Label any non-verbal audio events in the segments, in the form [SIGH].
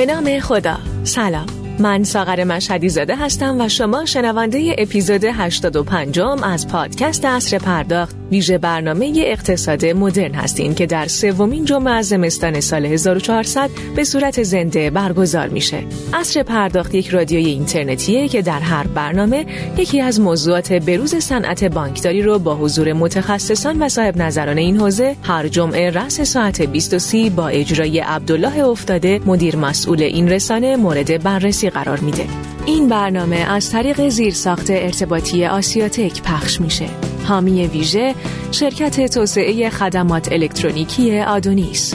به نام خدا. سلام. من ساغر مشهدی زاده هستم و شما شنونده اپیزود 85 از پادکست اصر پرداخت. ویژه برنامه اقتصاد مدرن هستین که در سومین جمعه از زمستان سال 1400 به صورت زنده برگزار میشه. اصر پرداخت یک رادیوی اینترنتیه که در هر برنامه یکی از موضوعات بروز صنعت بانکداری رو با حضور متخصصان و صاحب نظران این حوزه هر جمعه رأس ساعت 20 با اجرای عبدالله افتاده مدیر مسئول این رسانه مورد بررسی قرار میده. این برنامه از طریق زیرساخت ارتباطی آسیاتک پخش میشه. حامی ویژه شرکت توسعه خدمات الکترونیکی آدونیس.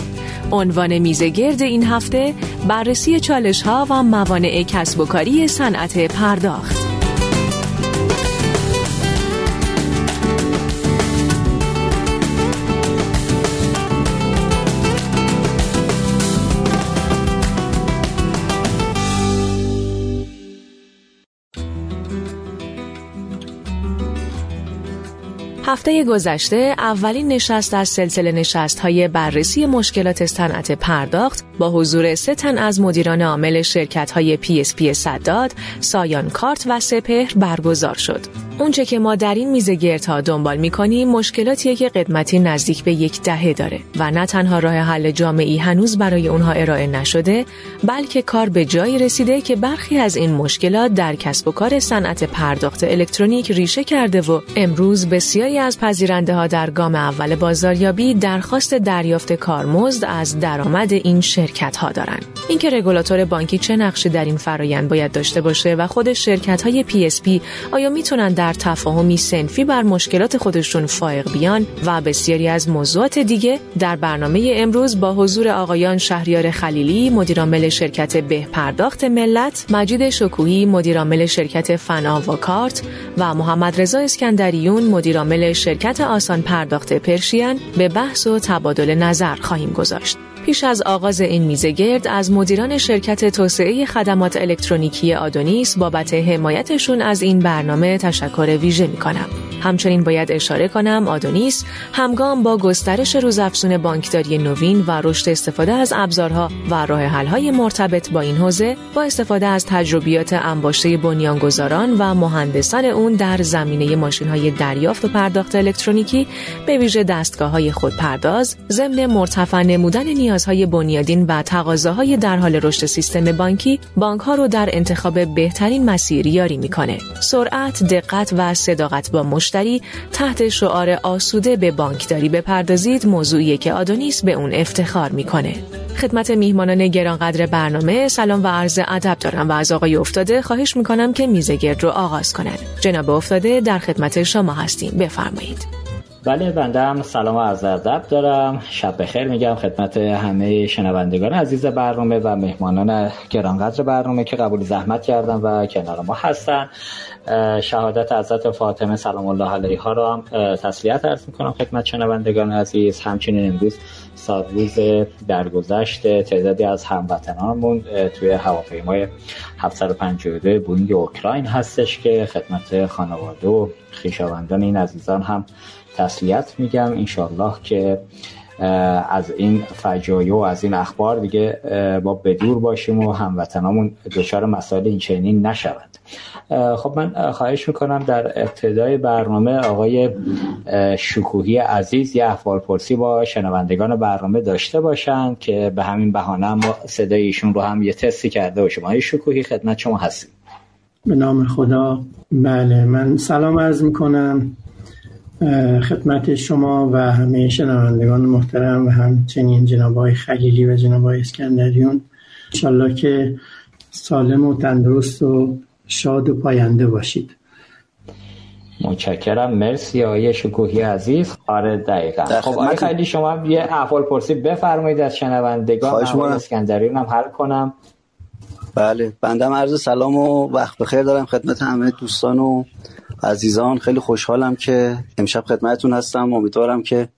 عنوان میزگرد این هفته بررسی چالش ها و موانع کسب و کاری صنعت پرداخت. هفته گذشته اولین نشست از سلسله نشست های بررسی مشکلات صنعت پرداخت با حضور سه تن از مدیران عامل شرکت های پی اس پی سداد، سایان کارت و سپهر برگزار شد. اونچه که ما در این میزگردها دنبال می‌کنیم مشکلاتیه که قدمتی نزدیک به یک دهه داره و نه تنها راه حل جامعی هنوز برای اونها ارائه نشده بلکه کار به جایی رسیده که برخی از این مشکلات در کسب و کار صنعت پرداخت الکترونیک ریشه کرده و امروز بسیاری از پذیرنده ها در گام اول بازاریابی درخواست دریافت کارمزد از درآمد این شرکت ها دارن. اینکه رگولاتور بانکی چه نقشی در این فرایند باید داشته باشه و خود شرکت های پی آیا می‌تونن تفاهمی سنفی بر مشکلات خودشون فائق بیان و بسیاری از موضوعات دیگه در برنامه امروز با حضور آقایان شهریار خلیلی مدیرعامل شرکت به پرداخت ملت مجید شکوهی مدیرعامل شرکت فنا و کارت و محمد رضا اسکندریون مدیرعامل شرکت آسان پرداخت پرشین به بحث و تبادل نظر خواهیم گذاشت. پیش از آغاز این میزه گرد از مدیران شرکت توسعه خدمات الکترونیکی آدونیس بابت حمایتشون از این برنامه تشکر ویژه می کنم. همچنین باید اشاره کنم آدونیس همگام با گسترش روزافزون بانکداری نوین و رشد استفاده از ابزارها و راه حل‌های مرتبط با این حوزه با استفاده از تجربیات انباشته بنیانگذاران و مهندسان اون در زمینه ماشین‌های دریافت و پرداخت الکترونیکی به ویژه دستگاه‌های خودپرداز ضمن مرتفع نمودن نیازهای بنیادین و تقاضاهای در حال رشد سیستم بانکی بانک‌ها رو در انتخاب بهترین مسیر یاری می‌کنه. سرعت، دقت و صداقت با مشتری تحت شعار آسوده به بانکداری بپردازید موضوعی که آدونیس به اون افتخار می‌کنه. خدمت میهمانان گرانقدر برنامه سلام و عرض ادب دارم و از آقای افتاده خواهش می‌کنم که میزگرد رو آغاز کنند. جناب افتاده در خدمت شما هستیم بفرمایید. بله بنده هم سلام و عرض ادب دارم. شب بخیر میگم خدمت همه شنوندگان عزیز برنامه و مهمانان گرانقدر برنامه که قبول زحمت کردن و کنار ما هستن. شهادت حضرت فاطمه سلام الله علیها را هم تسلیت عرض می‌کنم خدمت شنوندگان عزیز. همچنین امروز روز درگذشت. تعدادی از هموطنانمون توی هواپیمای 752 بوینگ اوکراین هستش که خدمت خانواده و خویشاوندان این عزیزان هم تسلیت میگم انشالله که از این فجایع و از این اخبار دیگه با بدور باشیم و هموطنامون دچار مسائل این چنین نشوند خب من خواهش می‌کنم در ابتدای برنامه آقای شکوهی عزیز یه احوال پرسی با شنوندگان برنامه داشته باشند که به همین بهانه ما صدای ایشون رو هم یه تستی کرده باشیم. آقای شکوهی خدمت شما هستیم. به نام خدا. بله من سلام عرض می‌کنم. خدمت شما و همه شنوندگان محترم و همچنین جناب های خلیلی و جناب های اسکندریون. انشالله که سالم و تندرست و شاد و پاینده باشید. متشکرم. مرسی آقای شکوهی عزیز. آره دقیقا. خب آقای خیلی شما یه احوال پرسی بفرمایید از شنوندگان. آقای اسکندریون هم حل کنم. بله بندم عرض سلام و وقت بخیر دارم خدمت همه دوستان و عزیزان خیلی خوشحالم که امشب خدمتتون هستم. امیدوارم که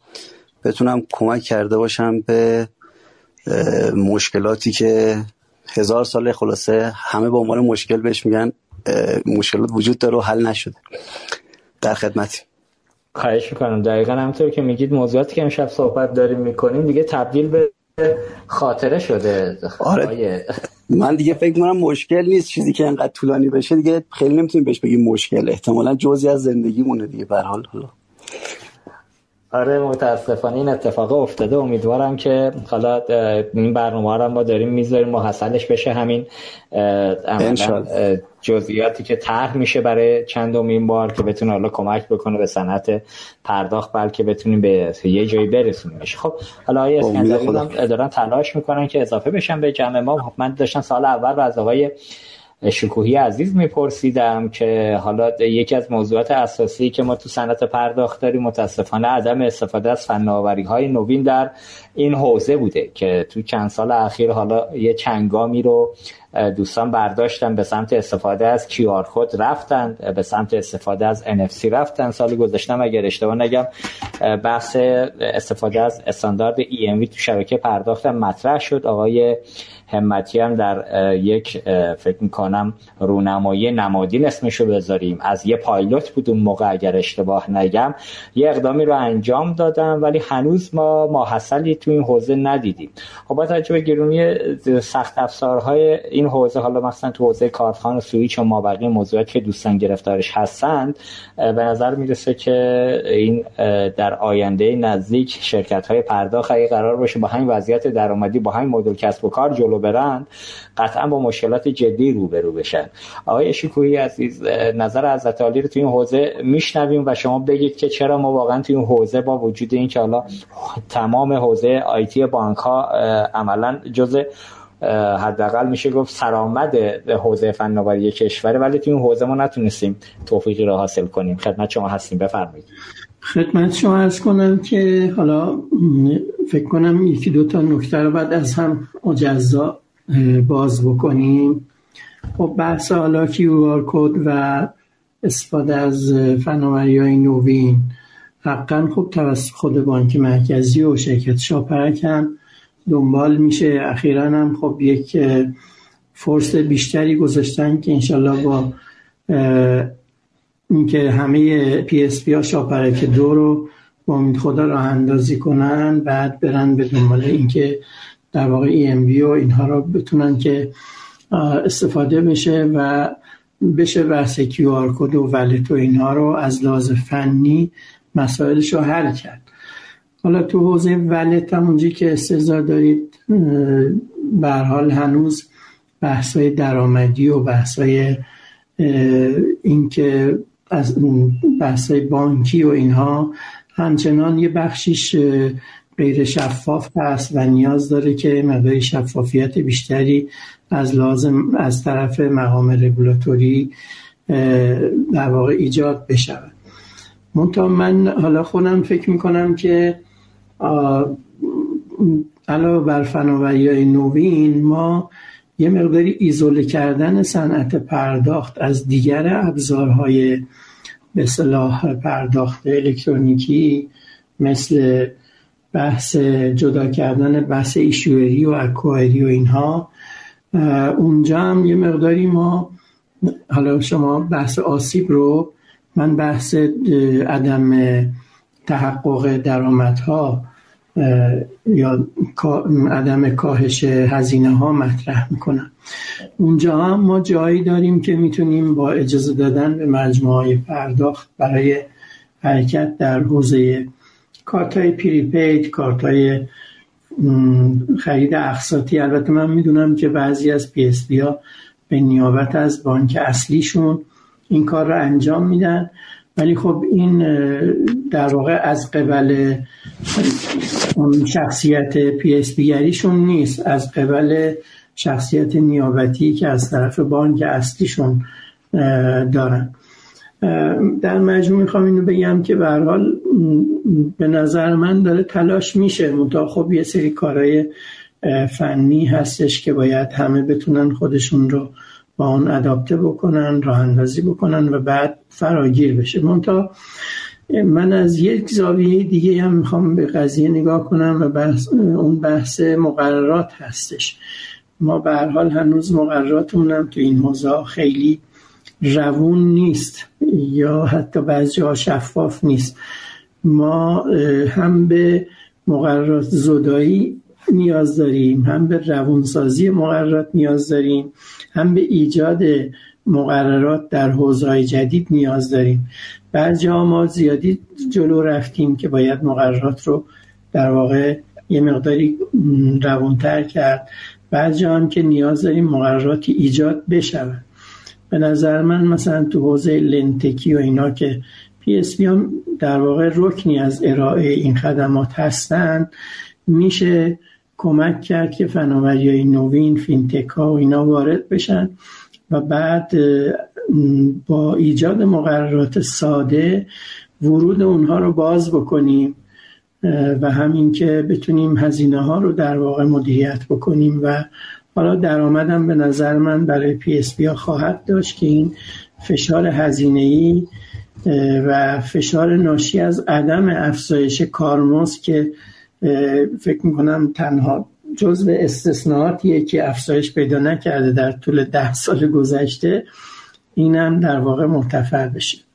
بتونم کمک کرده باشم به مشکلاتی که هزار سال خلاصه همه با عنوان مشکل بهش میگن مشکلات وجود داره و حل نشده. در خدمتی خواهش می‌کنم. دقیقا همطور که میگید موضوعاتی که امشب صحبت داریم می‌کنیم دیگه تبدیل به خاطره شده. آره. من دیگه فکر کنم مشکل نیست چیزی که انقدر طولانی بشه دیگه خیلی نمی‌تونیم بهش بگیم مشکل. احتمالا جزی از زندگیمونه دیگه به حال. حالا آره متاسفانه این اتفاق افتاده. امیدوارم که حالا این برنامه رو ما داریم می‌ذاریم محصلش بشه همین جزئیاتی که طرح میشه برای چندمین بار که بتونه حالا کمک بکنه به صنعت پرداخت بلکه بتونیم به یه جایی برسونیمش خب حالا آقای اسکندری دارن تلاش می‌کنن که اضافه بشن به جمع ما. من داشتم سال اول از آقای شکوهی عزیز میپرسیدم که حالا یکی از موضوعات اساسی که ما تو صنعت پرداخت داریم متاسفانه عدم استفاده از فناوری های نوین در این حوزه بوده که تو چند سال اخیر حالا یه چنگامی رو دوستان برداشتن به سمت استفاده از QR خود رفتن به سمت استفاده از NFC رفتن سال گذشتم. اگر اشتباه نگم بحث استفاده از استاندارد EMV تو شبکه پرداخت مطرح شد. آقای همتی هم در یک فکر می‌کنم رونمایی نمادین اسمشو بذاریم. از یه پایلوت بود اون موقع اگر اشتباه نگم. یه اقدامی رو انجام دادم ولی هنوز ما ماحصلی تو این حوزه ندیدیم. خب با توجه به گرونی سخت افزارهای این حوزه حالا مثلا تو حوزه کارتخان و سویچ و مابقی موضوعات که دوستان گرفتارش هستند به نظر می‌رسه که این در آینده نزدیک شرکت های پرداخت قرار باشه با همین وضعیت درآمدی با همین مدل کسب و کار جلو برند قطعا با مشکلات جدی روبرو بشن. آقای شکوهی عزیز نظر از عالی رو توی این حوزه میشنویم و شما بگید که چرا ما واقعا توی این حوزه با وجود این که حالا تمام حوزه آیتی بانک ها عملا جز حداقل میشه گفت سرآمد حوزه فناوری کشوره ولی توی این حوزه ما نتونستیم توفیقی رو حاصل کنیم. خدمت شما هستیم. بفرمایید. خدمت شما ارز کنم که حالا فکر کنم یکی دو تا نکته رو بعد از هم مجزا باز بکنیم. خب بحث حالا کیو کد و استفاده از فناوری های نوین. حقا خب توسط خود بانک مرکزی و شرکت شاپرک هم دنبال میشه. اخیرا هم خب یک فرصت بیشتری گذاشتن که انشالله با اینکه همه پی اس پی ها شاپرک دو رو با امید خدا راه اندازی کنن بعد برن به دنبال اینکه در واقع EMV و اینها رو بتونن که استفاده بشه و بشه بحث QR code و wallet و اینها رو از لحاظ فنی مسائلش رو حل کرد. حالا تو حوزه ولت هم اونجی که استظهار دارید به حال هنوز بحثای درآمدی و بحثای اینکه از بحثای بانکی و اینها همچنان یه بخشیش غیر شفاف هست و نیاز داره که مقدار شفافیت بیشتری از لازم از طرف مقام رگولاتوری در واقع ایجاد بشود. منتها من حالا خودم فکر می‌کنم که علاوه بر فناوری نوین ما یه مقداری ایزوله کردن صنعت پرداخت از دیگر ابزارهای به صلاح پرداخت الکترونیکی مثل بحث جدا کردن بحث ایشوری و اکواری و اینها اونجا هم یه مقداری ما حالا شما بحث آسیب رو من بحث عدم تحقق درآمدها یا عدم کاهش هزینه ها مطرح می‌کنم. اونجا هم ما جایی داریم که می‌تونیم با اجازه دادن به مجموعه پرداخت برای حرکت در حوزه کارت های پریپید کارت های خرید اقساطی. البته من می‌دونم که بعضی از پی اس پی ها به نیابت از بانک اصلیشون این کار رو انجام میدن. ولی خب این در واقع از قِبَل شخصیت پی اس پی گریشون نیست. از قِبَل شخصیت نیابتی که از طرف بانک اصلیشون دارن. در مجموع می‌خوام اینو بگم که به حال به نظر من داره تلاش میشه. منتها خب یه سری کارهای فنی هستش که باید همه بتونن خودشون رو با اون اداپته بکنن راه اندازی بکنن و بعد فراگیر بشه. منتها من از یک زاویه دیگه هم می‌خوام به قضیه نگاه کنم و بحث اون بحث مقررات هستش. ما به حال هنوز مقرراتمون هم تو این حوزه خیلی روون نیست یا حتی بعضی ها شفاف نیست. ما هم به مقررات زدایی نیاز داریم هم به روانسازی مقررات نیاز داریم هم به ایجاد مقررات در حوزه‌های جدید نیاز داریم. بعضی ما زیادی جلو رفتیم که باید مقررات رو در واقع یه مقداری روانتر کرد. بعضی هم که نیاز داریم مقرراتی ایجاد بشود به نظر من مثلا تو حوزه لندتکی و اینا که پی اس پی هم در واقع رکنی از ارائه این خدمات هستند میشه کمک کرد که فناوری های نوین فینتک ها و اینا وارد بشن و بعد با ایجاد مقررات ساده ورود اونها رو باز بکنیم. و همین که بتونیم هزینه ها رو در واقع مدیریت بکنیم و حالا درآمدم به نظر من برای پی اس ها خواهد داشت که این فشار هزینه ای و فشار ناشی از عدم افزایش کارمزد که فکر می‌کنم تنها جزء استثناءاتیه که افزایش پیدا نکرده در طول ده سال گذشته اینم در واقع مرتفع بشه.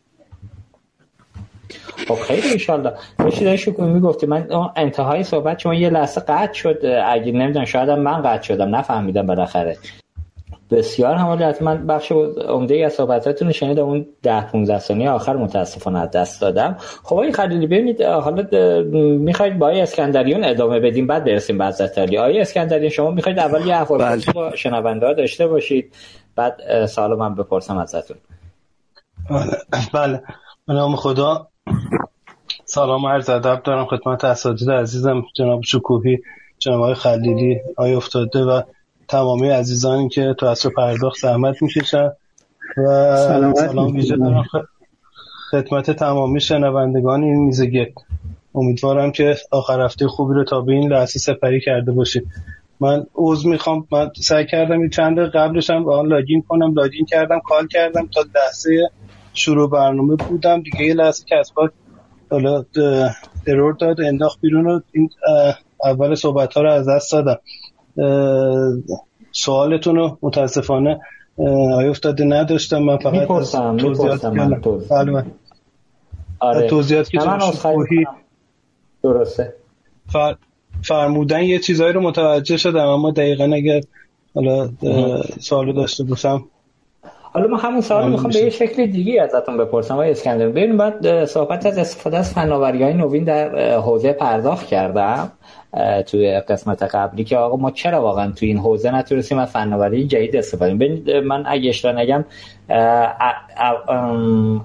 خب خیلی انشالله داشتی داشتی شکومی می‌گفتی. من انتهای صحبت شما یه لحظه قطع شد اگه نمی‌دونم شاید من قطع شدم نفهمیدم بالاخره. بسیار حمالیت من بخش عمده ای از صحبتاتون رو شنیدم اون 10 15 ثانیه آخر متاسفانه از دست دادم. خب آقای خلیلی ببینید حالا می‌خواید با آقای اسکندریان ادامه بدیم بعد برسیم به حضرت علی. آقای اسکندریان شما می‌خواید اول یه احوال بله. با شنونده ها داشته باشید بعد سوال من بپرسم ازتون. بله. بله. به نام خدا. سلام عرض ادب دارم خدمت اساتید عزیزم جناب شکوهی جناب آقای خلیلی آقای افتاده و تمامی عزیزانی که تو اصر پرداخت زحمت می‌کشن و سلام ویژه دارم. خدمت تمامی شنوندگان این میزگه امیدوارم که آخر هفته خوبی رو تا به این لحظه سپری کرده باشید. من عوض می‌خوام. من سعی کردم این چند قبلش هم آن لاگین کنم لاگین کردم کال کردم تا لحظه شروع برنامه بودم. دیگه یه لحظه که از حالا ارور داد انداخت بیرون رو این اول صحبت ها رو از دست دادم. سوالتون رو متاسفانه آیا افتاده نداشتم. من فقط توضیحات بله آره. توضیحات که درسته. فرمودن یه چیزایی رو متوجه شدم اما دقیقا اگر حالا سوال داشته باشم حالا ما همون سوال می‌خوام به یه شکل دیگه ازتون بپرسم آقای اسکندر. ببینید بعد صحبت از استفاده از فناوری های نوین در حوزه پرداخت کردم توی قسمت قبلی که آقا ما چرا واقعا توی این حوزه نتونستیم از فناوری جدید استفاده کنیم؟ من اگه اشتباه نگم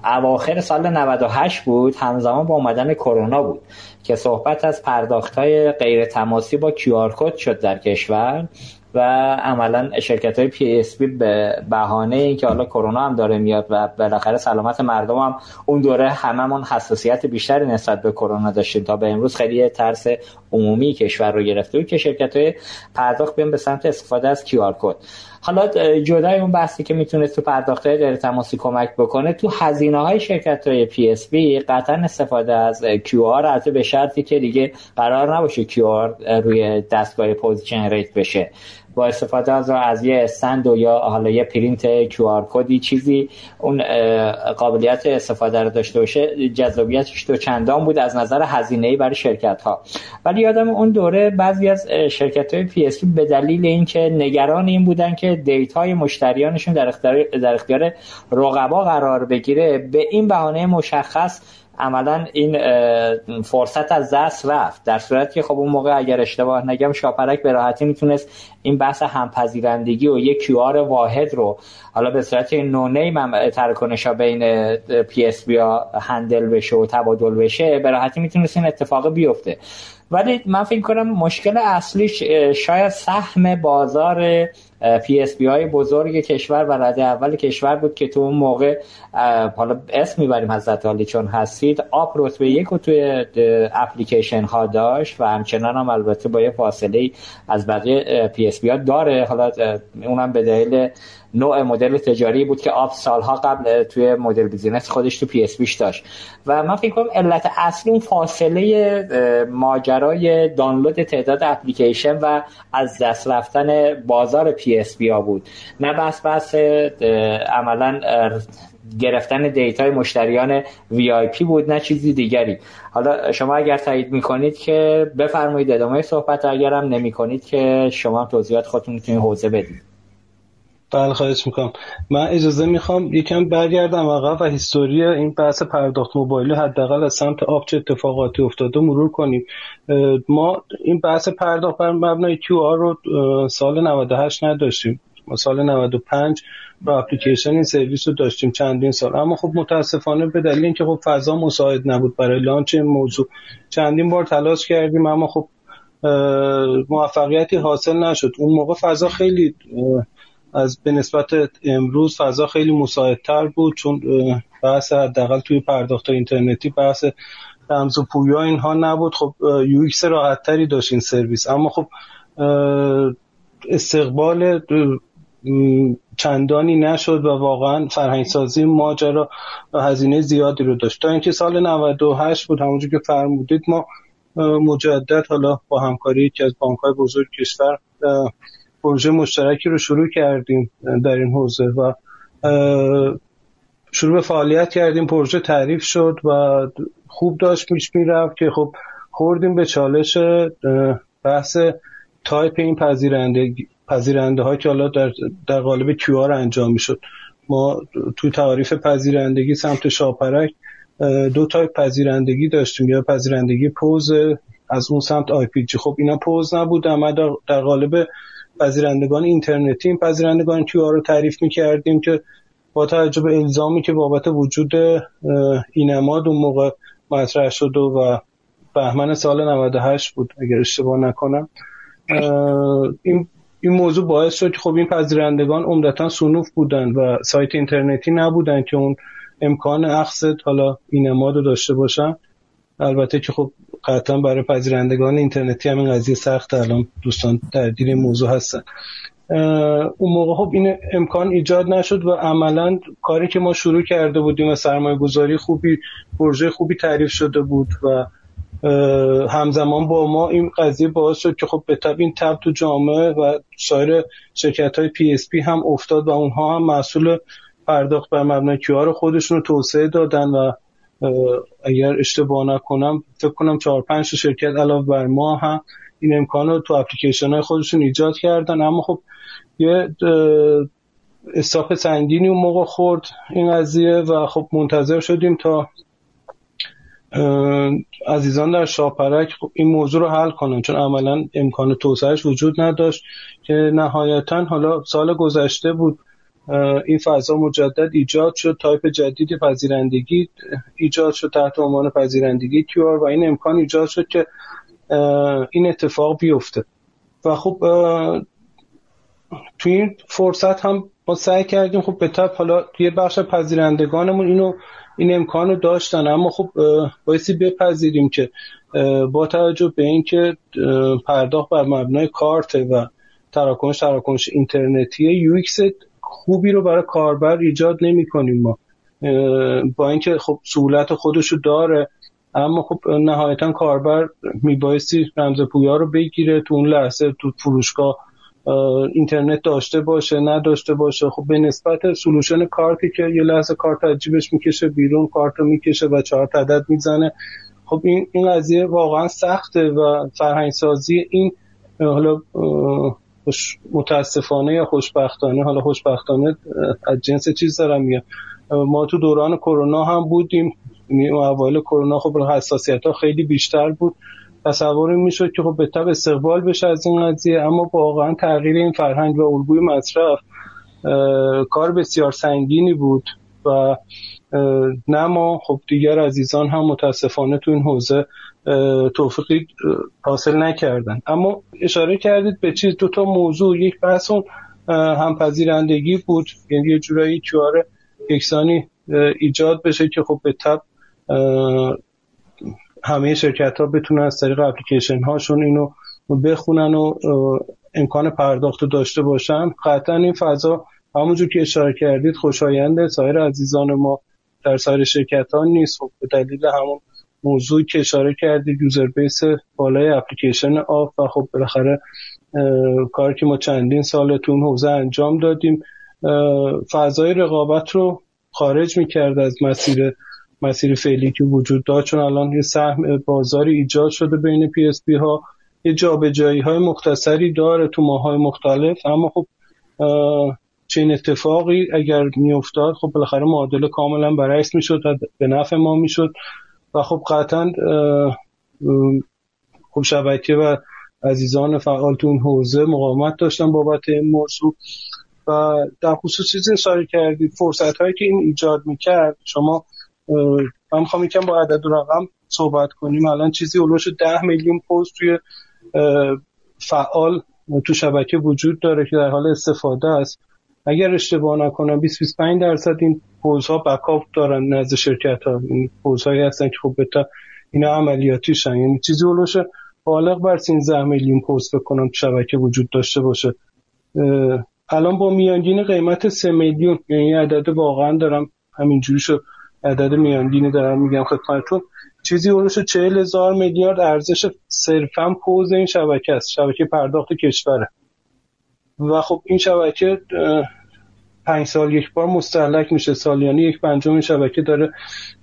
اواخر سال 98 بود همزمان با اومدن کرونا بود که صحبت از پرداخت های غیر تماسی با کیو کد شد در کشور. و عملا شرکت های پی اس پی به بهانه اینکه حالا کرونا هم داره میاد و بالاخره سلامت مردم هم اون دوره هممون حساسیت بیشتری نسبت به کرونا داشتیم تا به امروز خیلی ترس عمومی کشور رو گرفته بود که شرکت های پرداخت بیان به سمت استفاده از QR code. حالا جدای اون بحثی که می‌تونه تو پرداخت های غیر تماسی کمک بکنه تو هزینه های شرکت های پی اس پی قطعا استفاده از QR به شرطی که دیگه قرار نباشه QR روی دستگاه پوزیشن ریت بشه. با استفاده از از یه استند و یا حالا یه پرینت QR code ی چیزی اون قابلیت استفاده رو داشته باشه جذابیتش دو چندان بود از نظر هزینه ای برای شرکت ها ولی یادم اون دوره بعضی از شرکت های پی اس پی به دلیل اینکه نگران این بودن که data ی مشتریانشون در اختیار در اختیار رقبا قرار بگیره به این بهانه مشخص عملا این فرصت از دست رفت. در صورتی که خب اون موقع اگر اشتباه نگم شاپرک به راحتی می‌تونست این بحث همپذیرندگی و یک QR واحد رو حالا به صورت no name هم ترکنشا بین PSP ها هندل بشه و تبادل بشه به راحتی می‌تونست این اتفاق بیفته. ولی من فکر کنم مشکل اصلیش شاید سهم بازار PSP های بزرگ کشور و رده اول کشور بود که تو اون موقع حالا اسم می‌بریم حضرت عالی چون هستید آپ رتبه یک و توی اپلیکیشن ها داشت و همچنان هم البته با یه فاصله از بقیه PSP ها داره. حالا اونم به دلیل نوع مدل تجاری بود که آپ سالها قبل توی مدل business خودش تو PSP ش داشت. و من فکر کنم علت اصلی اون فاصله ماجرای دانلود تعداد اپلیکیشن و از دست رفتن بازار PSP ها بود. نه بس بس عملا گرفتن data ی مشتریان VIP بود نه چیزی دیگری. حالا شما اگر تایید می‌کنید که بفرمایید ادامه صحبت اگرم نمی‌کنید که شما توضیحات خودتون تو این حوزه بدید. بله خواهش می‌کنم. من اجازه می‌خوام یکم برگردم عقب و history این بحث پرداخت موبایلی حداقل از سمت آپ چه اتفاقاتی افتاده مرور کنیم. ما این بحث پرداخت بر مبنای QR رو سال 98 نداشتیم. ما سال 95 با اپلیکیشن این سرویس رو داشتیم چندین سال. اما خب متاسفانه به دلیل اینکه خب فضا مساعد نبود برای launch این موضوع چندین بار تلاش کردیم اما خب موفقیتی حاصل نشد. اون موقع فضا خیلی از به نسبت امروز فضا خیلی مساعدتر بود چون بحث حداقل توی پرداخت اینترنتی بحث رمز پویا اینها نبود. خب UX راحت تری داشت این سرویس. اما خب استقبال چندانی نشد و واقعا فرهنگ سازی ماجرا هزینه زیادی رو داشت. تا اینکه سال 98 بود همونجور که فرمودید ما مجدد حالا با همکاری که از بانک های بزرگ کشور پروژه مشترکی رو شروع کردیم در این حوزه و شروع به فعالیت کردیم. پروژه تعریف شد و خوب داشت پیش می‌رفت که خب خوردیم به چالش بحث تایپ این پذیرنده پذیرنده ها که حالا در, در قالب QR انجام می‌شد. ما تو تعریف پذیرندگی سمت شاپرک دو تایپ پذیرندگی داشتیم. یا پذیرندگی پوز از اون سمت IPG. خب اینا پوز نبود اما در قالب پذیرندگان اینترنتی این پذیرندگان QR رو تعریف می‌کردیم که با توجه به الزامی که بابت وجود اینماد اون موقع مطرح شد و بهمن سال 98 بود اگر اشتباه نکنم. این این موضوع باعث شد که خب این پذیرندگان عمدتا سنوف بودن و سایت اینترنتی نبودن که اون امکان اخذ حالا اینماد رو داشته باشن. البته که خب قطعا برای پذیرندگان اینترنتی همین قضیه سخت الان دوستان در دیر موضوع هستن. اون موقع خب این امکان ایجاد نشد و عملا کاری که ما شروع کرده بودیم و سرمایه گذاری خوبی پروژه خوبی تعریف شده بود و همزمان با ما این قضیه باعث شد که خب به تبع این تب تو جامعه و سایر شرکت های PSP هم افتاد و اونها هم ماژول پرداخت بر مبنای QR خودشون رو توسعه دادن و اگر اشتباه نکنم فکر کنم چهار پنج شرکت علاوه بر ما هم این امکان رو تو اپلیکیشن های خودشون ایجاد کردن. اما خب یه stop سنگینی اون موقع خورد این قضیه و خب منتظر شدیم تا عزیزان در شاپرک خب این موضوع رو حل کنن. چون عملا امکان توسعهش وجود نداشت که نهایتا حالا سال گذشته بود. این فضا مجدد ایجاد شد. تایپ جدید پذیرندگی ایجاد شد تحت عنوان پذیرندگی QR و این امکان ایجاد شد که این اتفاق بیفته. و خب تو این فرصت هم ما سعی کردیم. خب به طب حالا یه بخش پذیرندگانمون اینو این امکان رو داشتن. اما خب بایستی بپذیریم که با توجه به اینکه پرداخت بر مبنای کارت و تراکنش تراکنش اینترنتی یو خوبی رو برای کاربر ایجاد نمی کنیم ما با اینکه خب سهولت خودشو داره اما خب نهایتا کاربر میبایستی رمز پویا رو بگیره تو اون لحظه تو فروشگاه. اینترنت داشته باشه نداشته باشه خب به نسبت سلوشن کارتی که یه لحظه کارت عجیبش می‌کشه بیرون کارت رو می‌کشه و چهار عدد می‌زنه. خب این این قضیه واقعا سخته و فرهنگ سازی این حالا متاسفانه یا خوشبختانه حالا خوشبختانه از جنس چیز دارم میگم. ما تو دوران کرونا هم بودیم. یعنی اوایل کرونا خب حساسیت ها خیلی بیشتر بود. تصور می‌شد که خب به طب استقبال بشه از این قضیه اما واقعا تغییر این فرهنگ و الگوی مصرف کار بسیار سنگینی بود و نه ما خب دیگر عزیزان هم متاسفانه تو این حوزه توفیقی حاصل نکردن. اما اشاره کردید به چیز دو تا موضوع. یک بحث اون همپذیرندگی بود. یعنی یه جورایی QR یکسانی ایجاد بشه که خب به تبع همه شرکت ها بتونن از طریق اپلیکیشن هاشون اینو بخونن و امکان پرداخت داشته باشن. قطعا این فضا همونجور که اشاره کردید خوشاینده سایر عزیزان ما در سایر شرکت ها نیست. خب به دلیل همون موضوعی که اشاره کردید user base بالای اپلیکیشن آپ و خب بالاخره کاری که ما چندین سال تو اون حوزه انجام دادیم. فضای رقابت رو خارج می‌کرد از مسیر مسیر فعلی که وجود داشت. چون الان یه سهم بازاری ایجاد شده بین PSP ها. یه جابجایی های مختصری داره تو ماهای مختلف. اما خب چنین اتفاقی اگر میافتاد خب بالاخره معادله کاملا برعکس می‌شد و به نفع ما می‌شد. و خب قطعا خب شبکه و عزیزان فعال تو این حوزه مقاومت داشتن بابت این موضوع. و در خصوص چیزی اشاره کردید فرصت هایی که این ایجاد می‌کرد شما من می‌خوام یکم با عدد و رقم صحبت کنیم. الان چیزی اولوش ده میلیون پست توی فعال تو شبکه وجود داره که در حال استفاده است. اگر اشتباه نکنم 20 25 درصد این ها بکاپ دارن نزد شرکت ها این هایی هستن که خب بتا اینا عملیاتیشن یعنی چیزی اولوش بالغ بر 13 میلیون پست بکنم شبکه وجود داشته باشه. الان با میانگین قیمت 3 میلیون یعنی عدد واقعا دارم همینجوری شد عدد میانگینی دارم میگم خدمتتون. چیزی اولش 40 هزار میلیارد ارزش صرفا پوز این شبکه است. شبکه پرداخت کشوره. و خب این شبکه پنج سال یک بار مستحلک میشه سالیانی یک پنجم شبکه داره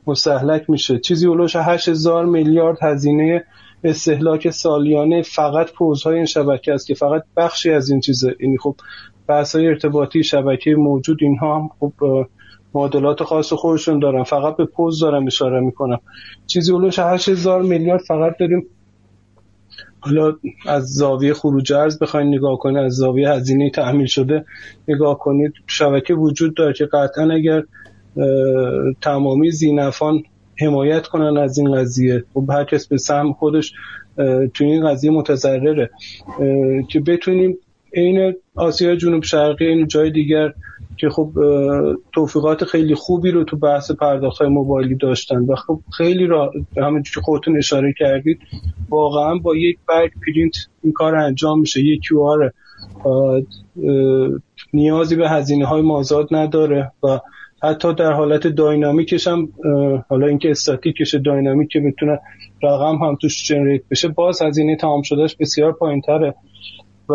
مستحلک میشه. چیزی اولوش هشت هزار میلیارد هزینه استهلاک سالیانه فقط پوزهای این شبکه است که فقط بخشی از این چیزه. این یعنی خب بحث ارتباطی شبکه موجود اینها هم خب معادلات خاص خودشون دارن. فقط به پوز دارم اشاره می‌کنم. چیزی اولوش هزار میلیارد فقط داریم حالا از زاویه خروج ارز بخواید نگاه کنید از زاویه هزینه تحمیل شده نگاه کنید. شبکه وجود داره که قطعا اگر تمامی زینفان حمایت کنن از این قضیه خب هر کس به سهم خودش تو این قضیه متضرره. که بتونیم عین آسیا جنوب شرقی این جای دیگر که خب توفیقات خیلی خوبی رو تو بحث پرداخت های موبایلی داشتن و خب خیلی را همونجور که خودتون اشاره کردید واقعا با یک برگ پرینت این کار انجام میشه. یک کیو آر نیازی به هزینه های مازاد نداره و حتی در حالت داینامیکش هم حالا اینکه استاتیکش داینامیک که بتونه رقم هم توش جنریت بشه باز هزینه تمام شدهش بسیار پایین تره و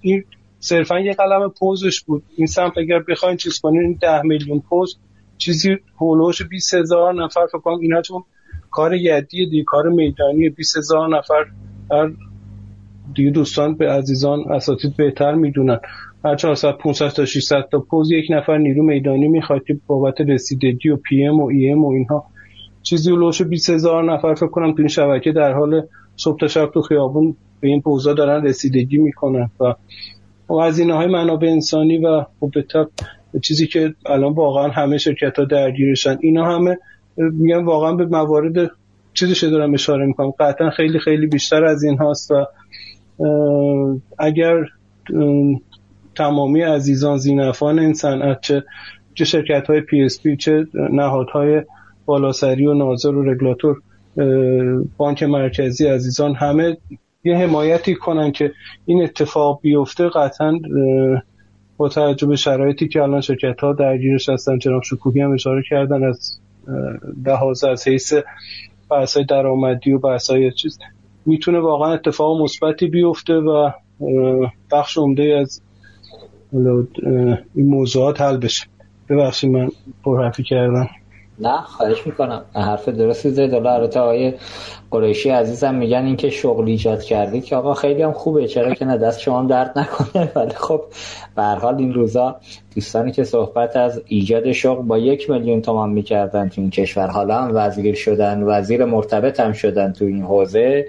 این صرفا یه قلم پوزش بود. این سمت اگر بخواین چیز کنین این ده میلیون پوز. چیزی هولوش 20 هزار نفر فکر کنم اینا چون کار یدی دی کار میدانی 20 هزار نفر. هر دیگه دوستان به عزیزان اساتید بهتر می‌دونن. هر 400 500 تا 600 تا پوز یک نفر نیرو میدانی می‌خواد که بابت رسیدگی و پی ام و ای ام و اینها. چیزی لوش 20 هزار نفر فکر کنم تو این شبکه در حال صبح تا شب تو خیابون به این پوزا دارن رسیدگی می‌کنن و هزینه های منابع انسانی و خب چیزی که الان واقعا همه شرکت ها درگیرشن اینا همه میگن واقعا به موارد چیزی دارم اشاره می‌کنم. قطعا خیلی خیلی بیشتر از این هاست و اگر تمامی عزیزان ذینفعان این صنعت چه چه شرکت های PSP چه نهادهای بالاسری و ناظر و رگولاتور بانک مرکزی عزیزان همه یه حمایتی کنن که این اتفاق بیفته قطعا با توجه به شرایطی که الان شرکت ها درگیرش هستن جناب شکوهی هم اشاره کردن از لحاظ از حیث بحث درآمدی و بحث چیز می‌تونه واقعا اتفاق مثبتی بیفته و بخش عمده از این موضوعات حل بشه. ببخشید من پرحرفی کردم. نه خواهش می‌کنم. حرف درستی زید حالا البته آقای قریشی عزیزم میگن اینکه شغل ایجاد کردید که آقا خیلی هم خوبه. چرا که نه دست شما درد نکنه. [LAUGHS] ولی خب به حال این روزا دوستانی که صحبت از ایجاد شغل با یک میلیون تومان می‌کردن تو این کشور حالا هم وزیر شدن وزیر مرتبط هم شدن تو این حوزه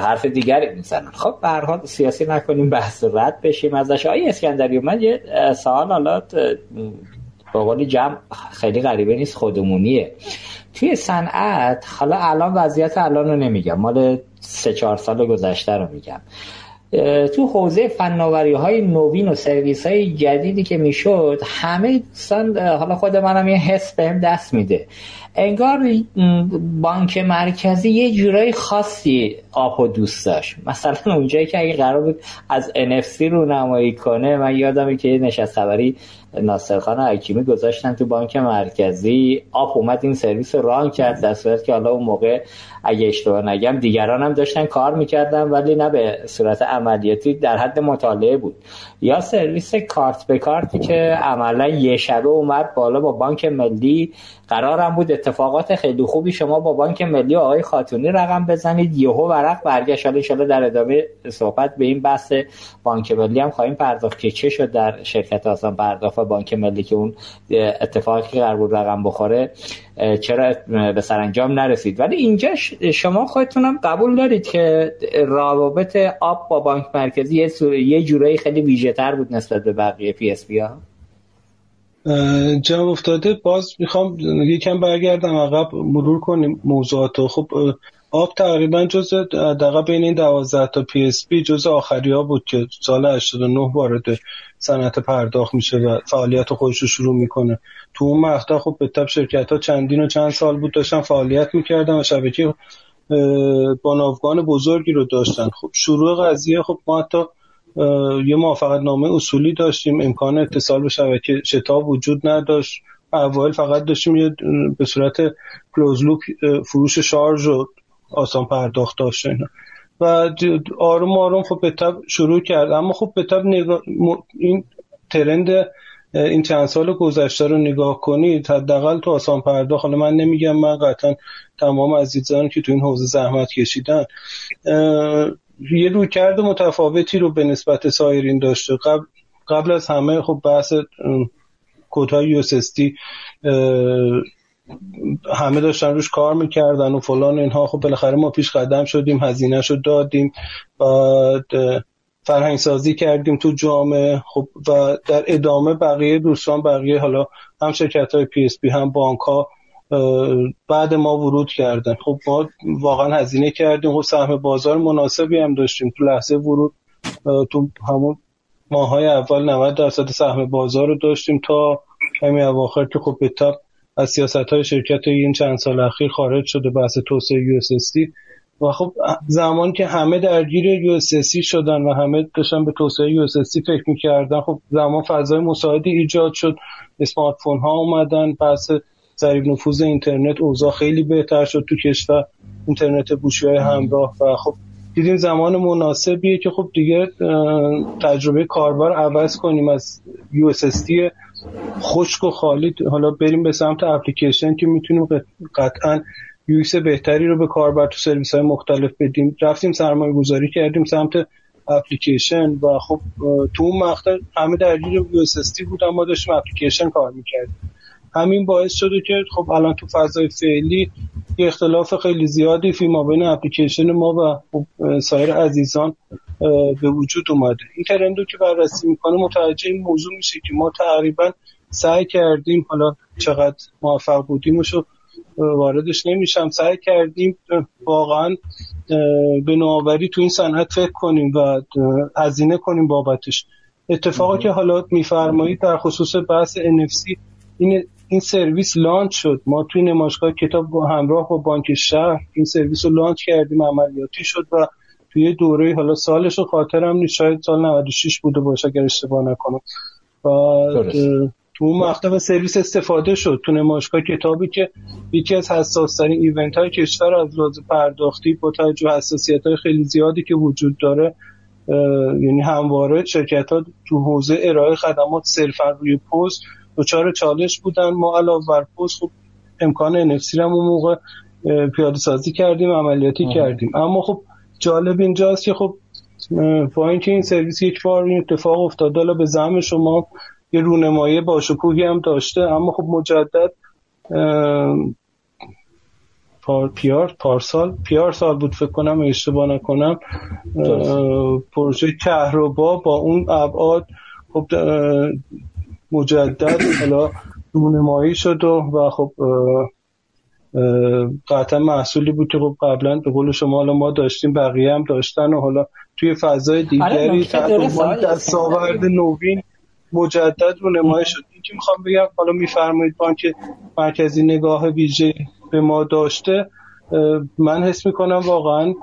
حرف دیگری می‌زنن. خب به حال سیاسی نکنیم بحث رد بشیم ازش. آقای اسکندری من یه سوال حالا با قول جمع خیلی غریبه نیست خودمونیه. توی صنعت حالا الان وضعیت الان رو نمیگم مال سه چهار سال گذشته رو میگم. تو حوزه فناوری های نوین و سرویس های جدیدی که می‌شد همه دوستان حالا خود منم یه حس بهم دست میده. انگار بانک مرکزی یه جورای خاصی آب دوست داشت. مثلا [LAUGHS] اونجایی که اگه قرار بود از NFC رو نمایی کنه من یادمه که یه نشست خبری ناصرخان حکیمی گذاشتن تو بانک مرکزی. آپ اومد این سرویس رو ران کرد در صورت که حالا اون موقع اگه اشتباه نگم دیگران هم داشتن کار می‌کردن ولی نه به صورت عملیاتی در حد مطالعه بود. یا سرویس کارت به کارتی که عملا یه شبه اومد بالا با بانک ملی. قرارم بود اتفاقات خیلی خوبی شما با بانک ملی آقای خاتونی رقم بزنید. یهو ورق برگشت. حالا در ادامه صحبت به این بحث بانک ملی هم خواهیم پرداخت که چه شد در شرکت آسان پرداخت. بانک ملی که اون اتفاقی که قرار بود رقم بخوره چرا به سرانجام نرسید؟ ولی اینجا شما خودتونم قبول دارید که روابط آپ با بانک مرکزی یه جورایی خیلی ویژه تر بود نسبت به بقیه PSP ها. جناب افتاده باز می‌خوام یکم برگردم عقب مرور کنیم موضوعات خب آپ تقریبا جز دقیقا بین این دوازده تا PSP جز آخری ها بود که سال 89 وارد صنعت پرداخت میشه و فعالیت خودش رو شروع می‌کنه. تو اون مقطع خب به تب شرکت ها چندین و چند سال بود داشتن فعالیت می‌کردن و شبکه بانافگان بزرگی رو داشتن. خب شروع قضیه خب ما حتی یه موافقت نامه اصولی داشتیم. امکان اتصال به شبکه شتاب وجود نداشت. اول فقط داشتیم یه به صورت کلوزلوپ فروش شارژ و آسان پرداخت داشت و آروم آروم خب به تب شروع کرد. اما خب به تب این ترند این چند سال گذشته رو نگاه کنید حداقل تو آسان پرداخت حالا من نمیگم من قطعا تمام عزیزان که تو این حوزه زحمت کشیدن یه رویکرد متفاوتی رو به نسبت سایرین داشته. قبل قبل از همه خب بحث کودهای یو همه داشتن روش کار می‌کردن و فلان اینها. خب بالاخره ما پیش قدم شدیم هزینه شد دادیم. بعد فرهنگ سازی کردیم تو جامعه. خب و در ادامه بقیه دوستان بقیه حالا هم شرکت های PSP هم بانک ها بعد ما ورود کردن. خب ما واقعا هزینه کردیم. خب سهم بازار مناسبی هم داشتیم. تو لحظه ورود تو همون ماهای اول 90 درصد سهم بازار رو داشتیم تا همین اواخر که خب به از سیاست های شرکت این چند سال اخیر خارج شده بحث توسعه یو و خب زمان که همه درگیر یو شدن و همه داشتن به توسعه یو فکر می‌کردن خب زمان فضای مساعدی ایجاد شد. اسمارت فون ها اومدن پس ضریب نفوذ اینترنت اوضاع خیلی بهتر شد تو کشور اینترنت گوشی های همراه. و خب دیدیم زمان مناسبیه که خب دیگه تجربه کاربر عوض کنیم از یو خشک و خالی. حالا بریم به سمت اپلیکیشن که می‌تونیم قطعا یویس بهتری رو به کاربر تو سرویس های مختلف بدیم. رفتیم سرمایه گذاری کردیم سمت اپلیکیشن و خب تو اون مقطع همه درگیر یو بودن. ما داشتیم اپلیکیشن کار می‌کردیم. همین باعث شده که خب الان تو فضای فعلی یه اختلاف خیلی زیادی فی ما بین اپلیکیشن ما و خب سایر عزیزان به وجود اومده. این ترندو که بررسی می‌کنه متوجه این موضوع میشه که ما تقریبا سعی کردیم حالا چقدر موفق بودیم رو واردش نمیشم سعی کردیم واقعا به نوآوری تو این صنعت فکر کنیم و هزینه کنیم بابتش. اتفاقی که حالا میفرمایید در خصوص بحث NFC این این سرویس لانچ شد. ما توی نمایشگاه کتاب با همراه با بانک شهر این سرویس رو لانچ کردیم عملیاتی شد و توی دوره حالا سالش رو خاطرم نیست. شاید سال 96 بوده باشه اگر اشتباه نکنم. و تو اون مقطع سرویس استفاده شد تو نمایشگاه کتابی که یکی از حساس ترین ایونت های کشور از لحاظ پرداختی با توجه حساسیت های خیلی زیادی که وجود داره یعنی همواره شرکت ها تو حوزه ارائه خدمات صرفا روی پست دچار چالش بودن. ما علاوه بر پست خب امکان NFC رو اون موقع پیاده سازی کردیم عملیاتی کردیم. اما خب جالب اینجاست که خب با اینکه این سرویس یک بار این اتفاق افتاده به زعم شما یه رونمایی با شکوهی هم داشته. اما خب مجدد پار پیار پارسال پیار سال بود فکر کنم اشتباه نکنم. پروژه کهربا با اون ابعاد خب مجدد حالا رونمایی شد و, و خب قطعا محصولی بود که خب قبلا به قول شما حالا ما داشتیم بقیه هم داشتن و حالا توی فضای آره، دیگری در ساورد نوین مجدد رو نمایش شد. این که می‌خوام بگم حالا میفرمایید بانک مرکزی نگاه ویژه به ما داشته من حس می‌کنم واقعا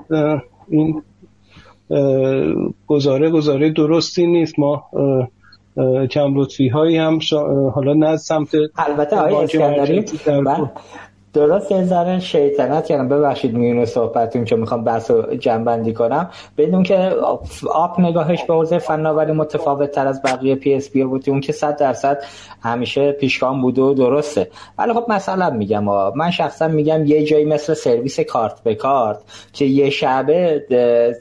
این گزاره گزاره درستی نیست. ما کم لطفی هایی هم حالا نه سمت البته آقای اسکندری درست یه ذره شیطنت کردم ببخشید میونه صحبتون که می‌خوام بحث رو جنبندی کنم. بدون که آپ نگاهش به حوزه فناوری متفاوت تر از بقیه PSP بود اون که صد درصد همیشه پیشگام بوده و درسته. ولی خب مثلا میگم من شخصا میگم یه جایی مثل سرویس کارت به کارت که یه شبه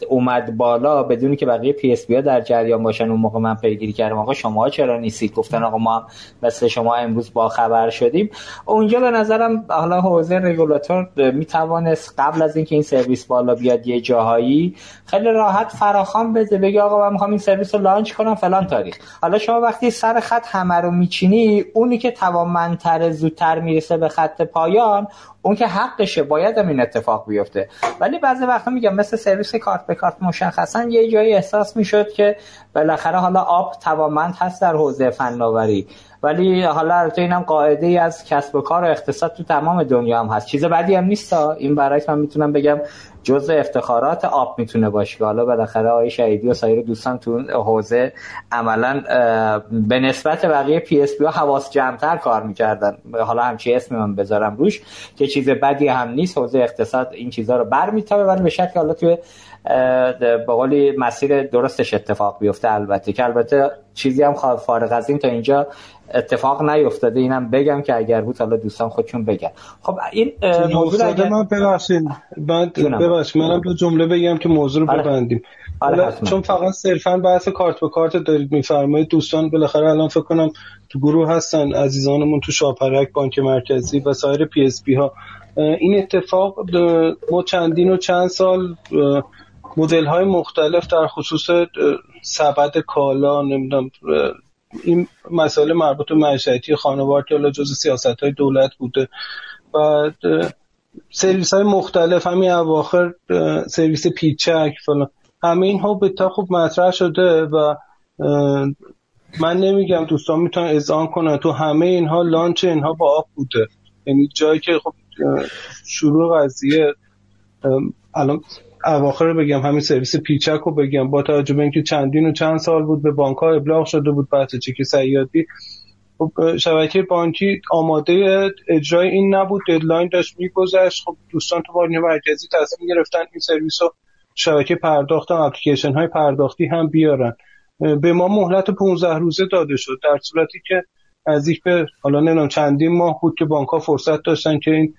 اومد بالا بدونی که بقیه PSP در جریان باشن اون موقع من پیگیری کردم. آقا شما چرا نیستید؟ گفتن آقا ما مثل شما امروز با خبر شدیم. اونجا به نظرم حالا حوزه رگولاتور می‌توانست قبل از اینکه این سرویس بالا بیاد یه جاهایی خیلی راحت فراخوان بده بگه آقا من می‌خوام این سرویس رو لانچ کنم فلان تاریخ. حالا شما وقتی سر خط همه رو میچینی اونی که توانمندتر زودتر می‌رسه به خط پایان اون که حقشه باید هم این اتفاق بیفته. ولی بعضی وقتا میگم مثل سرویس کارت به کارت مشخصا یه جایی احساس می‌شد که بالاخره حالا آب توانمند هست در حوزه فناوری. ولی حالا البته اینم قاعده ای از کسب و کار و اقتصاد تو تمام دنیا هم هست. چیز بدی هم نیست این برای من می‌تونم بگم جزء افتخارات آپ می‌تونه باشه. که حالا بالاخره آقای شهیدی و سایر دوستان تو حوزه عملا به نسبت بقیه PSP ها حواس جمعتر کار می‌کردن. حالا همچی اسمی من بذارم روش که چیز بدی هم نیست. حوزه اقتصاد این چیزها رو برمیتابه ولی به شکل حالا توی به قولی مسیر درستش اتفاق بیفته. البته که البته چیزی هم فارغ از این تا اینجا اتفاق نیفتاده. اینم بگم که اگر بود حالا دوستان خودشون بگن. خب این موضوع اگر... من ببخشید. بعد ببخشید. منم دو جمله بگم که موضوع رو آره. ببندیم. آره چون فقط صرفا بحث کارت به کارت دارید میفرمایید دوستان بالاخره الان فکر کنم تو گروه هستن عزیزانمون تو شاپرک بانک مرکزی و سایر PSP ها. این اتفاق ما چندین و چند سال مدل های مختلف در خصوص سبد کالا نمی‌دونم این مسائل مربوط به معیشتی خانوار که حالا جز سیاست های دولت بوده. و سرویس های مختلف همین اواخر سرویس پیچک فلان. همه اینها به تا خوب مطرح شده و من نمیگم دوستان می‌تونن اذعان کنن. تو همه اینها لانچ اینها با آب بوده. یعنی جایی که خب شروع قضیه الان اواخر بگم همین سرویس پیچک رو بگم. با توجه به اینکه چندین و چند سال بود به بانک ها ابلاغ شده بود بحث چک سیادی. خب شبکه بانکی آماده اجرای این نبود deadline داشت میگذشت. خب دوستان تو بانک مرکزی تصمیم گرفتن این سرویس رو شبکه پرداخت و اپلیکیشن های پرداختی هم بیارن. به ما مهلت 15 روزه داده شد در صورتی که نزدیک به حالا نمی‌دونم چندین ماه بود که بانک ها فرصت داشتن که این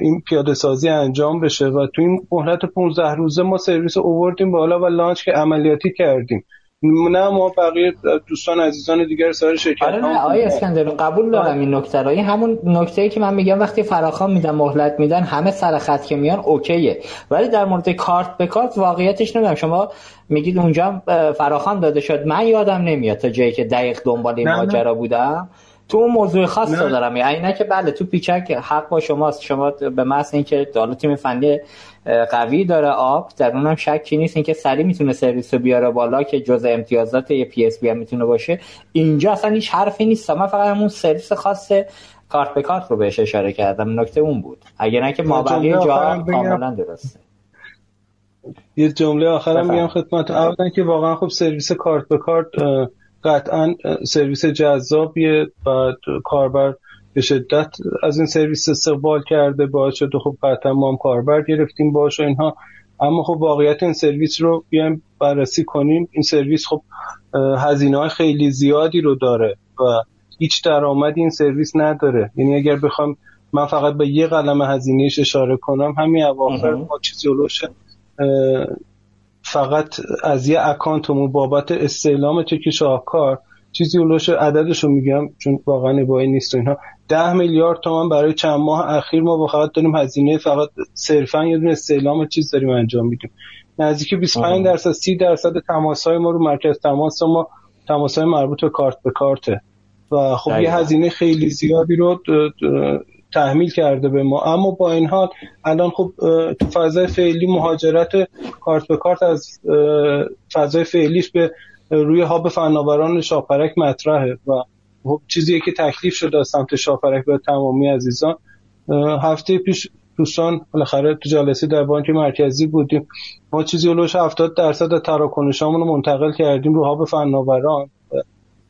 این پیاده سازی انجام بشه و تو این مهلت 15 روزه ما سرویس اووردیم بالا و launch که عملیاتی کردیم. نه ما بقیه دوستان عزیزان دیگر سایر شرکت آره نه آقای اسکندرون قبول دارم این نکته رو. این همون نکته ای که من میگم وقتی فراخوان میدن مهلت میدن همه سر خط که میان اوکیه. ولی در مورد کارت به کارت واقعیتش نمی‌دونم. شما میگید اونجا فراخوان داده شد. من یادم نمیاد تا جایی که دقیق دنبال این ماجرا بودم. تو اون موضوع خاص رو دارم. یعنی نه که بله تو پیچک حق با شماست. شما به محض اینکه حالا تیم فنی قوی داره آپ در اونم شکی نیست. اینکه سری می‌تونه سرویس رو بیاره بالا که جزء امتیازات یه PSP هم می‌تونه باشه. اینجا اصلا هیچ حرفی نیست. من فقط همون سرویس خاص کارت به کارت رو بهش اشاره کردم. نکته اون بود. اگه نه که ما بقیه جا کاملا درسته. یه جمله آخرم میگم خدمت اولا که واقعا خب سرویس کارت به کارت قطعا سرویس جذابیه و کاربر به شدت از این سرویس استقبال کرده باعث شده خب قطعا ما هم کاربر گرفتیم باش و اینها. اما خب واقعیت این سرویس رو بیایم بررسی کنیم. این سرویس خب هزینه های خیلی زیادی رو داره و هیچ درآمدی این سرویس نداره. یعنی اگر بخوام من فقط به یه قلم هزینهش اشاره کنم همین اواخر ما چیزی فقط از یه اکانتمون بابت استعلام چک شاهکار چیزی اولوش عددش رو میگم چون واقعا نبایی نیست و اینها. ده میلیارد تومن برای چند ماه اخیر ما فقط داریم هزینه فقط صرفا یه دونه استعلام چیز داریم انجام میدیم. نزدیک 25 درصد 30 درصد تماس های ما رو مرکز تماس ما تماس های مربوط به کارت به کارته. و خب یه هزینه خیلی زیادی رو تحمیل کرده به ما. اما با این حال الان خب تو فضای فعلی مهاجرت کارت به کارت از فضای فعلیش به روی هاب فناوران شاپرک مطرحه و خب چیزیه که تکلیف شده از سمت شاپرک به تمامی عزیزان. هفته پیش دوستان بالاخره تو جلسه در بانک مرکزی بودیم. ما چیزی اولوش 70 درصد تراکنشامون رو منتقل کردیم رو هاب فناوران.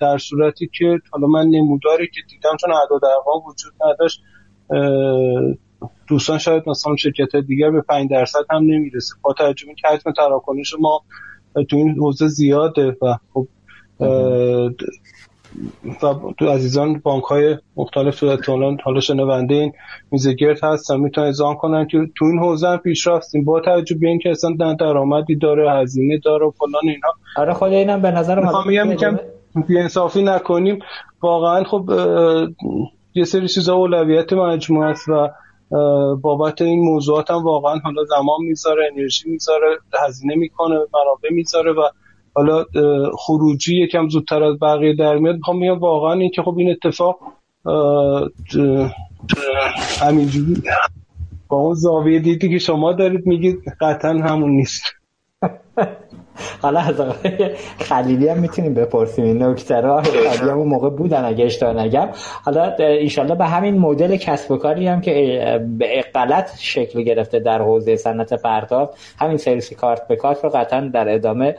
در صورتی که حالا من نموداری که دیدم چون اعداد ارقام وجود نداشت دوستان شاید مثلا شرکت دیگر به 5 درصد هم نمی‌رسه. با توجه به حجم تراکنش ما تو این حوزه زیاده و خب و تو عزیزان بانک های مختلف تو حالا شنونده این میزگرد هستن می‌تونن ازان کنن که تو این حوزه هم پیش رفتیم با توجه به اینکه اصلا درآمدی داره هزینه داره و فلان اینا. آره خود اینم به نظر من میگم میگم انصافی نکنیم. واقعا خب یه سری چیزا اولویت مجموعه است و بابت این موضوعات هم واقعا حالا زمان می‌ذاره انرژی می‌ذاره هزینه می‌کنه منابع می‌ذاره و حالا خروجی یکم زودتر از بقیه در میاد. می‌خوام میگم واقعا این که خب این اتفاق همینجوری با اون زاویه دیدی که شما دارید میگید قطعا همون نیست. حالا از آقای خلیلی هم می‌تونیم بپرسیم. این نکته را خلیلی هم اون موقع بودن اگه اشتباه نگم. حالا ایشالله به همین مدل کسب و کاری هم که به غلط شکل گرفته در حوزه صنعت پرداخت همین سرویس کارت به کارت رو قطعا در ادامه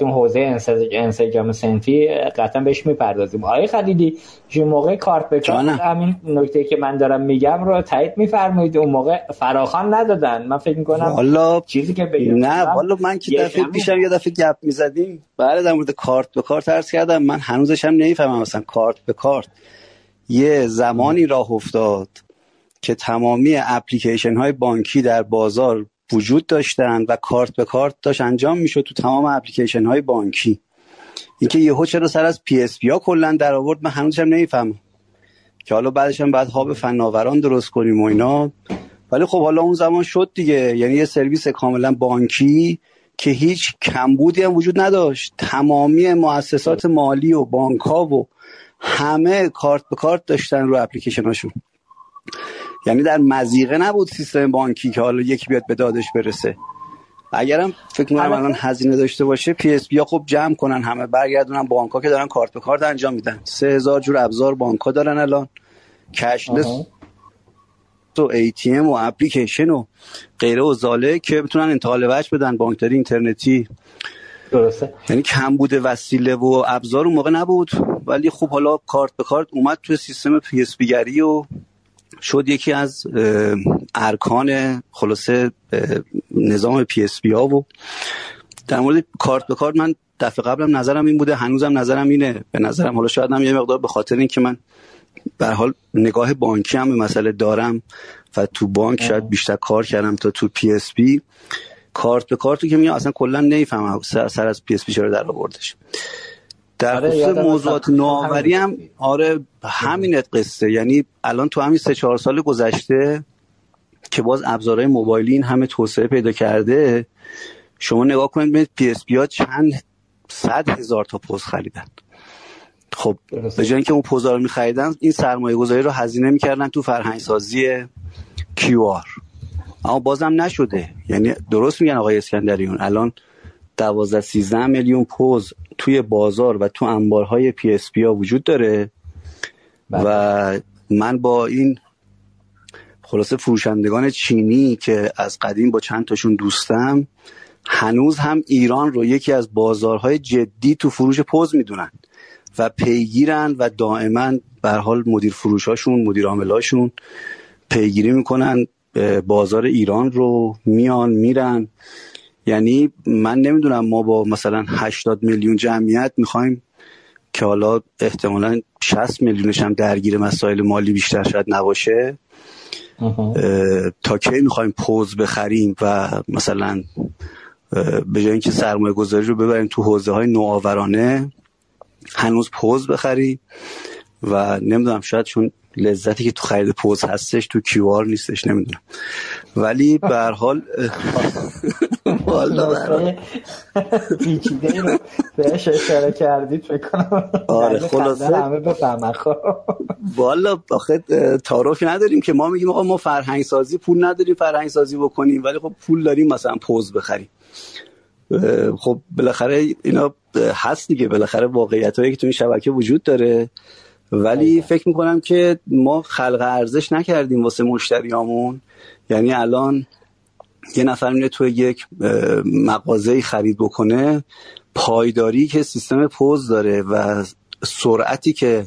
اون حوزه انسجام سنفی قطعا بهش می‌پردازیم. آقای خلیلی جو موقع کارت به کارت. همین نکته که من دارم میگم رو تایید میفرمایید. اون موقع فراخان ندادن. من فکر می‌کنم والا چیزی که بگم نه والا من که دفعه پیشم یه دفعه گپ می‌زدیم. بله در مورد کارت به کارت عرض کردم. من هنوزش هم نمی‌فهمم مثلا کارت به کارت. یه زمانی راه افتاد که تمامی اپلیکیشن های بانکی در بازار وجود داشتن و کارت به کارت داشت انجام می‌شد تو تمام اپلیکیشن های بانکی. اینکه یهو چرا سر از PSP ها کلا در آورد من هنوزش هم نمی‌فهمم. که حالا بعدش هم بعد hub فناوران درست کنیم و اینا. ولی خب حالا اون زمان شد دیگه. یعنی یه سرویس کاملا بانکی که هیچ کمبودی هم وجود نداشت. تمامی مؤسسات مالی و بانک ها و همه کارت به کارت داشتن رو اپلیکیشن هاشون یعنی در مضیقه نبود سیستم بانکی که حالا یکی بیاد به دادش برسه. اگرم فکر می‌کنم الان هزینه داشته باشه PSP خب جمع کنن همه برگردونن بانک ها که دارن کارت به کارت انجام میدن. سه هزار جور ابزار بانک ها دارن الان. cashless و ATM و اپلیکیشن و غیره و ذلک که بتونن انتقال وجه بدن. بانکداری اینترنتی. درسته. یعنی کم بوده وسیله و ابزار اون موقع نبود. ولی خب حالا کارت به کارت اومد تو سیستم PSP گری و شد یکی از ارکان خلاصه نظام PSP ها و در مورد کارت به کارت من دفعه قبلم نظرم این بوده هنوزم نظرم اینه. به نظرم حالا شاید هم یه مقدار به خاطر اینکه من به حال نگاه بانکی هم به مسئله دارم و تو بانک شاید بیشتر کار کردم تا تو PSP کارت به کارت که میگم اصلا کلا نمی‌فهمم سر از PSP چرا در آوردش در آره خصوص موضوعات نوآوری هم آره همین قصه. یعنی الان تو همین سه چهار سال گذشته که باز ابزارهای موبایلی این همه توسعه پیدا کرده شما نگاه کنید ببینید PSP ها چند صد هزار تا پوز خریدن. خب به جای اینکه اون پوزا رو میخریدن این سرمایه گذاری رو هزینه می‌کردن تو فرهنگ سازی QR اما بازم نشده. یعنی درست میگن آقای اسکندریون الان 12 13 میلیون پوز توی بازار و تو انبارهای PSP ها وجود داره بله. و من با این خلاصه فروشندگان چینی که از قدیم با چند تاشون دوستم هنوز هم ایران رو یکی از بازارهای جدی تو فروش پوز می‌دونن و پیگیرن و دائما به حال مدیر فروشاشون مدیر عاملاشون پیگیری می‌کنن بازار ایران رو میان میرن یعنی من نمی‌دونم ما با مثلا 80 میلیون جمعیت می‌خوایم که حالا احتمالا 60 میلیونش هم درگیر مسائل مالی بیشتر شاید نباشه. تا کی می‌خوایم پوز بخریم و مثلا به جای اینکه سرمایه گذاری رو ببریم تو حوزه های نوآورانه هنوز پوز بخری و نمی‌دونم شاید چون لذتی که تو خرید پوز هستش تو کیوار نیستش نمی‌دونم. ولی به حال [LAUGHS] والا پیچیده رو بهش اشاره کردید فکر کنم آره خلاصه. همه بفهمن خب والا آخه تعارفی نداریم که ما میگیم آقا ما فرهنگ سازی پول نداریم فرهنگ سازی بکنیم ولی خب پول داریم مثلا پوز بخریم. خب بالاخره اینا هست دیگه. بالاخره واقعیت هایی که تو این شبکه وجود داره. ولی فکر می‌کنم که ما خلق ارزش نکردیم واسه مشتریامون. یعنی الان یه نفر میره تو یک مغازه خرید بکنه پایداری که سیستم پوز داره و سرعتی که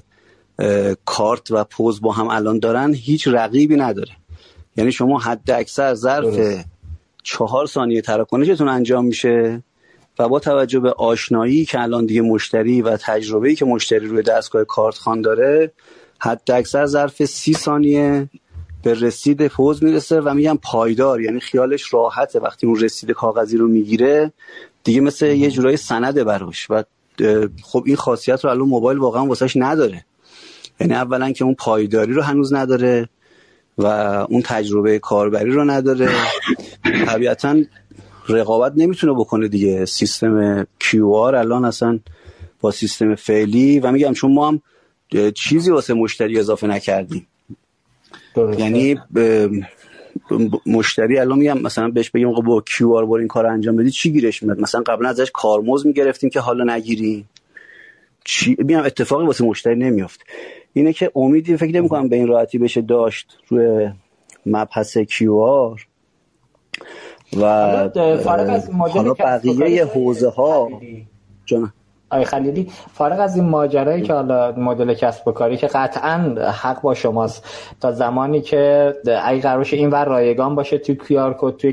کارت و پوز با هم الان دارن هیچ رقیبی نداره. یعنی شما حد اکثر ظرف چهار ثانیه تراکنشتون انجام میشه و با توجه به آشنایی که الان دیگه مشتری و تجربه‌ای که مشتری روی دستگاه کارت خان داره حد اکثر ظرف سی ثانیه به رسید پوز می‌رسه و میگم پایدار یعنی خیالش راحته. وقتی اون رسید کاغذی رو می‌گیره دیگه مثل یه جورای سنده براش. و خب این خاصیت رو الان موبایل واقعا واسش نداره. یعنی اولا که اون پایداری رو هنوز نداره و اون تجربه کاربری رو نداره. طبیعتا رقابت نمی‌تونه بکنه دیگه. سیستم QR الان اصلا با سیستم فعلی. و میگم چون ما هم چیزی واسه مشتری اضافه نکردیم. یعنی مشتری الان میگم مثلا بهش بگیم با کیو آر بر این کار انجام بدی چی گیرش میاد؟ مثلا قبلا ازش کارمز می‌گرفتیم که حالا نگیریم چی؟ میگم اتفاقی واسه مشتری نمیافت. اینه که امیدی فکر نمی کنم به این راحتی بشه داشت روی مبحث QR. و حالا بقیه حوزه ها جانم. آقای خلیلی فارغ از این ماجرایی که حالا مدل کسب و کاری که قطعا حق با شماست تا زمانی که اگه قرارش این ور رایگان باشه توی QR code توی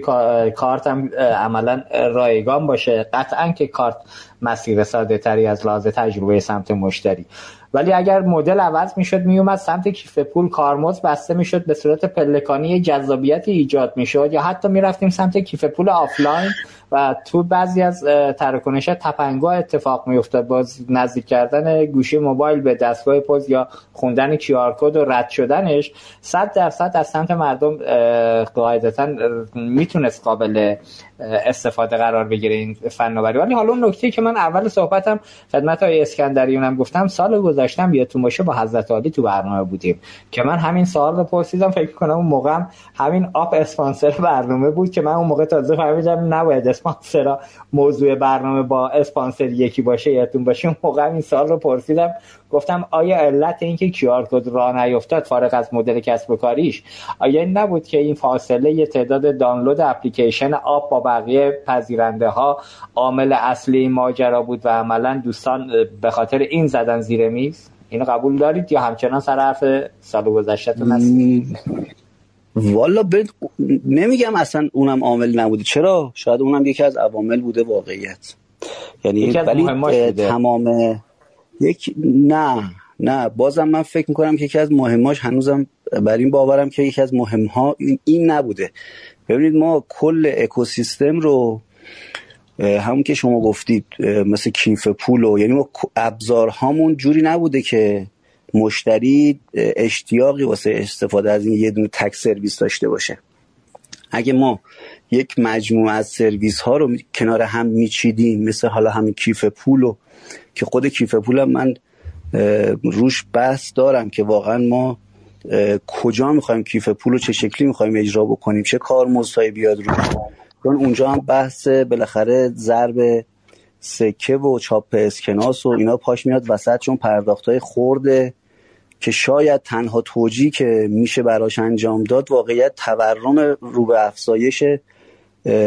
کارت هم عملا رایگان باشه قطعا که کارت مسیر ساده تری از لحاظ تجربه سمت مشتری. ولی اگر مدل عوض می‌شد میومد سمت کیف پول کارمزد بسته می‌شد به صورت پلکانی جذابیتی ایجاد می‌شد یا حتی می‌رفتیم سمت کیف پول آفلاین و تو بعضی از تراکنش tap and go اتفاق میافتاد. باز نزدیک کردن گوشی موبایل به دستگاه پوز یا خوندن QR code و رد شدنش 100 درصد از سمت مردم قاعدتا می‌تونست قابل استفاده قرار بگیره این فناوری. ولی حالا اون نکته که من اول صحبتم خدمت های اسکندریونم گفتم سال گذشتم بیاتون باشه با حضرت عالی تو برنامه بودیم که من همین سوال رو پرسیدم. فکر کنم اون موقع همین آپ اسپانسر برنامه بود که من اون موقع تازه فهمیدم نباید اسپانسر موضوع برنامه با اسپانسر یکی باشه یادتون باشه موقع این سال رو پرسیدم. گفتم آیا علت اینکه کیار کد راه نیفتاد فارغ از مدل کسب و کاریش؟ آیا نبود که این فاصله یه تعداد دانلود اپلیکیشن آپ با بقیه پذیرنده ها عامل اصلی ماجرا بود و عملا دوستان به خاطر این زدن زیر میز؟ اینو قبول دارید یا همچنان سر حرف سال هستید والا ب... نمیگم اصلا اونم عامل نبوده. چرا؟ شاید اونم یکی از عوامل بوده واقعیت. یعنی ولی تمام یک نه نه. بازم من فکر می‌کنم که یکی از مهماش هنوزم بر این باورم که یکی از مهمها این, این نبوده. ببینید ما کل اکوسیستم رو همون که شما گفتید مثل کیف پول و یعنی ما ابزارهامون جوری نبوده که مشتری اشتیاقی واسه استفاده از این یه دونه تک سرویس داشته باشه. اگه ما یک مجموعه از سرویس ها رو کنار هم میچیدیم مثل حالا همین کیف پول و که خود کیف پولم من روش بحث دارم که واقعا ما کجا می‌خوایم کیف پول رو چه شکلی می‌خوایم اجرا بکنیم چه کار مزتایی بیاد رو. چون اونجا هم بحث بالاخره ضرب سکه و چاپ اسکناس و اینا پاش میاد وسط چون پرداخت های خورده که شاید تنها توجی که میشه براش انجام داد واقعیت تورم رو به افزایش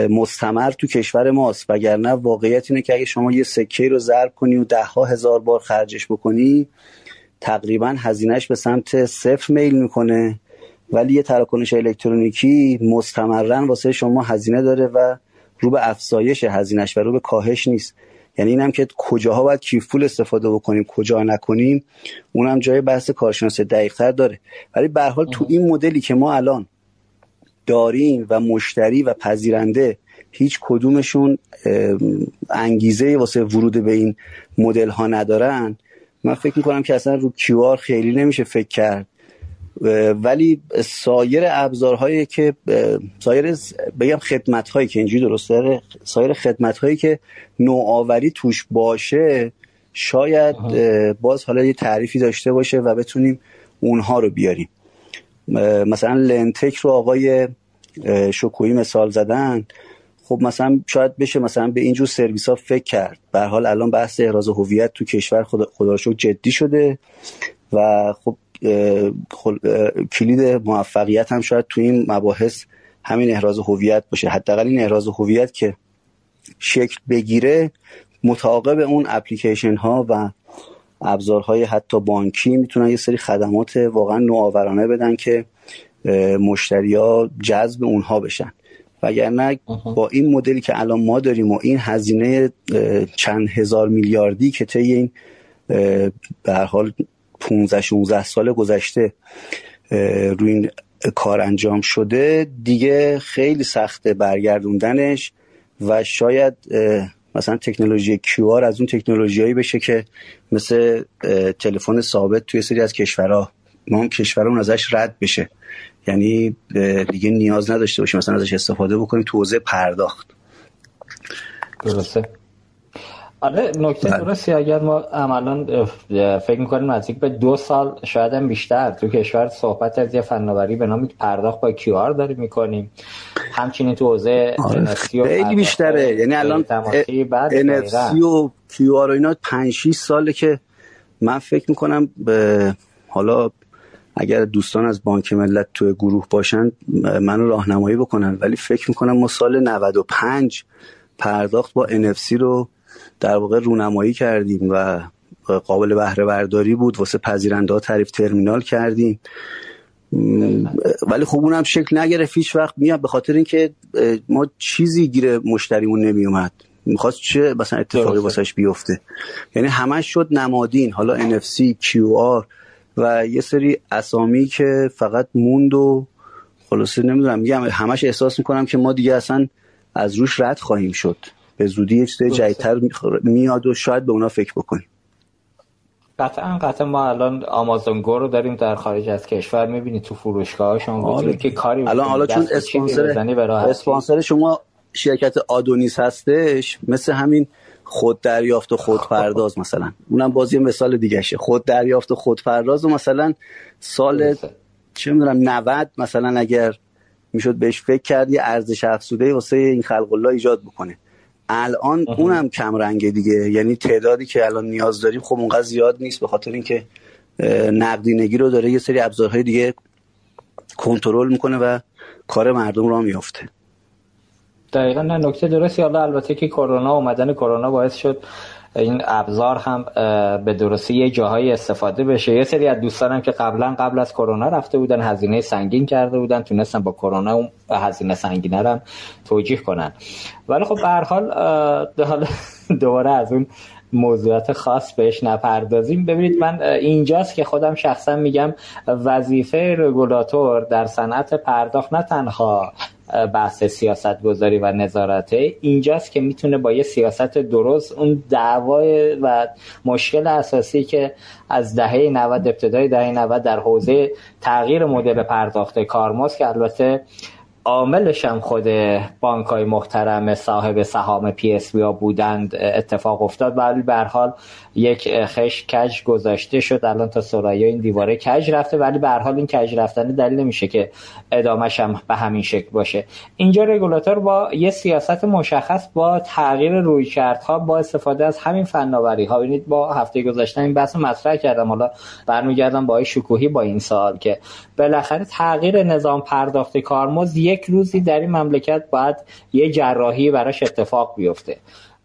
مستمر تو کشور ماست. وگرنه واقعیت اینه که اگه شما یه سکه رو ضرب کنی و ده ها هزار بار خرجش بکنی تقریبا هزینهش به سمت صفر میل می‌کنه. ولی یه تراکنش الکترونیکی مستمرا واسه شما هزینه داره و رو به افزایش هزینهش و رو به کاهش نیست. یعنی اینم که کجاها باید کیف پول استفاده بکنیم کجا نکنیم اونم جای بحث کارشناس دقیقتر داره. ولی به حال تو این مدلی که ما الان داریم و مشتری و پذیرنده هیچ کدومشون انگیزه واسه ورود به این مدل ها ندارن. من فکر می‌کنم که اصلا رو کیوار خیلی نمیشه فکر کرد. ولی سایر ابزارهایی که سایر بگم خدمت هایی که اینجوری درست داره سایر خدمت هایی که نوآوری توش باشه شاید باز حالا یه تعریفی داشته باشه و بتونیم اونها رو بیاریم. مثلا لنتک رو آقای شکویی مثال زدن. خب مثلا شاید بشه مثلا به اینجور سرویس ها فکر کرد. به حال الان بحث احراز هویت تو کشور خدا, خدا جدی شده و خب کلید موفقیت هم شاید تو این مباحث همین احراز هویت باشه. حداقل این احراز هویت که شکل بگیره متعاقب اون اپلیکیشن ها و ابزارهای حتی بانکی می‌تونن یه سری خدمات واقعا نوآورانه بدن که مشتریا جذب اونها بشن. وگرنه با این مدلی که الان ما داریم و این هزینه چند هزار میلیاردی که طی این به هر حال 15 16 سال گذشته روی این کار انجام شده. دیگه خیلی سخته برگردوندنش و شاید مثلا تکنولوژی QR از اون تکنولوژیایی بشه که مثل تلفن ثابت توی سری از کشورها ما هم کشورمون ازش رد بشه. یعنی دیگه نیاز نداشته باشیم مثلا ازش استفاده بکنیم تو حوزه پرداخت. درسته. آره نکته بله. درستی اگر ما عملا فکر می‌کنیم نزدیک به دو سال شاید هم بیشتر تو کشور صحبت از یه فناوری به نام پرداخت با کیو آر داریم می‌کنیم همچنین تو حوزه آره. خیلی بیشتره یعنی الان NFC و کیو آر و اینا 5 6 ساله که من فکر می‌کنم به حالا اگر دوستان از بانک ملت تو گروه باشن منو راهنمایی بکنن ولی فکر می‌کنم ما سال 95 پرداخت با NFC رو در واقع رونمایی کردیم و قابل بهره برداری بود. واسه پذیرنده ها تعریف ترمینال کردیم. ولی خب اونم شکل نگرفت. هیچ وقت میاد به خاطر اینکه ما چیزی گیر مشتریمون نمیومد. می‌خواست چه مثلا اتفاقی واسش بیفته. یعنی همش شد نمادین. حالا NFC QR و یه سری اسامی که فقط موند و خلاصه نمی‌دونم میگم همش احساس می‌کنم که ما دیگه اصلا از روش رد خواهیم شد. به زودی یه چیز جدیدتر میاد و شاید به اونا فکر بکنیم قطعا قطعا ما الان آمازون گو رو داریم در خارج از کشور می‌بینید تو فروشگاه شما آره. که کاری الان حالا چون اسپانسر اسپانسر شما شرکت آدونیس هستش مثل همین خود دریافت و خود پرداز مثلا. اونم بازی مثال دیگه شه خود دریافت و خود پرداز و مثلا سال چه می‌دونم 90 مثلا اگر می‌شد بهش فکر کرد یه ارزش افزوده واسه این خلق الله ایجاد بکنه. الان اونم کم رنگه دیگه. یعنی تعدادی که الان نیاز داریم خب اونقدر زیاد نیست به خاطر اینکه نقدینگی رو داره یه سری ابزارهای دیگه کنترل می‌کنه و کار مردم را میافته. دقیقا نه نکته درستی. حالا البته که کرونا اومدن کرونا باعث شد این ابزار هم به درستی یه جاهای استفاده بشه. یه سری از دوستانم که قبلا قبل از کرونا رفته بودن هزینه سنگین کرده بودن تونستن با کرونا اون هزینه سنگین هم توجیه کنن. ولی خب به هر حال [LAUGHS] دوباره از اون موضوعات خاص بهش نپردازیم. ببینید من اینجاست که خودم شخصا میگم وظیفه رگولاتور در صنعت پرداخت نه تنها بحث سیاست گذاری و نظارته اینجاست که می‌تونه با یه سیاست درست اون دعوای و مشکل اساسی که از دهه 90 ابتدای دهه 90 در حوزه تغییر مدل پرداخت کارماست که البته عاملش هم خود بانک های محترم صاحب سهام PSP ها بودند اتفاق افتاد ولی به حال یک خشت کج گذاشته شد. الان تا ثریا این دیواره کج رفته ولی به حال این کج رفتن دلیل نمیشه که ادامش هم به همین شکل باشه. اینجا رگولاتور با یه سیاست مشخص با تغییر رویکردها با استفاده از همین فناوری ها ببینید با هفته گذشته این بحث مطرح کردم. حالا برمیگردم با شکوهی با این سال که بالاخره تغییر نظام پرداخت کارمزد یک روزی در این مملکت باید یه جراحی براش اتفاق بیفته.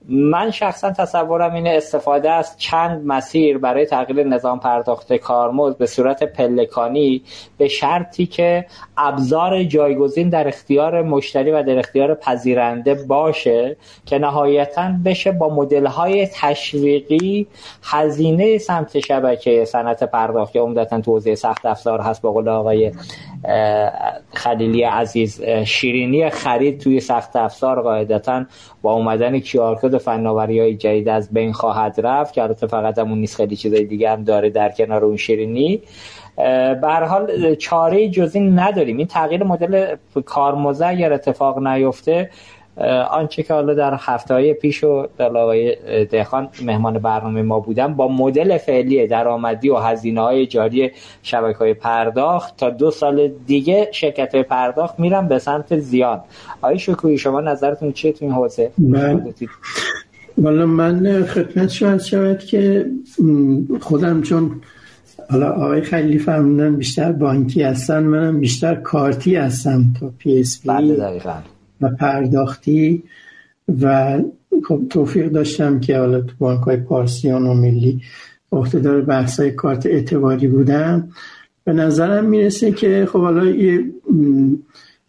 من شخصا تصورم اینه استفاده از چند مسیر برای تغییر نظام پرداخت کارمزد به صورت پلکانی به شرطی که ابزار جایگزین در اختیار مشتری و در اختیار پذیرنده باشه که نهایتا بشه با مدل های تشویقی هزینه سمت شبکه صنعت پرداخت یا عمدتا توزیع سخت افزار هست به قول آقای خلیلی عزیز شیرینی خرید توی سخت افزار قاعدتا با اومدن کیار کد فناوری های جدید از بین خواهد رفت که البته فقط همون نیست خیلی چیزای دیگه هم داره در کنار اون شیرینی. به حال چاره جز این نداریم. این تغییر مدل کارمزد اگر اتفاق نیفته آنچه که حالا در هفته های پیش و در آقای دهخان مهمان برنامه ما بودم با مدل فعلی درآمدی و هزینه های جاری شبکه های پرداخت تا دو سال دیگه شرکت های پرداخت میرن به سمت زیان. آقای شکوی شما نظرتون چیه تو این حوزه؟ والا من خدمت شما شود که خودم چون حالا آقای خلیلی فرمودن بیشتر بانکی هستن منم بیشتر کارتی هستم تا پی اس بله، و پرداختی و خب توفیق داشتم که حالا تو بانک های پارسیان و ملی اختدار بحث های کارت اعتباری بودم. به نظرم می‌رسه که خب حالا یه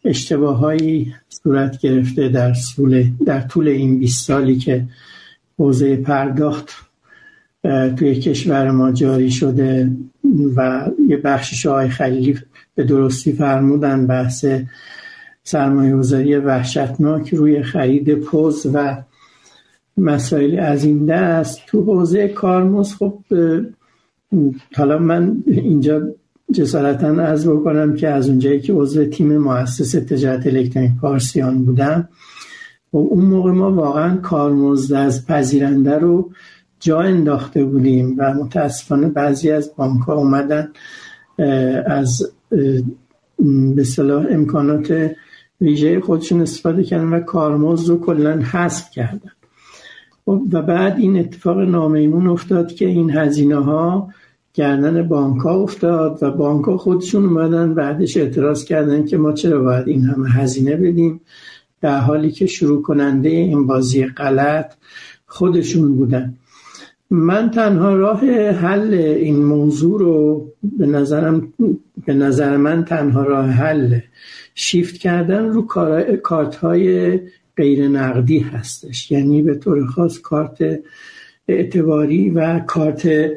اشتباهایی صورت گرفته در در طول این 20 سالی که حوزه پرداخت توی کشور ما جاری شده و یه بخشش آقای خلیلی به درستی فرمودن بحث سرمایه گذاری وحشتناک روی خرید پوز و مسائل از این دست. تو حوزه کارمز خب حالا من اینجا جسارتا از بکنم که از اونجایی که عضو تیم مؤسس تجارت الکترونیک پارسیان بودم و خب اون موقع ما واقعا کارمزد از پذیرنده رو جا انداخته بودیم و متاسفانه بعضی از بانک ها اومدن از به صلاح امکانات ویژه خودشون استفاده کردن و کارمزد رو کلا حذف کردن. خب، و بعد این اتفاق نامیمون افتاد که این هزینه ها گردن بانک ها افتاد و بانک ها خودشون اومدن بعدش اعتراض کردن که ما چرا باید این همه هزینه بدیم. در حالی که شروع کننده این بازی غلط خودشون بودن. من تنها راه حل این موضوع رو به نظرم به نظر من تنها راه حل شیفت کردن رو کارت های غیر نقدی هستش. یعنی به طور خاص کارت اعتباری و کارت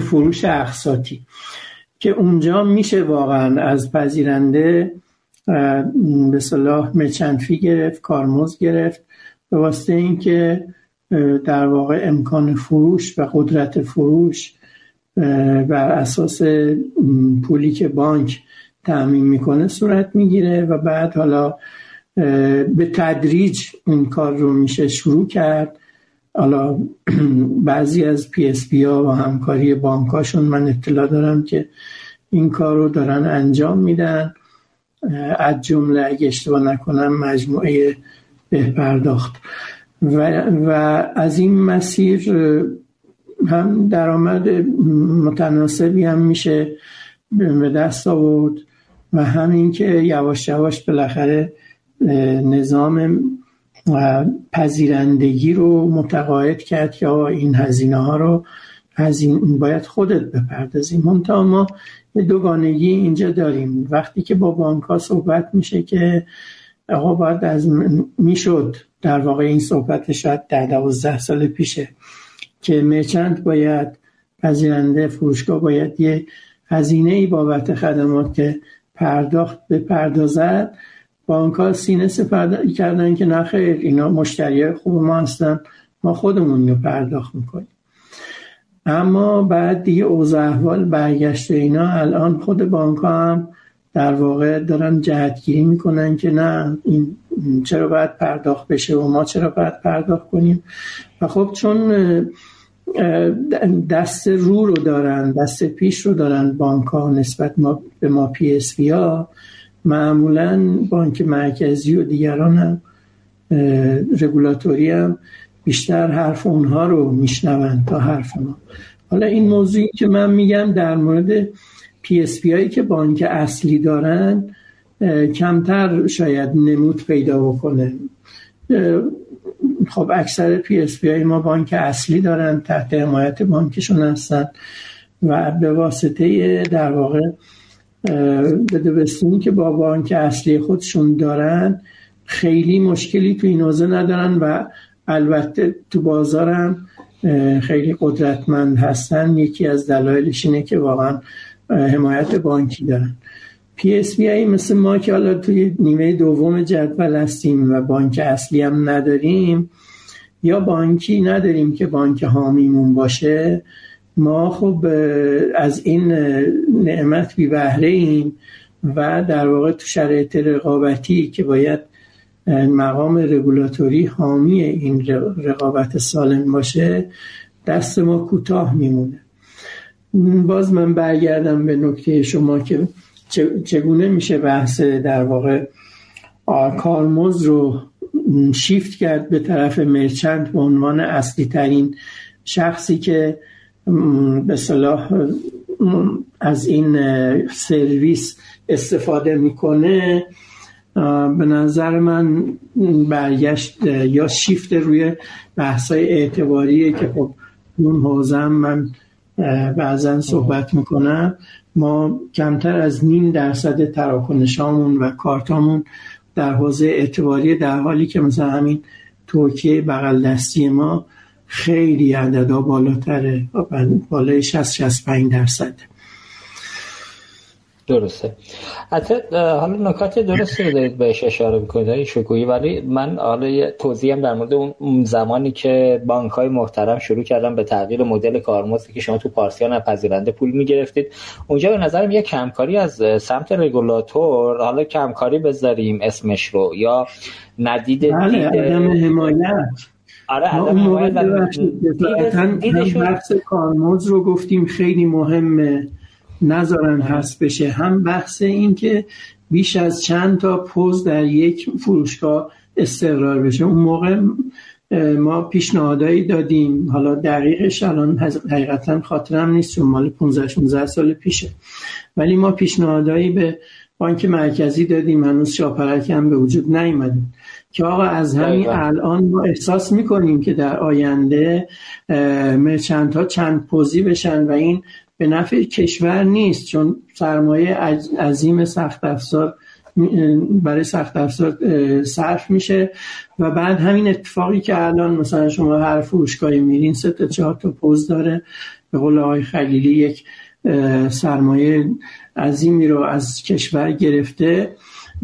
فروش اقساطی. که اونجا میشه واقعا از پذیرنده به صلاح مچنفی گرفت کارمز گرفت. به واسطه اینکه در واقع امکان فروش و قدرت فروش بر اساس پولی که بانک تأمین می‌کنه صورت می‌گیره و بعد حالا به تدریج این کار رو میشه شروع کرد. حالا [CLEARS THROAT] بعضی از پی اس بی ها و همکاری بانکاشون من اطلاع دارم که این کار رو دارن انجام میدن. از جمله اگه اشتباه نکنم مجموعه به پرداخت و, و از این مسیر هم درآمد متناسبی هم میشه به دست آورد. و همین که یواش یواش بالاخره نظام پذیرندگی رو متقاعد کرد که این هزینه ها رو هزین باید خودت بپردازیم منتها ما دوگانگی اینجا داریم. وقتی که با بانک ها صحبت میشه که آقا باید از می‌شد در واقع این صحبت شاید در دوازده سال پیشه که مرچنت باید پذیرنده فروشگاه باید یه هزینه ای بابت خدمات که پرداخت به پردازد بانک ها سینه سپرده کردن که نخیر اینا مشتری خوب ما هستن. ما خودمون رو پرداخت می‌کنیم. اما بعد دیگه اوضاع احوال برگشته اینا الان خود بانک ها هم در واقع دارن جهتگیری می‌کنن که نه این چرا باید پرداخت بشه و ما چرا باید پرداخت کنیم؟ و خب چون دست رو رو دارن دست پیش رو دارن بانک ها نسبت ما به ما پی اس وی ها. معمولا بانک مرکزی و دیگران هم رگولاتوری هم بیشتر حرف اونها رو میشنون تا حرف ما. حالا این موضوعی که من میگم در مورد PSP هایی که بانک اصلی دارن کمتر شاید نمود پیدا بکنه. خب اکثر PSP های ما بانک اصلی دارن تحت حمایت بانکشون هستن و به واسطه در واقع بده که با بانک اصلی خودشون دارن خیلی مشکلی تو این حوزه ندارن و البته تو بازارم خیلی قدرتمند هستن. یکی از دلایلش اینه که واقعا حمایت بانکی دارن. پی اس بی مثل ما که حالا توی نیمه دوم جدول هستیم و بانک اصلی هم نداریم یا بانکی نداریم که بانک حامیمون باشه ما خب از این نعمت بی بهره ایم و در واقع تو شرایط رقابتی که باید مقام رگولاتوری حامی این رقابت سالم باشه دست ما کوتاه میمونه. باز من برگردم به نکته شما که چگونه میشه بحث در واقع کارمز رو شیفت کرد به طرف مرچنت به عنوان اصلی ترین شخصی که به صلاح از این سرویس استفاده می‌کنه به نظر من برگشت یا شیفت روی بحثای اعتباریه که خب اون حوزه من بعضا صحبت می‌کنم. ما کمتر از نیم درصد تراکنشامون و کارتامون در حوزه اعتباری در حالی که مثلا همین توکیه بغل دستی ما خیلی عددا بالاتره. بالای 60 65 درصد درسته. حتی حالا نکات درستی رو دارید بهش اشاره می‌کنید شکویی ولی من حالا یه توضیح هم در مورد اون زمانی که بانک های محترم شروع کردن به تغییر مدل کارمزدی که شما تو پارسیان پذیرنده پول می‌گرفتید. اونجا به نظرم یه کمکاری از سمت رگولاتور حالا کمکاری بذاریم اسمش رو یا ندید بله عدم حمایت. آره عدم حمایت بحث کارمز رو گفتیم خیلی مهمه. نذارن هست بشه. هم بحث این که بیش از چند تا پوز در یک فروشگاه استقرار بشه. اون موقع ما پیشنهادایی دادیم. حالا دقیقش الان حقیقتا خاطرم نیست چون مال 15 16 سال پیشه. ولی ما پیشنهادایی به بانک مرکزی دادیم. هنوز شاپرک هم به وجود نیومدیم که آقا از همین الان ما احساس می‌کنیم که در آینده مرچنت ها چند پوزی بشن و این به نفع کشور نیست چون سرمایه عظیم سخت افزار برای سخت افزار صرف میشه و بعد همین اتفاقی که الان مثلا شما هر فروشگاهی میرین سه تا چهار تا پوز داره. به قول آقای خلیلی یک سرمایه عظیمی رو از کشور گرفته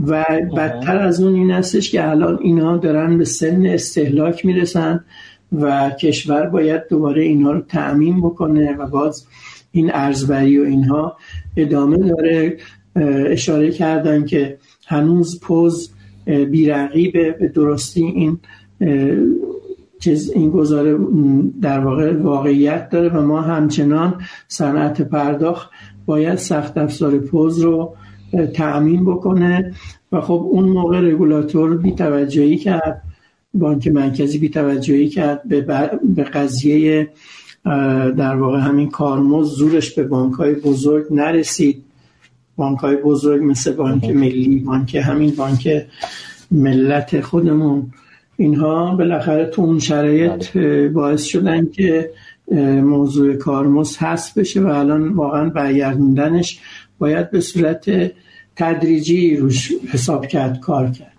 و بدتر از اون این هستش که الان اینا دارن به سن استهلاک می‌رسن و کشور باید دوباره اینا رو تعمین بکنه و باز این ارزبری و اینها ادامه داره. اشاره کردن که هنوز پوز بیرقیبه. به درستی این چیز این گذاره در واقع واقعیت داره و ما همچنان صنعت پرداخت باید سخت افزار پوز رو تأمین بکنه. و خب اون موقع رگولاتور بی توجهی کرد بانک مرکزی بی توجهی کرد به قضیه در واقع همین کارمز زورش به بانک های بزرگ نرسید. بانک های بزرگ مثل بانک ملی بانک همین بانک ملت خودمون اینها بالاخره تو اون شرایط بله. باعث شدن که موضوع کارمز هست بشه و الان واقعا برگردوندنش باید به صورت تدریجی روش حساب کرد کار کرد.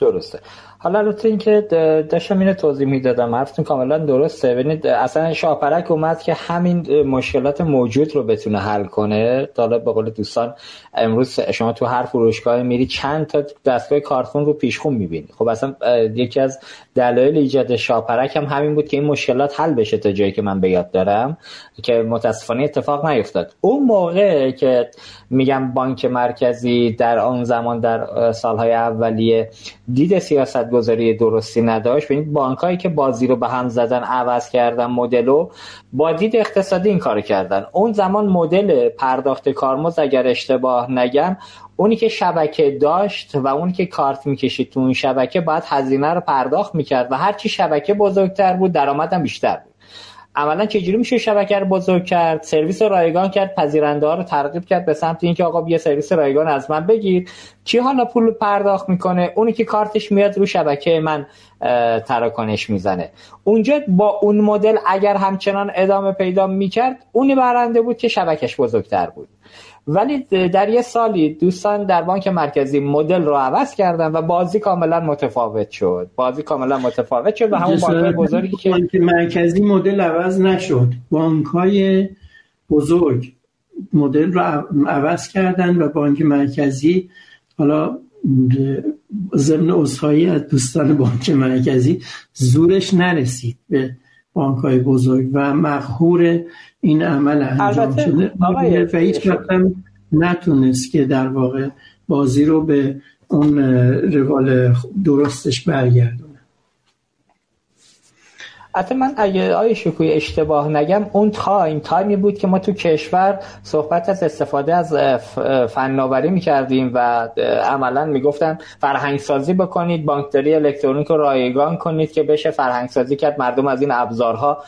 درسته. حالا البته اینکه داشتم اینو توضیح می‌دادم. حرفتون کاملا درسته. ببینید اصلا شاپرک اومد که همین مشکلات موجود رو بتونه حل کنه. حالا به قول دوستان امروز شما تو هر فروشگاه میری چند تا دستگاه کارتون رو پیشخون می‌بینی. خب اصلا یکی از دلایل ایجاد شاپرک هم همین بود که این مشکلات حل بشه تا جایی که من به یاد دارم که متاسفانه اتفاق نیفتاد. اون موقع که میگم بانک مرکزی در آن زمان در سالهای اولیه دید سیاست گذاری درستی نداشت. ببینید بانکایی که بازی رو به هم زدن عوض کردن مدلو با دید اقتصادی این کار کردن. اون زمان مدل پرداخت کارمز اگر اشتباه نگم اونی که شبکه داشت و اونی که کارت می‌کشید تو اون شبکه باید هزینه رو پرداخت می‌کرد و هرچی شبکه بزرگتر بود درآمدم بیشتر بود. عملا چجوری میشه شبکه رو بزرگ کرد؟ سرویس رایگان کرد پذیرنده ها رو ترغیب کرد به سمت اینکه آقا بیا سرویس رایگان از من بگیر. کی حالا پول پرداخت می‌کنه؟ اونی که کارتش میاد رو شبکه من تراکنش می‌زنه. اونجا با اون مدل اگر همچنان ادامه پیدا می‌کرد اونی برنده بود که شبکش بزرگتر بود. ولی در یه سالی دوستان در بانک مرکزی مدل رو عوض کردن و بازی کاملا متفاوت شد. بازی کاملا متفاوت شد و همون بانک بزرگی که بانک مرکزی مدل عوض نشد. بانک های بزرگ مدل رو عوض کردن و بانک مرکزی حالا ضمن اصحایی از دوستان بانک مرکزی زورش نرسید. به بانک های بزرگ و مخهور این عمل انجام شده. و هیچ نتونست که در واقع بازی رو به اون روال درستش برگردونه. حتی من اگه آقای شکوهی اشتباه نگم اون تایم تایمی بود که ما تو کشور صحبت از استفاده از فناوری می‌کردیم و عملا می‌گفتن فرهنگ سازی بکنید بانکداری الکترونیک رو رایگان کنید که بشه فرهنگ سازی کرد مردم از این ابزارها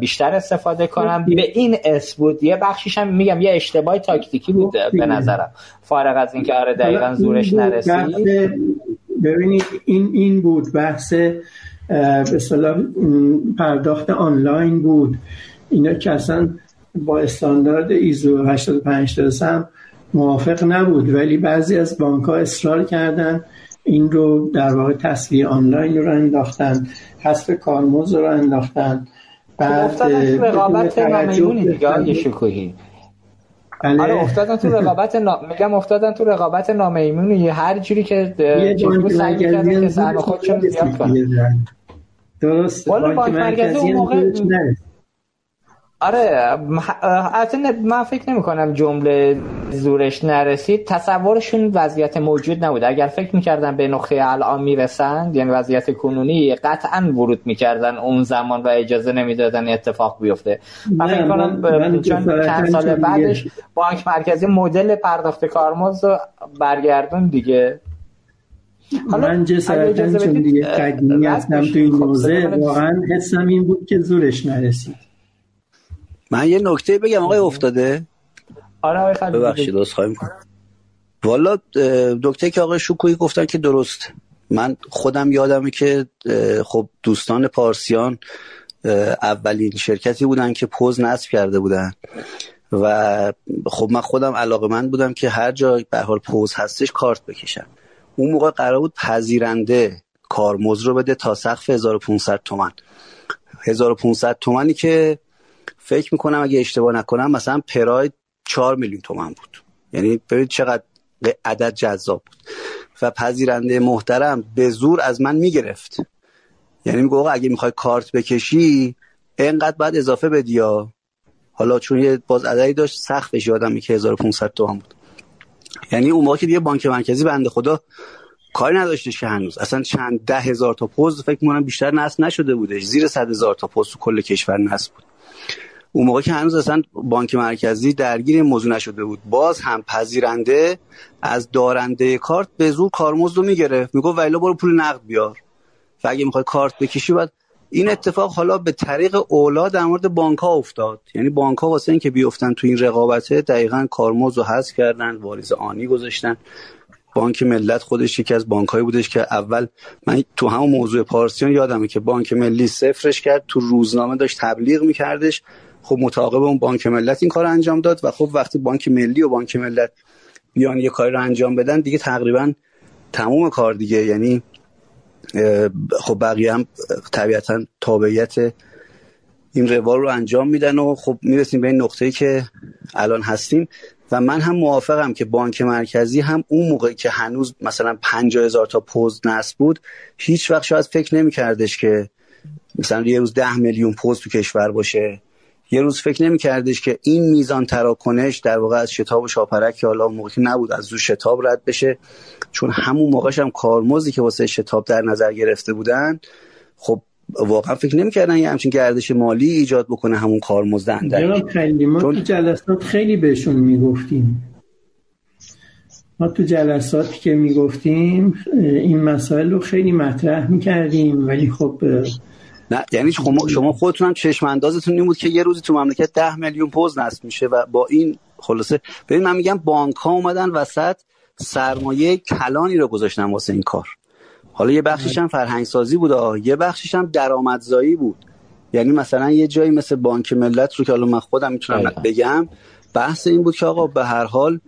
بیشتر استفاده کنن. به این اس بود. یه بخشیش هم میگم یه اشتباه تاکتیکی بود به نظرم. فارغ از اینکه آره دقیقا زورش نرسید. ببینید این این بود بحث به پرداخت آنلاین بود. اینا که اصلا با استاندارد ایزو 85 هم موافق نبود. ولی بعضی از بانک ها اصرار کردن این رو در واقع تصویه آنلاین رو انداختن حذف کارمز رو انداختن. بعد خب، رقابت نامیمونی دیگه. شکوهی. بله. آره افتادن تو رقابت نا... میگم افتادن تو رقابت نامیمونی هر جوری که یه سعی کردن که سهم خودشون زیاد کنن. درست بانک مرکزی اون موقع آره البته من فکر نمی کنم جمله زورش نرسید. تصورشون وضعیت موجود نبود. اگر فکر می‌کردن به نقطه الان می‌رسند یعنی وضعیت کنونی قطعا ورود می‌کردن اون زمان و اجازه نمی‌دادن اتفاق بیفته. من فکر کنم چون چند سال بعدش بانک مرکزی مدل پرداخت کارمز رو برگردون دیگه. من جسارتا چون دیگه قدیمی هستم تو این خب، موزه واقعا حسم این بود که زورش نرسید. من یه نکته بگم آقای افتاده؟ آره ببخشید دوست خواهیم کنم والا دکتر که آقای شکویی گفتن که درست. من خودم یادمه که خب دوستان پارسیان اولین شرکتی بودن که پوز نصب کرده بودن. و خب من خودم علاقه من بودم که هر جا به حال پوز هستش کارت بکشم. اون موقع قرار بود پذیرنده کارمزد رو بده تا سقف 1500 تومن 1500 تومنی که فکر می‌کنم اگه اشتباه نکنم مثلا پراید 4 میلیون تومن بود. یعنی ببینید چقدر عدد جذاب بود. و پذیرنده محترم به زور از من می‌گرفت. یعنی میگه اگه می‌خوای کارت بکشی اینقدر بعد اضافه بدی حالا چون یه باز عددی داشت سقفش یادم که 1500 تومن بود. یعنی اون موقع که دیگه بانک مرکزی بنده خدا کاری نداشتش که هنوز. اصلا چند ده هزار تا پوز فکر می‌کنم بیشتر نصب نشده بودش. زیر صد هزار تا پوز تو کل کشور نصب بود. اون موقع که هنوز اصلا بانک مرکزی درگیر موضوع نشده بود. باز هم پذیرنده از دارنده کارت به زور کارمزد رو می‌گرفت. می‌گفت ویلا برو پول نقد بیار. و اگه کارت بکشی باید این اتفاق حالا به طریق اولا در مورد بانک ها افتاد. یعنی بانک ها واسه اینکه بیفتن تو این رقابته دقیقا کارمز رو حذف کردن واریز آنی گذاشتن. بانک ملت خودش یکی از بانک هایی بودش که اول من تو همون موضوع پارسیون یادمه که بانک ملی صفرش کرد تو روزنامه داشت تبلیغ میکردش. خب متعاقب اون بانک ملت این کار انجام داد و خب وقتی بانک ملی و بانک ملت بیان یه کاری رو انجام بدن دیگه تقریبا تموم کار دیگه. یعنی خب بقیه هم طبیعتا تابعیت این روال رو انجام میدن و خب می‌رسیم به این نقطه که الان هستیم. و من هم موافقم که بانک مرکزی هم اون موقع که هنوز مثلا 50 هزار تا پوز نصب بود هیچ وقت شاید فکر نمیکردش که مثلا یه روز ده میلیون پوز تو کشور باشه. یه روز فکر نمیکردش که این میزان تراکنش در واقع از شتاب و شاپرک که حالا موقع نبود از رو شتاب رد بشه. چون همون موقعش هم کارمزدی که واسه شتاب در نظر گرفته بودن خب واقعا فکر نمی‌کردن یه همچین گردش مالی ایجاد بکنه همون کارمزد خیلی ما تو جلسات خیلی بهشون می‌گفتیم. ما تو جلساتی که می‌گفتیم این مسائل رو خیلی مطرح می‌کردیم ولی خب نه یعنی شما شما خودتون هم چشم اندازتون این بود که یه روزی تو مملکت ده میلیون پوز نصب میشه و با این خلاصه ببین من میگم بانک ها اومدن وسط سرمایه کلانی رو گذاشتن واسه این کار. حالا یه بخشش هم فرهنگ سازی بود یه بخشش هم درآمدزایی بود. یعنی مثلا یه جایی مثل بانک ملت رو که حالا من خودم می‌تونم بله. بگم بحث این بود که آقا به هر حال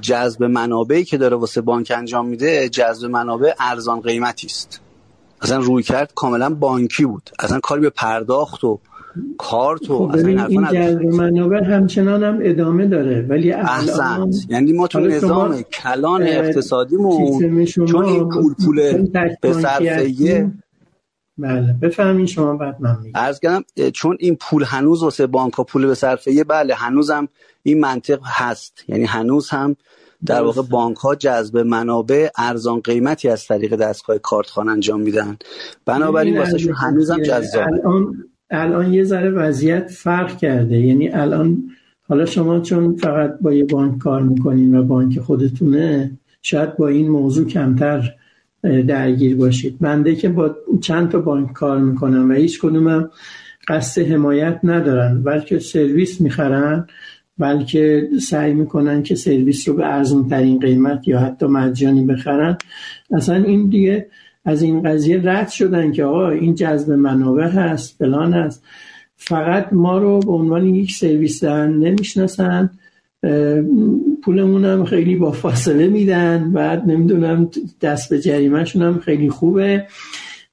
جذب منابعی که داره واسه بانک انجام میده جذب منابع ارزان قیمتی است. اصلا روی کرد کاملا بانکی بود. اصلا کاری به پرداخت و کارت و خب این, این جذب منابع همچنان هم ادامه داره ولی احسنت یعنی ما تو نظام کلان اقتصادیمون چون این پول پول به صرفه بله بفهمین شما بعد من میگم. عرض کردم چون این پول هنوز واسه بانک ها پول به صرفه بله هنوز هم این منطق هست. یعنی هنوز هم در واقع بانک ها جذب منابع ارزان قیمتی از طریق دستگاه کارتخوان انجام میدن. بنابراین واسه هنوزم جذاب الان الان یه ذره وضعیت فرق کرده. یعنی الان حالا شما چون فقط با یه بانک کار می‌کنین و بانک خودتونه شاید با این موضوع کمتر درگیر باشید. بنده که با چند تا بانک کار می‌کنم و هیچ کدومم قصد حمایت ندارن بلکه سرویس می‌خرن بلکه سعی می‌کنن که سرویس رو به ارزون ترین قیمت یا حتی مجانی بخرن. اصلا این دیگه از این قضیه رد شدن که آقا این جذب منابع هست فلان هست. فقط ما رو به عنوان یک سرویس دهنده می‌شناسن پولمون هم خیلی با فاصله میدن. بعد نمی‌دونم دست به جریمهشون هم خیلی خوبه.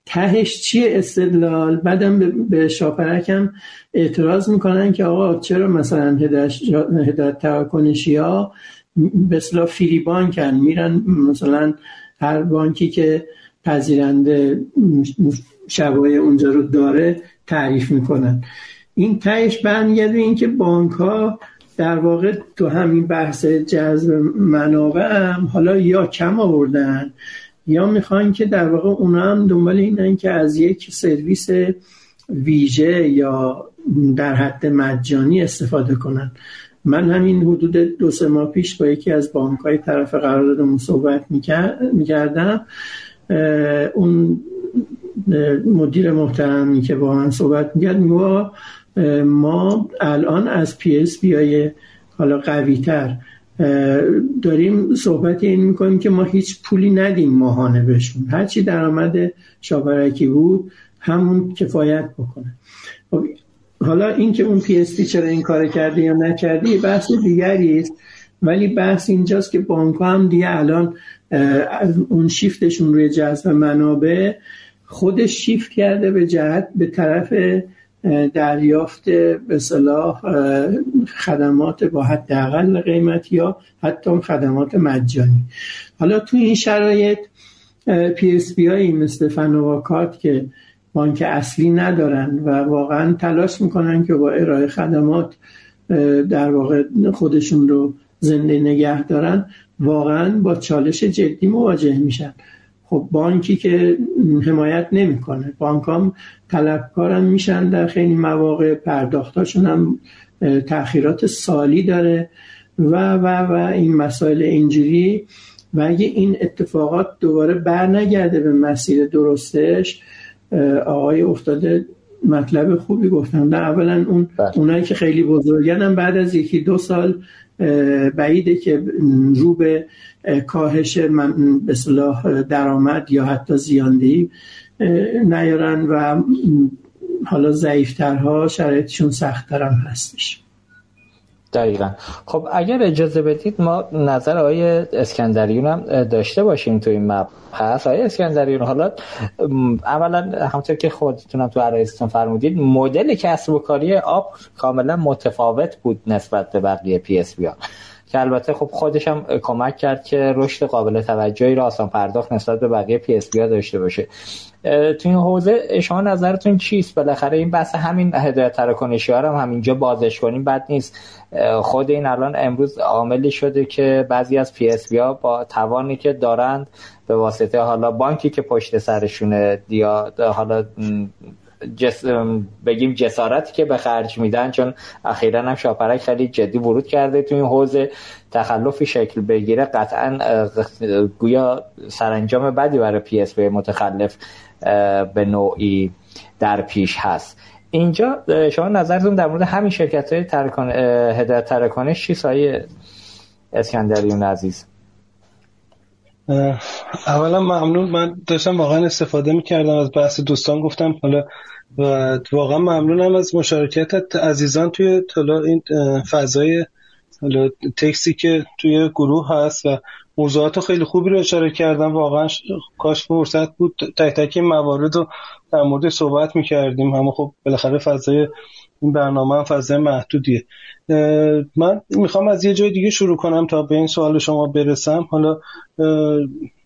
تهش چیه استدلال؟ بعدم به شاپرکم اعتراض می‌کنن که آقا چرا مثلا هدایت تراکنشی ها به اصلاح فری بانکن میرن مثلا هر بانکی که پذیرنده شبای اونجا رو داره تعریف می‌کنن. این تهش برمیگرده اینکه بانک ها در واقع تو همین بحث جذب منابع هم حالا یا کم آوردن یا می‌خوان که در واقع اونا هم دنبال اینن که از یک سرویس ویژه یا در حد مجانی استفاده کنن. من همین حدود دو سه ماه پیش با یکی از بانک های طرف قراردادمون صحبت می‌کردم. اون مدیر محترمی که با من صحبت می‌کرد میگو ما الان از پی اس بیای حالا قوی تر داریم صحبت این می‌کنیم که ما هیچ پولی ندیم ماهانه بهشون. هرچی درآمد شاورکی بود همون کفایت بکنه. خب، حالا اینکه اون پی اس چرا این کار کرده یا نکرده بحث دیگری است. ولی بحث اینجاست که بانک هم دیگه الان اون شیفتشون روی جذب منابع خودش شیفت کرده به جهت به طرف دریافت به خدمات با حداقل قیمت یا حتی خدمات مجانی. حالا تو این شرایط PSP هایی مثل فن‌آوا کارت که بانک اصلی ندارن و واقعا تلاش می‌کنن که با ارائه خدمات در واقع خودشون رو زنده نگه دارن واقعا با چالش جدی مواجه میشن. خب بانکی که حمایت نمی‌کنه بانک هم طلبکارم میشن در خیلی مواقع پرداختاشون هم تاخیرات سالی داره و و و این مسائل اینجوری و اگه این اتفاقات دوباره بر نگرده به مسیر درستش آقای افتاده مطلب خوبی گفتم در اولا اون بله. اونایی که خیلی بزرگن هم بعد از یکی دو سال بعیده که رو به کاهش من به صلاح درآمد یا حتی زیاندهی نیارن و حالا ضعیفترها شرایطشون سختتر هستش. دقیقا. خب اگر اجازه بدید ما نظر آقای اسکندریون هم داشته باشیم تو این مبحث. آقای اسکندریون حالا اولا همونطور که خودتونم تو عرایزتون فرمودید مدل کسب و کاری آپ کاملا متفاوت بود نسبت به بقیه PSP که البته خب خودش هم کمک کرد که رشد قابل توجهی را آسان پرداخت نسبت به بقیه PSP داشته باشه. تو این حوزه شما نظرتون چیست؟ بالاخره این بحث همین هدایت تراکنشی هم همینجا بازش کنیم بد نیست. خود این الان امروز عاملی شده که بعضی از PSP ها با توانی که دارند به واسطه حالا بانکی که پشت سرشونه یا حالا جس... بگیم جسارتی که به خرج میدن چون اخیرا هم شاپرک خیلی جدی ورود کرده تو این حوزه. تخلفی شکل بگیره قطعا گویا سرانجام بدی برای PSP متخلف. به نوعی در پیش هست. اینجا شما نظرتون در مورد همین شرکت های ترکان... هدایت ترکانش چی سایه اسکندریون عزیز؟ اولا ممنون. من داشتم واقعا استفاده می‌کردم از بحث دوستان گفتم حالا و واقعا ممنونم از مشارکت عزیزان توی حالا این فضای تکسی که توی گروه هست و موضوعات خیلی خوبی رو اشاره کردم. واقعا کاش فرصت بود. تک تک موارد رو در مورد صحبت می‌کردیم. اما خب بالاخره فضای این برنامه هم فضای محدودیه. من می‌خوام از یه جای دیگه شروع کنم تا به این سوال شما برسم. حالا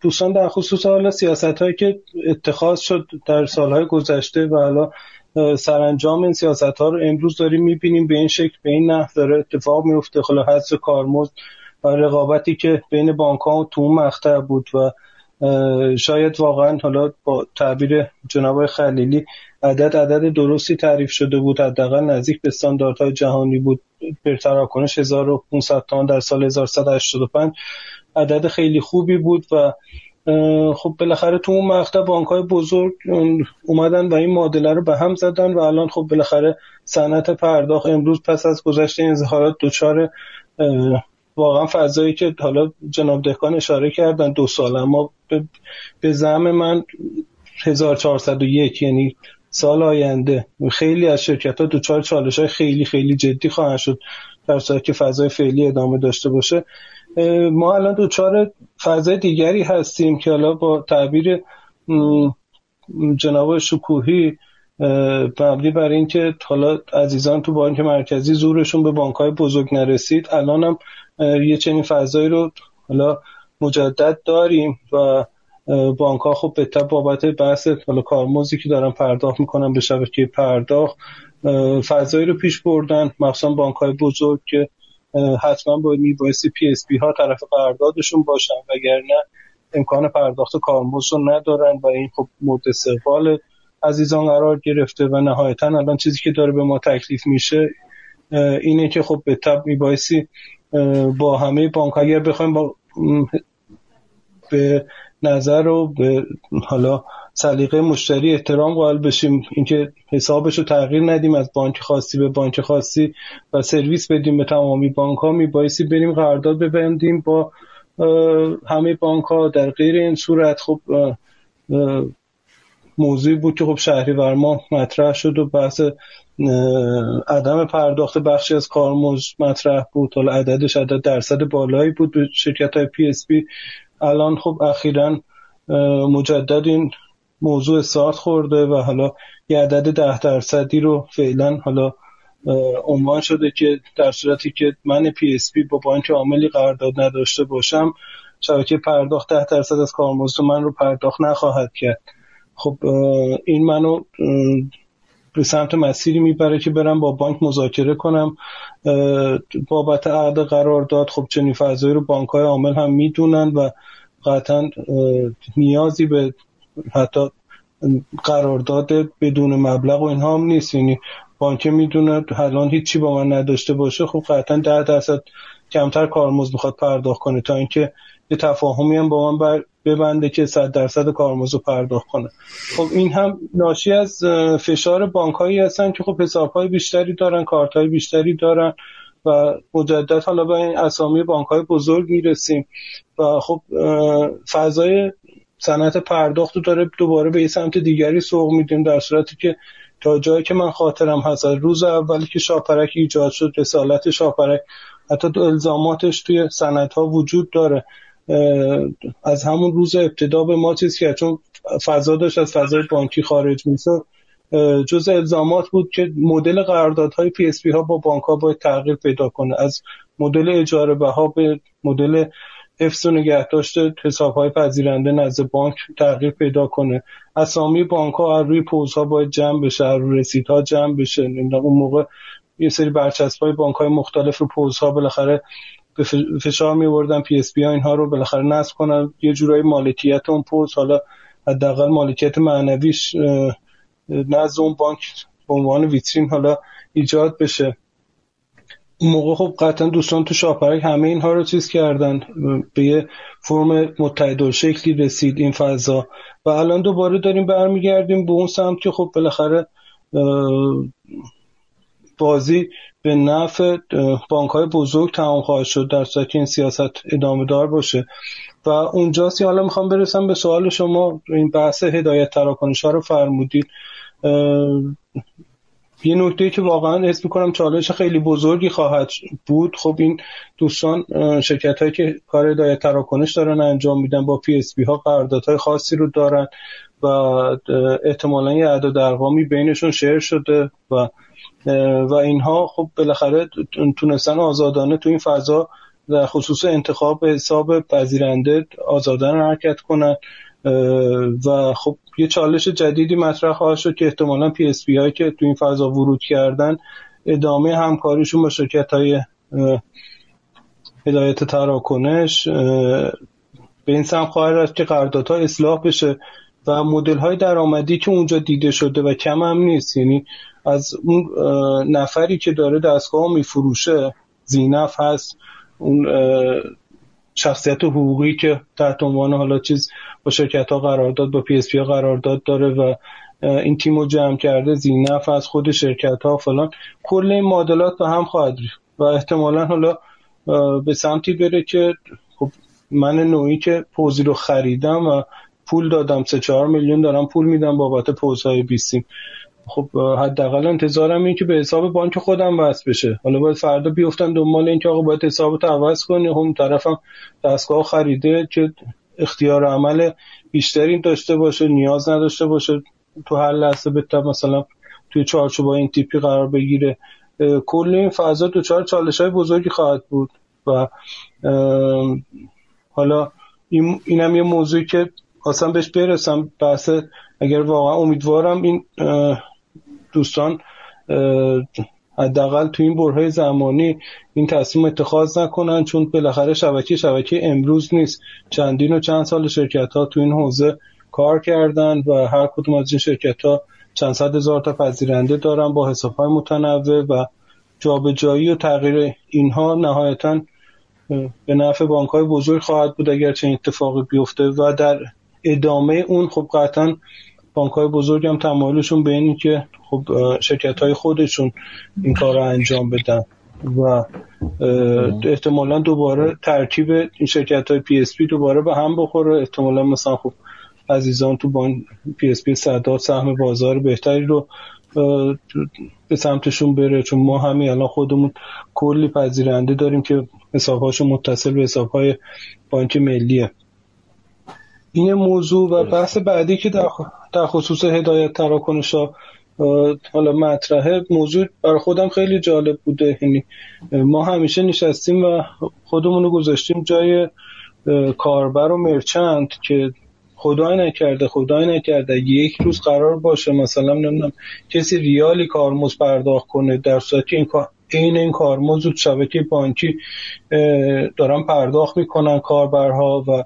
دوستان در خصوص حالا سیاست هایی که اتخاذ شد در سالهای گذشته و حالا سرانجام این سیاست ها رو امروز داریم می‌بینیم. به این شکل به این نحو داره اتفاق میفته حالا حذف کارمزد رقابتی که بین بانک ها تو اون مقطع بود و شاید واقعا حالا با تعبیر جناب خلیلی عدد عدد درستی تعریف شده بود. حداقل نزدیک به استانداردهای جهانی بود. به تراکنش 1500 تومان در سال 1185 عدد خیلی خوبی بود و خب بالاخره تو اون مقطع بانک های بزرگ اومدن و این معادله رو به هم زدن و الان خب بالاخره صنعت پرداخت امروز پس از گذشت این اظهارات دچار واقعا فضایی که حالا جناب دهکان اشاره کردن دو سال اما به زعم من 1401 یعنی سال آینده خیلی از شرکت ها دوچار چالش های خیلی خیلی جدی خواهند شد در صورت که فضای فعلی ادامه داشته باشه. ما الان دوچار فضای دیگری هستیم که حالا با تعبیر جناب شکوهی مبنی بر اینکه حالا عزیزان تو بانک مرکزی زورشون به بانک های بزرگ نرسید. الان هم یه چنین فضایی رو حالا مجدد داریم و بانک ها خب به بابت بحث حالا کارمزدی که دارن پرداخت می‌کنن به شبکه پرداخت فضایی رو پیش بردن. مخصوصا بانک های بزرگ که حتما با میبایستی PSP ها طرف قراردادشون باشن وگرنه امکان پرداخت کارمزد رو ندارن و این خب مورد استقبال عزیزان قرار گرفته و نهایتا الان چیزی که داره به ما تکلیف میشه اینه که خب به تب میبایستی با همه بانک اگر بخوایم با به نظر و به حالا سلیقه مشتری احترام قائل بشیم. اینکه حسابش رو تغییر ندیم از بانک خاصی به بانک خاصی و سرویس بدیم به تمامی بانک ها میبایستی بریم قرارداد ببندیم با همه بانک ها در غیر این صورت. خب موضوعی بود که خب شهریور ماه مطرح شد و بحث عدم پرداخت بخشی از کارمزد مطرح بود. حالا عددش عدد درصد بالایی بود به شرکت های PSP الان خب اخیرا مجدد این موضوع استارت خورده و حالا یه عدد ده درصدی رو فعلا حالا عنوان شده که در صورتی که من PSP با بانک عاملی قرارداد نداشته باشم شبکه پرداخت ده درصد از کارمزد من رو پرداخت نخواهد کرد. خب این منو به سمت مسیری می‌بره که برم با بانک مذاکره کنم. بابت عقد قرارداد خب چنین فضایی رو بانک های عامل هم می‌دونن و قطعا نیازی به حتی قرارداد بدون مبلغ و اینها هم نیست. یعنی بانک می‌دونه الان هیچی با من نداشته باشه خب قطعا ده درصد کمتر کارمزد می‌خواد پرداخت کنه تا اینکه یه تفاهمی هم با من بر ببنده که صد درصد کارمزد پرداخت کنه. خب این هم ناشی از فشار بانک هایی هستن که خب حساب های بیشتری دارن کارت های بیشتری دارن و مجدد حالا به این اسامی بانک های بزرگ می‌رسیم و خب فضای صنعت پرداخت رو داره دوباره به یه سمت دیگری سوق میدیم در صورتی که تا جایی که من خاطرم هست روز اولی که شاپرک ایجاد شد رسالت شاپرک حتی الزاماتش توی سند ها وجود داره. از همون روز ابتدا به ما چیز که چون فضا داشت از فضای بانکی خارج میشه جز الزامات بود که مدل قراردادهای PSP ها با بانک ها باید تغییر پیدا کنه. از مدل اجاره بها به مدل حفظ و نگهداشت حساب های پذیرنده نزد بانک تغییر پیدا کنه. اسامی بانک ها از روی پوز ها باید جمع بشه از روی رسید ها جمع بشه. اون موقع یه سری برچسب های بانک های مختلف رو پوز ها بالاخره به فشار می بردن PSP ها اینها رو بالاخره نصب کنن. یه جورایی مالکیت اون پوز حالا حداقل مالکیت معنویش نزد اون بانک به عنوان ویترین حالا ایجاد بشه. اون موقع خب قطعا دوستان تو شاپرک همه اینها رو چیز کردن. به یه فرم متحد شکلی رسید این فضا. و الان دوباره داریم برمیگردیم به اون سمت که خب بالاخره بازی به نفع بانک های بزرگ تمام خواهد شد در صورت این سیاست ادامه دار باشه. و اونجاست حالا می‌خوام برسم به سوال شما. این بحث هدایت تراکنش ها رو فرمودید. یه نکته که واقعا اسم می‌کنم چالش خیلی بزرگی خواهد بود. خب این دوستان شرکت هایی که کار هدایت تراکنش دارن انجام میدن با PSP ها قراردادهای خاصی رو دارن و احتمالا یه اعداد ارقامی بینشون share شده و و اینها خب بالاخره تونستن آزادانه تو این فضا در خصوص انتخاب حساب پذیرنده آزادانه حرکت کنن. و خب یه چالش جدیدی مطرح خواهد شد که احتمالا PSP هایی که تو این فضا ورود کردن ادامه همکاریشون با شرکت های هدایت تراکنش به این سمت خواهد رفت که قراردادها اصلاح بشه و مدل های درآمدی که اونجا دیده شده و کم هم نیست. یعنی از اون نفری که داره دستگاه میفروشه ذینفع هست اون شخصیت حقوقی که تحت عنوان حالا چیز با شرکت ها قرارداد با PSP قرارداد داره و این تیم رو جمع کرده ذینفع از خود شرکت ها فلان. کل این معادلات به هم خواهد و احتمالا حالا به سمتی بره که خب من نوعی که پوزی رو خریدم و پول دادم سه چهار میلیون دارم پول میدم بابت پوزهای بیسیم خب حداقل انتظارم این که به حساب بانک خودم وصل بشه. حالا باید فردا بیفتن دنبال این که آقا باید حسابت عوض کنی. هم طرفم دستگاه خریده که اختیار عمل بیشتری داشته باشه نیاز نداشته باشه تو هر لحظه بتونه مثلا توی چارچوب این تیپی قرار بگیره. کل این فضا دوچار چالش های بزرگی خواهد بود و حالا این اینم یه موضوعی که خواستم بهش برسم. بحث اگر واقعا امیدوارم این دوستان حداقل تو این برهای زمانی این تصمیم اتخاذ نکنن چون بالاخره شبکه شبکه امروز نیست. چندین و چند سال شرکت ها تو این حوزه کار کردن و هر کدوم از این شرکت ها چند صد هزار تا پذیرنده دارن با حساب های متنوع و جابجایی و تغییر اینها نهایتا به نفع بانک های بزرگ خواهد بود اگر چنین اتفاقی بیفته و در ادامه اون خب قطعا بانک های بزرگ هم تمایلشون به اینی که خب شرکت های خودشون این کار رو انجام بدن و احتمالا دوباره ترکیب این شرکت های PSP دوباره به هم بخوره. احتمالا مثلا خب عزیزان تو بان PSP سداد سهم بازار بهتری رو به سمتشون بره. چون ما همین الان خودمون کلی پذیرنده داریم که حسابهاشون متصل به حسابهای بانک ملیه. این موضوع و بحث بعدی که در خصوص هدایت تراکنش ها حالا مطرحه موضوع برای خودم خیلی جالب بوده. یعنی ما همیشه نشستیم و خودمون رو گذاشتیم جای کاربر و مرچند که خدای نکرده خدای نکرده. یک روز قرار باشه مثلا نمی‌دونم کسی ریالی کارمز پرداخت کنه در صورتی که این کار این این کارمز شبکه بانکی دارن پرداخت می‌کنن کاربرها و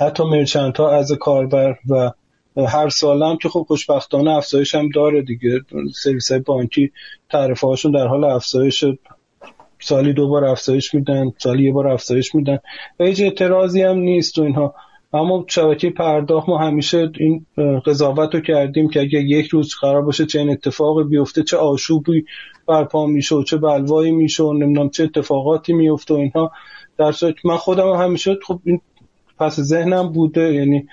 حتی مرچنت ها از کاربر و هر سال هم که خب خوشبختانه افزایش هم داره دیگه. سرویس های بانکی تعرفه هاشون در حال افزایش سالی دو بار افزایش میدن سالی یه بار افزایش میدن. و هیچ اعتراضی هم نیست و اینها. اما شبکه پرداخت ما همیشه این قضاوت رو کردیم که اگر یک روز قرار باشه چه این اتفاقی بیفته چه آشوبی برپا میشه و چه بلوایی میشه و نمی‌دونم چه اتفاقاتی میفته و اینها. در صورت من خودم همیشه خب این پس ذهنم بوده یعنی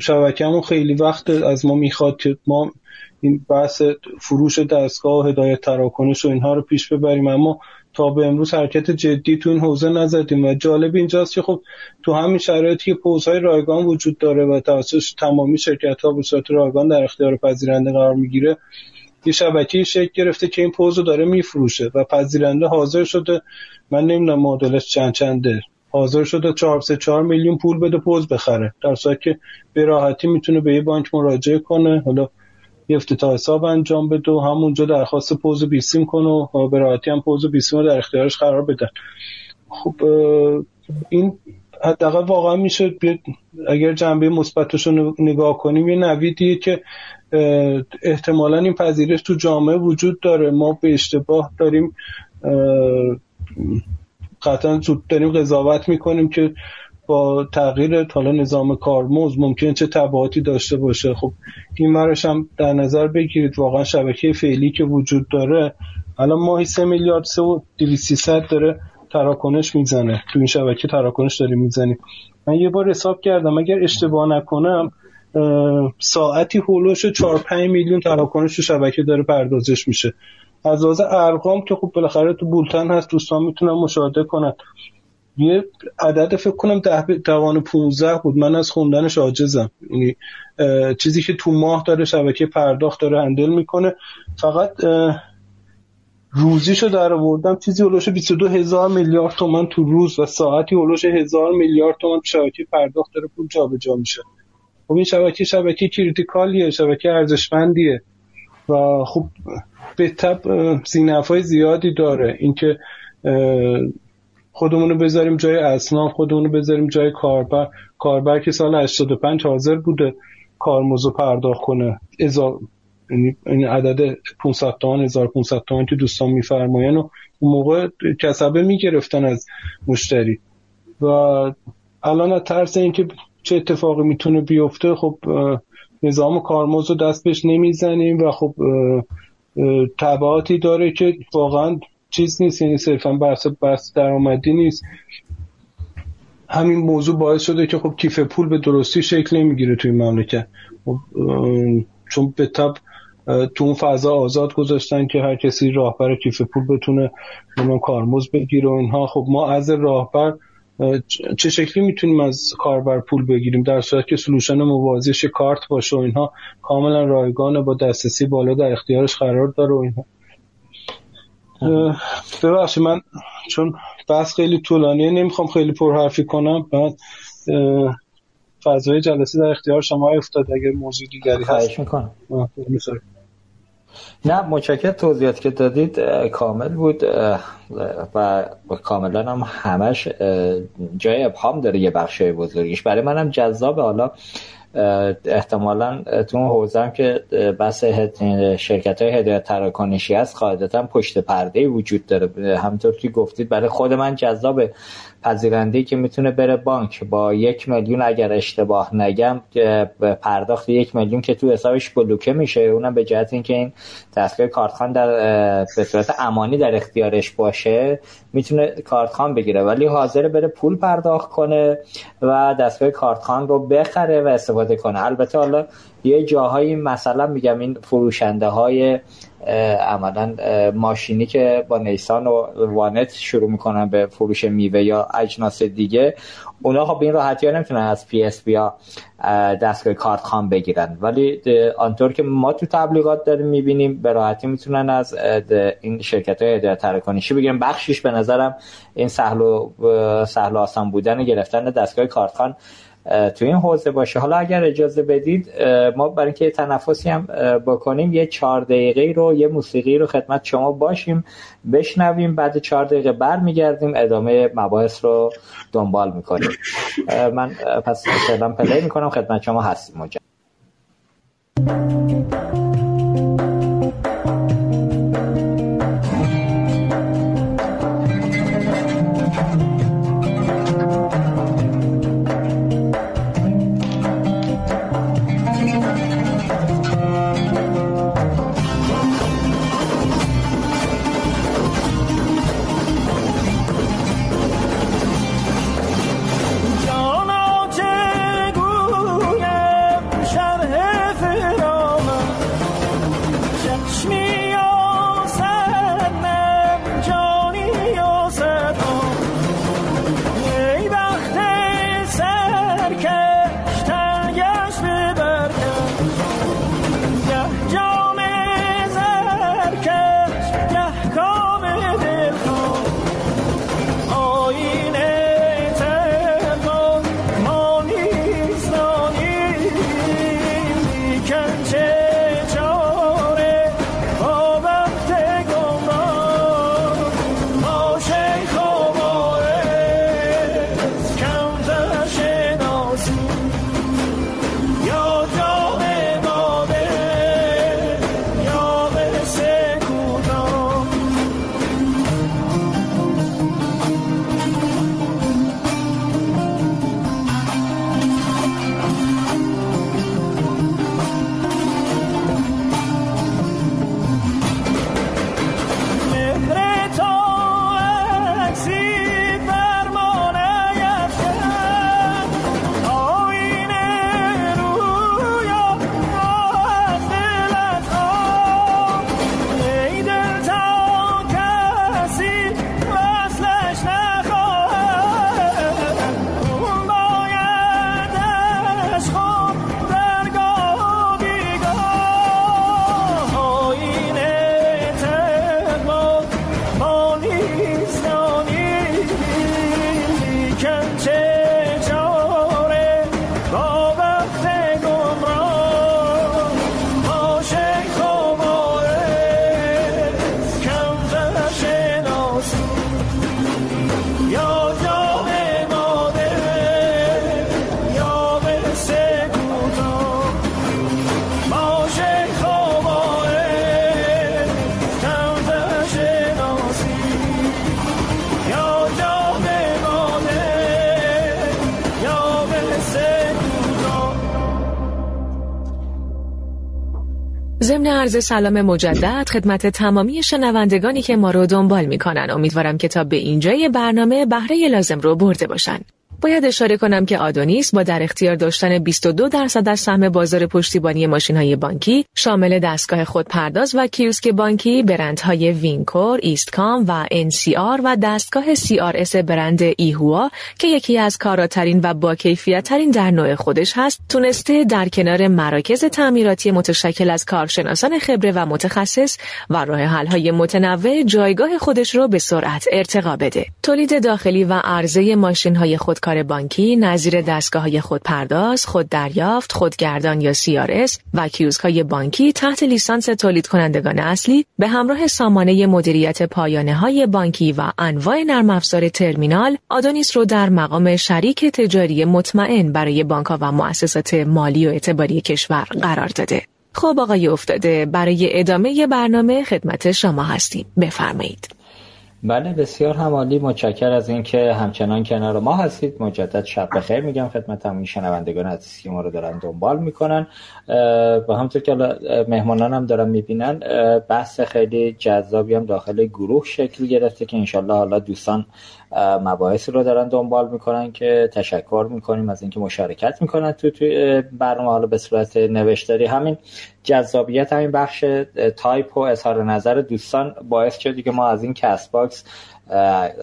شبکهمون خیلی وقت از ما می‌خواد که ما این بحث فروش دستگاه هدایت تراکنش و اینها رو پیش ببریم. اما تا به امروز حرکت جدی تو این حوزه نزدیم و جالب اینجاست که خب تو همین شرایطی که پوزهای رایگان وجود داره و توسط تمامی شرکت ها به صورت رایگان در اختیار پذیرنده قرار می‌گیره یه شبکه شکل گرفته که این پوز رو داره میفروشه و پذیرنده حاضر شده من نمی‌دونم مدلش چند چنده. حاضر شده 4 3 4 میلیون پول بده پوز بخره. در صورتی که به راحتی می‌تونه به یه بانک مراجعه کنه. حالا یه افتتاح حساب انجام بده و همونجا درخواست پوز بیسیم کنه و به راحتی هم پوز بیسیم رو در اختیارش قرار بدن. خب این حداقل واقعا میشه اگر جنبه مثبتش رو نگاه کنیم یه نویدیه که احتمالا این پذیرش تو جامعه وجود داره. ما به اشتباه داریم قطعا زود داریم قضاوت می‌کنیم که با تغییر حالا نظام کارمز ممکن چه تبعاتی داشته باشه. خب این مرش هم در نظر بگیرید. واقعا شبکه فعلی که وجود داره الان ماهی سه میلیارد سه و داره تراکنش می‌زنه. تو این شبکه تراکنش داریم می‌زنیم من یه بار حساب کردم اگر اشتباه نکنم ساعتی هولوش 4 5 میلیون تراکنش تو شبکه داره پردازش میشه. از لحاظ ارقام که خب بالاخره تو بولتن هست دوستان می‌تونن مشاهده کنن. یه عدد فکر کنم ده توان 15 بود. من از خوندنش عاجزم. یعنی چیزی که تو ماه داره شبکه پرداخت داره هندل می‌کنه. فقط روزیشو در آوردم. چیزی هلوش 22 هزار میلیارد تومن تو روز و ساعتی هلوش هزار میلیارد تومن تو شبکه پرداخت داره پول جابجا میشه. خب این شبکه شبکه کریتیکالیه شبکه ارزشمندیه. و خب به تب های زیادی داره. اینکه خودمون رو بذاریم جای اسنان خودمون رو بذاریم جای کاربر. کاربر که سال 85 حاضر بوده کارمزد پرداخت کنه. ازا یعنی این عدد 500 تومن 1500 تومن که دوستان میفرماین و اون موقع کسبه می‌گرفتن از مشتری. و الان از ترس اینکه چه اتفاقی می‌تونه بیفته خب نظام کارمزد رو دست بهش نمی‌زنیم و خب تبعاتی داره که واقعا چیز نیست یعنی صرفا بحث بحث درآمدی نیست. همین موضوع باعث شده که خب کیف پول به درستی شکل نمی‌گیره توی مملکت. خب چون به تب تو اون فضا آزاد گذاشتن که هر کسی راهبر کیف پول بتونه کارمز بگیره و اینها. خب ما از راهبر چه شکلی می‌تونیم از کاربر پول بگیریم؟ در صورت که سلوشن موازیش کارت باشه و اینها کاملا رایگانه با دسترسی بالا در اختیارش قرار داره و اینها. ببخشید من چون بحث خیلی طولانیه نمی‌خوام خیلی پرحرفی کنم. بعد فضای جلسه در اختیار شما افتاد اگر موضوع دیگری هست. می‌کنم. نه مچکر توضیحات که دادید کامل بود. و کاملا هم همش جای ابهام داره یه بخش بزرگیش. برای منم جذاب حالا احتمالا تو اون حوزه که بس شرکت های هدایت تراکنشی هست قاعدتا پشت پرده وجود داره. همطور که گفتید برای خود من جذاب پذیرنده که می‌تونه بره بانک. با یک میلیون اگر اشتباه نگم پرداخت یک میلیون که تو حسابش بلوکه میشه. اونم به جهت اینکه این دستگاه کارتخان در به صورت امانی در اختیارش باشه می‌تونه کارتخان بگیره. ولی حاضر بره پول پرداخت کنه و دستگاه کارتخوان رو بخره و استفاده کنه. البته حالا یه جاهایی مثلا میگم این فروشنده های عملا ماشینی که با نیسان و وانت شروع می‌کنن به فروش میوه یا اجناس دیگه اونا خب این راحتی ها نمی‌تونن از PSP ها دستگاه کارتخوان بگیرن. ولی آنطور که ما تو تبلیغات داریم می‌بینیم به راحتی می‌تونن از این شرکت های هدایت تراکنشی بگیرن بخشیش به نظرم این سهل و سهل آسان بودن گرفتن دستگاه کارت خان تو این حوزه باشه حالا اگر اجازه بدید ما برای اینکه تنفسی هم بکنیم یه چهار دقیقه رو یه موسیقی رو خدمت شما باشیم بشنویم بعد چهار دقیقه بر میگردیم ادامه مباحث رو دنبال می‌کنیم من پس فعلا پلی می‌کنم خدمت شما هستیم مجد. عرض سلام مجدد خدمت تمامی شنوندگانی که ما رو دنبال می‌کنن. امیدوارم که تا به اینجای برنامه بهره لازم رو برده باشن. باید اشاره کنم که آدونیس با در اختیار داشتن 22 درصد از سهم بازار پشتیبانی ماشین های بانکی شامل دستگاه خودپرداز و کیوسک بانکی برندهای Wincor، Eastcom و NCR و دستگاه CRS برند ایهوا که یکی از کاراترین و با کیفیت ترین در نوع خودش هست تونسته در کنار مراکز تعمیراتی متشکل از کارشناسان خبره و متخصص و راه حل های متنوع جایگاه خودش رو به سرعت ارتقا بده. تولید داخلی و عرضه ماشین های خود کار بانکی نظیر دستگاه های خودپرداز، خوددریافت، خودگردان یا CRS و کیوسک های بانکی تحت لیسانس تولید کنندگان اصلی به همراه سامانه مدیریت پایانه های بانکی و انواع نرم افزار ترمینال آدونیس رو در مقام شریک تجاری مطمئن برای بانک و مؤسسات مالی و اعتباری کشور قرار داده. خب آقای افتاده برای ادامه برنامه خدمت شما هستیم بفرمایید بله بسیار همالی متشکر از اینکه همچنان کنار ما هستید. مجدد شب بخیر میگم خدمت تمام شنوندگان عزیزی که ما رو دارن دنبال می‌کنن. و همطور که مهمانان هم دارن می‌بینن بحث خیلی جذابی هم داخل گروه شکل گرفته که انشالله حالا دوستان مباحثی رو دارن دنبال می‌کنن که تشکر می‌کنیم از اینکه مشارکت می‌کنن تو, تو برنامه. حالا به صورت نوشتاری همین جذابیت همین بخش تایپ و اظهار نظر دوستان باعث شد که ما از این Castbox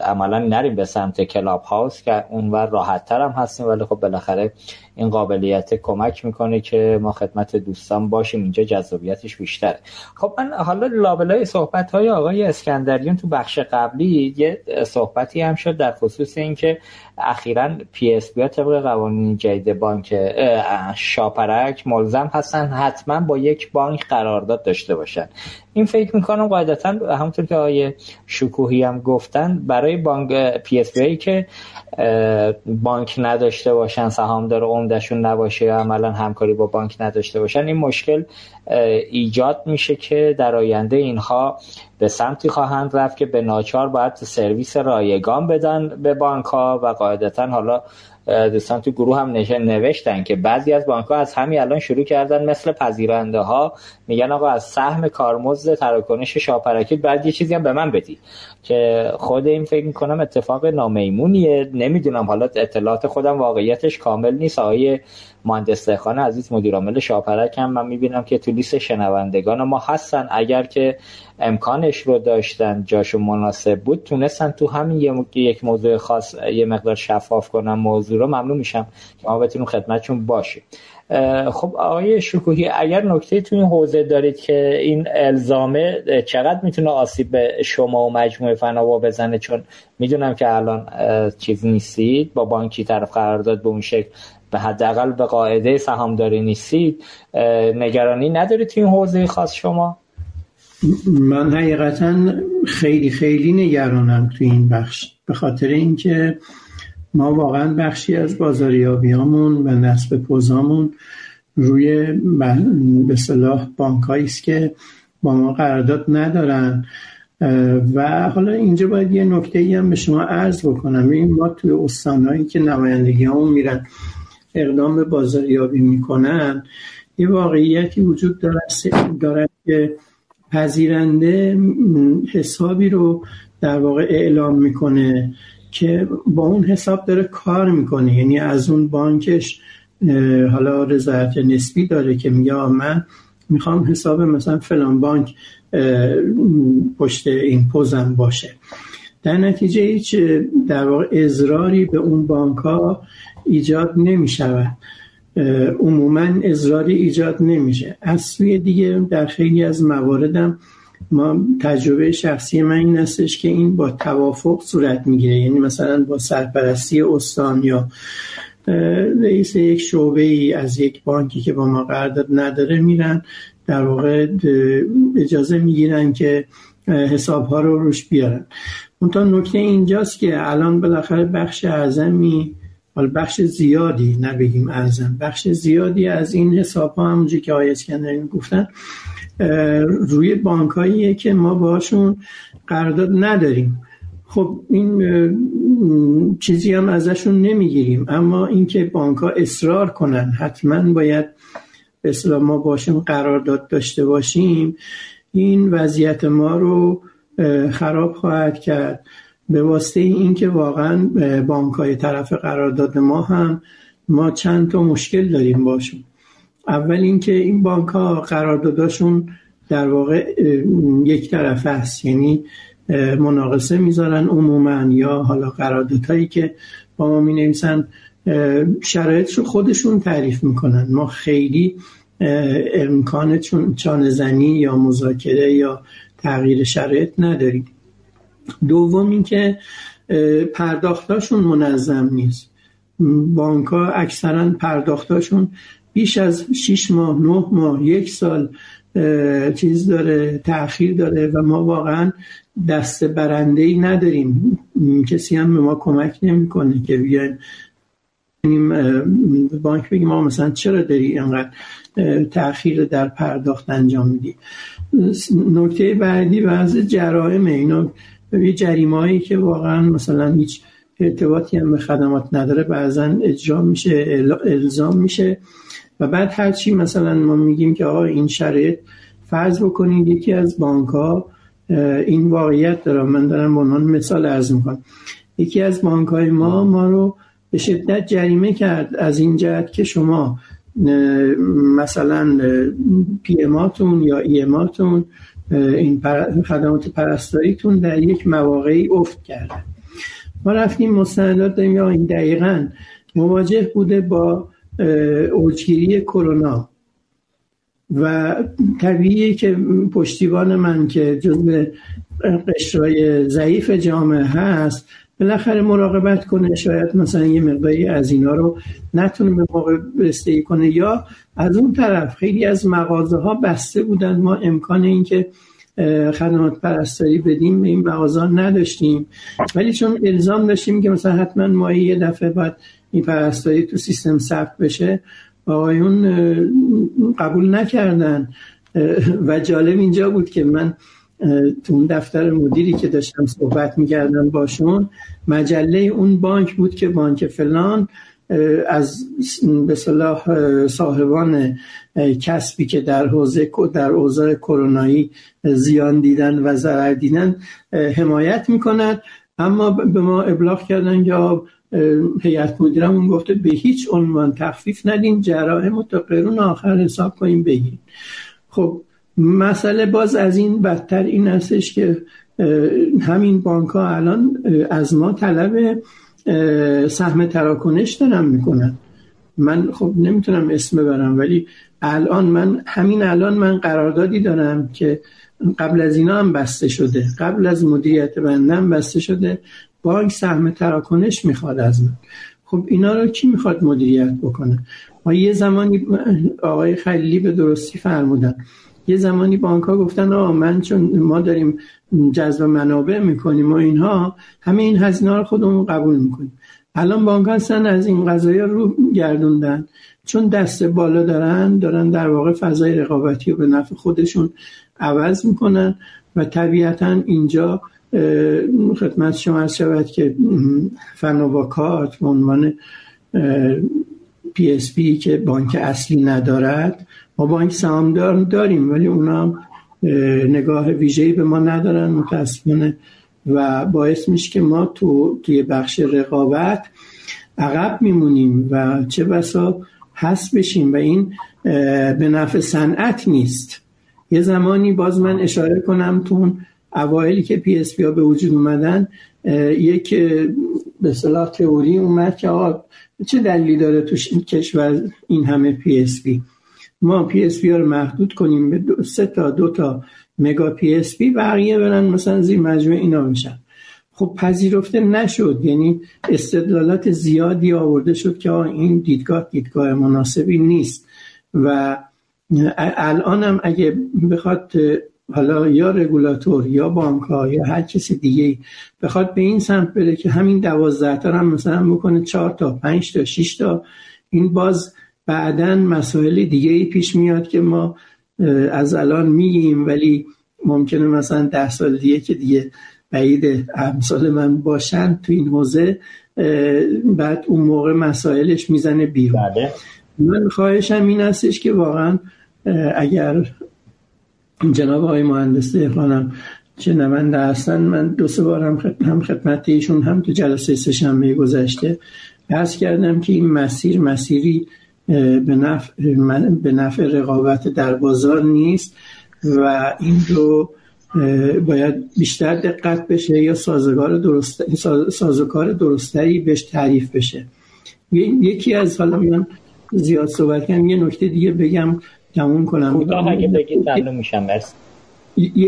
عملا نریم به سمت Clubhouse که اونور راحت تر هم هستیم ولی خب بالاخره این قابلیت کمک می‌کنه که ما خدمت دوستان باشیم. اینجا جذابیتش بیشتره. خب من حالا لابلای صحبت های آقای اسکندریون تو بخش قبلی یه صحبتی هم شد در خصوص اینکه اخیرا PSP طبق قوانین جدید بانک شاپرک ملزم هستن حتما با یک بانک قرارداد داشته باشن. این فکر می‌کنم قاعدتا همونطور که آقای شکوهی هم گفتن برای بانک PSP که بانک نداشته باشن سهامدار عمدهشون نباشه یا عملا همکاری با بانک نداشته باشن این مشکل ایجاد میشه که در آینده اینها به سمتی خواهند رفت که به ناچار باید سرویس رایگان بدن به بانک ها و قاعدتا حالا دوستان تو گروه هم نوشتن که بعضی از بانک ها از همین الان شروع کردن مثل پذیرنده ها میگن آقا از سهم کارمزد تراکنش شاپرکیت بعد یه چیزی هم به من بدی. که خود این فکر می‌کنم اتفاق نامیمونیه. نمی‌دونم. حالا اطلاعات خودم واقعیتش کامل نیست. آقای مهندس خانه عزیز مدیر عامل شاپرک هم. من می‌بینم که تو لیست شنوندگان ما هستن. اگر که امکانش رو داشتن جاشو مناسب بود تونستن تو همین یک موضوع خاص یه مقدار شفاف کنم موضوع رو ممنون میشم که ما بتونیم خدمتشون باشیم. خب آقای شکوهی اگر نکته تو این حوزه دارید که این الزامه چقدر می‌تونه آسیب به شما و مجموعه فناوا بزنه؟ چون می‌دونم که الان چیز نیستید با بانکی طرف قرارداد به اون شکل به حداقل به قاعده سهامداری نیستید. نگرانی ندارید تو این حوزه خاص شما؟ من حقیقتا خیلی خیلی نگرانم تو این بخش به خاطر اینکه ما واقعا بخشی از بازاریابیامون و نصب پوزامون روی به صلاح بانک است که با ما قرارداد ندارن. و حالا اینجا باید یه نکته ای هم به شما عرض بکنم. این ما توی استانهایی که نمایندگی همون میرن اقدام به بازاریابی می‌کنن یه واقعیتی وجود دارد که پذیرنده حسابی رو در واقع اعلام می‌کنه. که با اون حساب داره کار می‌کنه. یعنی از اون بانکش حالا رضایت نسبی داره که میگه من می‌خوام حساب مثلا فلان بانک پشت این پوزم باشه. در نتیجه هیچ در واقع اضراری به اون بانک ها ایجاد نمی شود عموما اضراری ایجاد نمیشه. از سوی دیگه در خیلی از مواردم ما تجربه شخصی من این استش که این با توافق صورت می‌گیره. یعنی مثلا با سرپرستی استان یا رئیس یک شعبه ای از یک بانکی که با ما قرارداد نداره میرن در واقع اجازه می‌گیرن که حساب ها رو روش بیارن. اون نکته اینجاست که الان بالاخره بخش اعظمی حال بخش زیادی نبگیم اعظم بخش زیادی از این حساب ها همونجی که اسکندری گفتن روی بانکاییه که ما باشون قرارداد نداریم. خب این چیزی هم ازشون نمی‌گیریم. اما اینکه بانک ها اصرار کنن حتما باید به ما باشیم قرارداد داشته باشیم. این وضعیت ما رو خراب خواهد کرد. به واسطه اینکه واقعا بانک های طرف قرارداد ما هم ما چند تا مشکل داریم باشون اول اینکه این بانک ها قرارداداشون در واقع یک طرف است. یعنی مناقصه می‌ذارن عموما یا حالا قراردادهایی که با ما می نویسن شرایطش خودشون تعریف می‌کنن. ما خیلی امکان چون زنی یا مذاکره یا تغییر شرایط نداریم. دوم اینکه پرداختاشون منظم نیست. بانک ها اکثرا پرداختاشون بیش از 6 ماه 9 ماه یک سال چیز داره تاخیر داره و ما واقعا دست برنده ای نداریم. کسی هم به ما کمک نمی‌کنه که بیاین بانک بگیم ما مثلا چرا داری اینقدر تاخیر در پرداخت انجام میدی؟ نکته بعدی بعض جرائم اینا یه جریمه هایی که واقعا مثلا هیچ ارتباطی هم به خدمات نداره بعضا اجرا میشه الزام میشه. و بعد هرچی مثلا ما میگیم که آقا این شرایط فرض بکنید یکی از بانک ها این واقعیت دارم من دارم به عنوان مثال ارز می‌کنم. یکی از بانک های ما ما رو به شدت جریمه کرد از این جهت که شما مثلا پی اماتون یا ای اماتون این خدمات پرستاریتون در یک مواقعی افت کرده ما رفتیم مستندات داریم یا این دقیقا مواجه بوده با اوجگیری کرونا. و طبیعیه که پشتیبان من که جزء قشرهای ضعیف جامعه هست بالاخره مراقبت کنه شاید مثلا یه مقداری از اینا رو نتونه به موقع رسیدگی کنه. یا از اون طرف خیلی از مغازه ها بسته بودن. ما امکان این که خدمات پرستاری بدیم این مغازه نداشتیم. ولی چون الزام داشتیم که مثلا حتما ما یه دفعه باید این پرستاری تو سیستم ثبت بشه آقایون قبول نکردن. و جالب اینجا بود که من تو اون دفتر مدیری که داشتم صحبت می‌کردم باشون مجله اون بانک بود که بانک فلان از به صلاح صاحبان کسبی که در حوزه در اوضاع کرونایی زیان دیدن و ضرر دیدن حمایت می‌کنند اما به ما ابلاغ کردن یا هیئت مدیرمون گفته به هیچ عنوان تخفیف ندین جراحه تا قرون آخر حساب کنیم بگیریم خب مسئله باز از این بدتر این هستش که همین بانک ها الان از ما طلب سهم تراکنش دارن می‌کنن. من خب نمی‌تونم اسم ببرم ولی الان من همین الان من قراردادی دارم که قبل از اینا هم بسته شده. قبل از مدیریت بندم بسته شده. بانک سهم تراکنش می‌خواد از من. خب اینا رو کی می‌خواد مدیریت بکنه؟ ما یه زمانی آقای خلیلی به درستی فرمودن. یه زمانی بانک ها گفتن آه من چون ما داریم جذب منابع می‌کنیم و اینها همه این هزینه رو خودمون قبول می‌کنیم. الان بانک هستن از این قضایا رو گردوندن. چون دست بالا دارن دارن در واقع فضای رقابتی رو به نفع خودشون عوض می‌کنن و طبیعتا اینجا خدمت شما عرض شود که فن‌آوا کارت به عنوان PSP که بانک اصلی ندارد ما بانک سهامدار داریم ولی اونا نگاه ویژه‌ای به ما ندارن متاسفانه و باعث میشه که ما تو توی بخش رقابت عقب میمونیم و چه بسا هست بشیم و این به نفع صنعت نیست. یه زمانی باز من اشاره کنم تو اوایلی که PSP ها به وجود اومدن یک به اصطلاح تئوری اومد که آقا چه دلیلی داره تو کشور این همه PSP ما PSP ها رو محدود کنیم به دو سه تا دو تا mega PSP بقیه برن مثلا زیر مجموعه اینا میشن خب پذیرفته نشد یعنی استدلالات زیادی آورده شد که این دیدگاه دیدگاه مناسبی نیست. و الان هم اگه بخواد حالا یا رگولاتور یا بانک ها یا هر کسی دیگه بخواد به این سمت بره که همین دوازده تا هم مثلا بکنه چهار تا پنج تا شش تا این باز بعدا مسائل دیگه ای پیش میاد که ما از الان میگیم ولی ممکنه مثلا ده سال دیگه که دیگه بعید امثال من باشن تو این حوزه بعد اون موقع مسائلش می‌زنه بیرون بله. من خواهشم این هستش که واقعا اگر جناب آقای مهندس دهقانم شنونده هستن؟ من دو سه بارم هم خدمت ایشون هم تو جلسه سهشنبه گذشته بحث کردم که این مسیر مسیری به نفع, به نفع رقابت در بازار نیست و این رو باید بیشتر دقت بشه یا سازگار درست سازوکار درستری بهش تعریف بشه. یکی از حالا من زیاد صحبت کنم یه نکته دیگه بگم. تموم کنم. اگه بگید میشم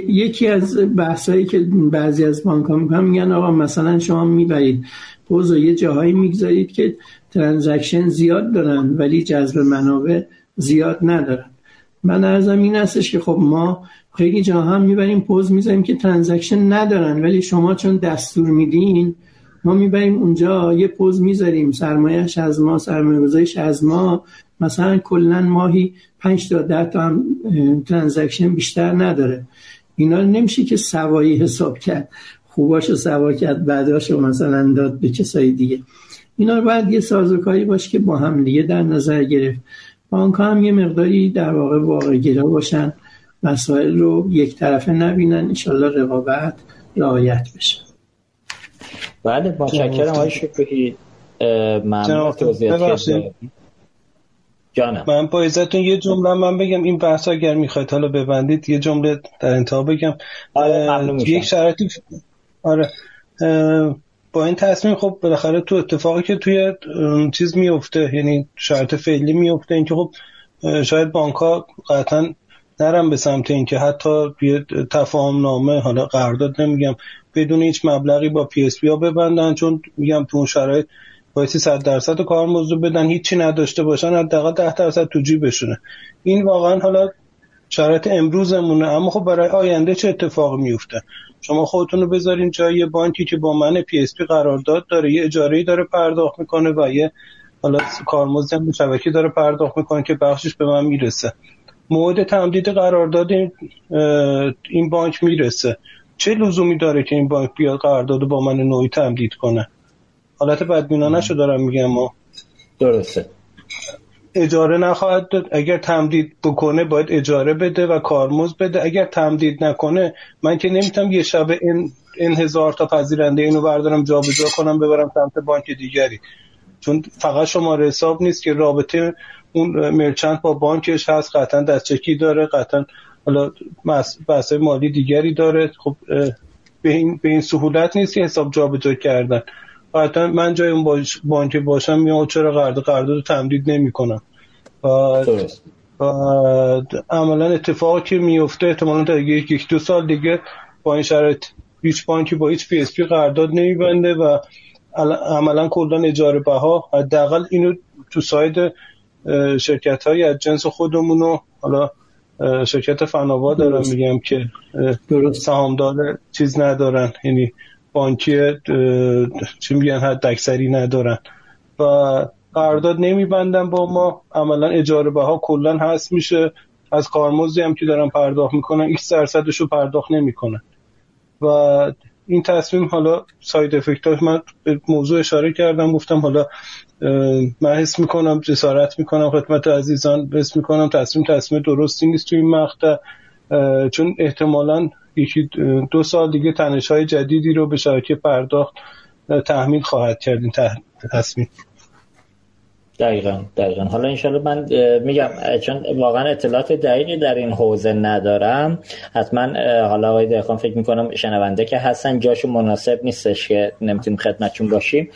یکی از بحثایی که بعضی از بانک ها می‌کنن میگن آقا مثلا شما می‌برید پوز و یه جاهایی می‌گذارید که transaction زیاد دارن ولی جذب منابع زیاد ندارن. من عرضم این هستش که خب ما خیلی جا هم می‌بریم پوز می‌ذاریم که transaction ندارن ولی شما چون دستور میدین ما می‌بریم اونجا یه پوز می‌ذاریم سرمایهش از ما سرمایه گذاریش از ما. مثلا کلا ماهی 5 تا 10 تا هم ترانزکشن بیشتر نداره. اینا نمیشه که سوایی حساب کرد. خوباشو سوا کرد بعداشو مثلا داد به کسای دیگه. اینا رو باید یه سازوکاری باشه که با هم دیگه در نظر گرفت. بانک هم یه مقداری در واقع واقع گرا باشن. مسائل رو یک طرفه نبینن. انشالله رقابت رعایت بشه. بله متشکرم آقای شکوهی ممنون توضیحات جانم. من با یه جمله من بگم. این بحث اگر می‌خواید حالا ببندید یه جمله در انتها بگم. آره یک شرایطی آره. با این تصمیم خب بالاخره تو اتفاقی که توی چیز میفته یعنی شرایط فعلی میفته اینکه خب شاید بانک ها قطعا نرم به سمت اینکه حتی یه تفاهم نامه حالا قرارداد نمیگم بدون هیچ مبلغی با پی اس ها ببندن چون میگم تو اون شرایط بایستی صد درصد کارمزد رو بدن هیچی نداشته باشن حداقل ده درصد تو جیبشونه. این واقعا حالا شرایط امروزمونه اما خب برای آینده چه اتفاق میفته شما خودتون رو بذارین جای یه بانکی که با من PSP قرارداد داره یه اجاره داره پرداخت می‌کنه و یه حالا کارمزد هم شاپرکی داره پرداخت می‌کنه که بخشش به من می‌رسه. موعد تمدید قرارداد این بانک می‌رسه. چه لزومی داره که این بانک بیاد قرارداد با من نوعی تمدید کنه؟ حالت بدبینانه شو دارم میگم ما. درسته. اجاره نخواهد داد. اگر تمدید بکنه باید اجاره بده و کارمز بده. اگر تمدید نکنه من که نمی‌تونم یه شب این, این هزار تا پذیرنده اینو بردارم جابجا کنم ببرم سمت بانک دیگری. چون فقط شماره حساب نیست که رابطه اون مرچنت با بانکش هست. قطعا دستچکی داره. قطعا حالا بحث مالی دیگری داره. خب به این, به این سهولت نیست که حساب جابجا کردن. قطعا من جای اون باش بانک باشم میام چرا قرارداد قرارداد تمدید نمی‌کنم؟ عملا اتفاقی که میفته احتمالا تا یک یک دو سال دیگه با این شرایط هیچ بانکی با هیچ PSP قرارداد نمیبنده و عملا کلا اجاره بها. حداقل اینو تو side شرکت های از جنس خودمون حالا شرکت فناوا دارم میگم که سهامدار چیز ندارن. یعنی بانکی چی میگن حد اکثری ندارن. و قرارداد نمیبندن با ما. عملا اجاره بها کلا هست میشه. از کارمزدی هم که دارن پرداخت می‌کنن x درصدش رو پرداخت نمی‌کنن. و این تصمیم حالا ساید افکتاش من به موضوع اشاره کردم گفتم حالا من حس می‌کنم جسارت می‌کنم خدمت عزیزان حس می‌کنم تصمیم تصمیم درستی نیست تو این مقطع. چون احتمالا یکی دو سال دیگه تنش های جدیدی رو به شبکه پرداخت تحمیل خواهد کرد این تصمیم. دقیقا دقیقا. حالا انشالله من میگم چون واقعا اطلاعات دقیقی در این حوزه ندارم. حتما حالا آقای دهقان فکر می‌کنم شنونده که هستن جاشون مناسب نیستش که نمی‌تونیم خدمتشون باشیم.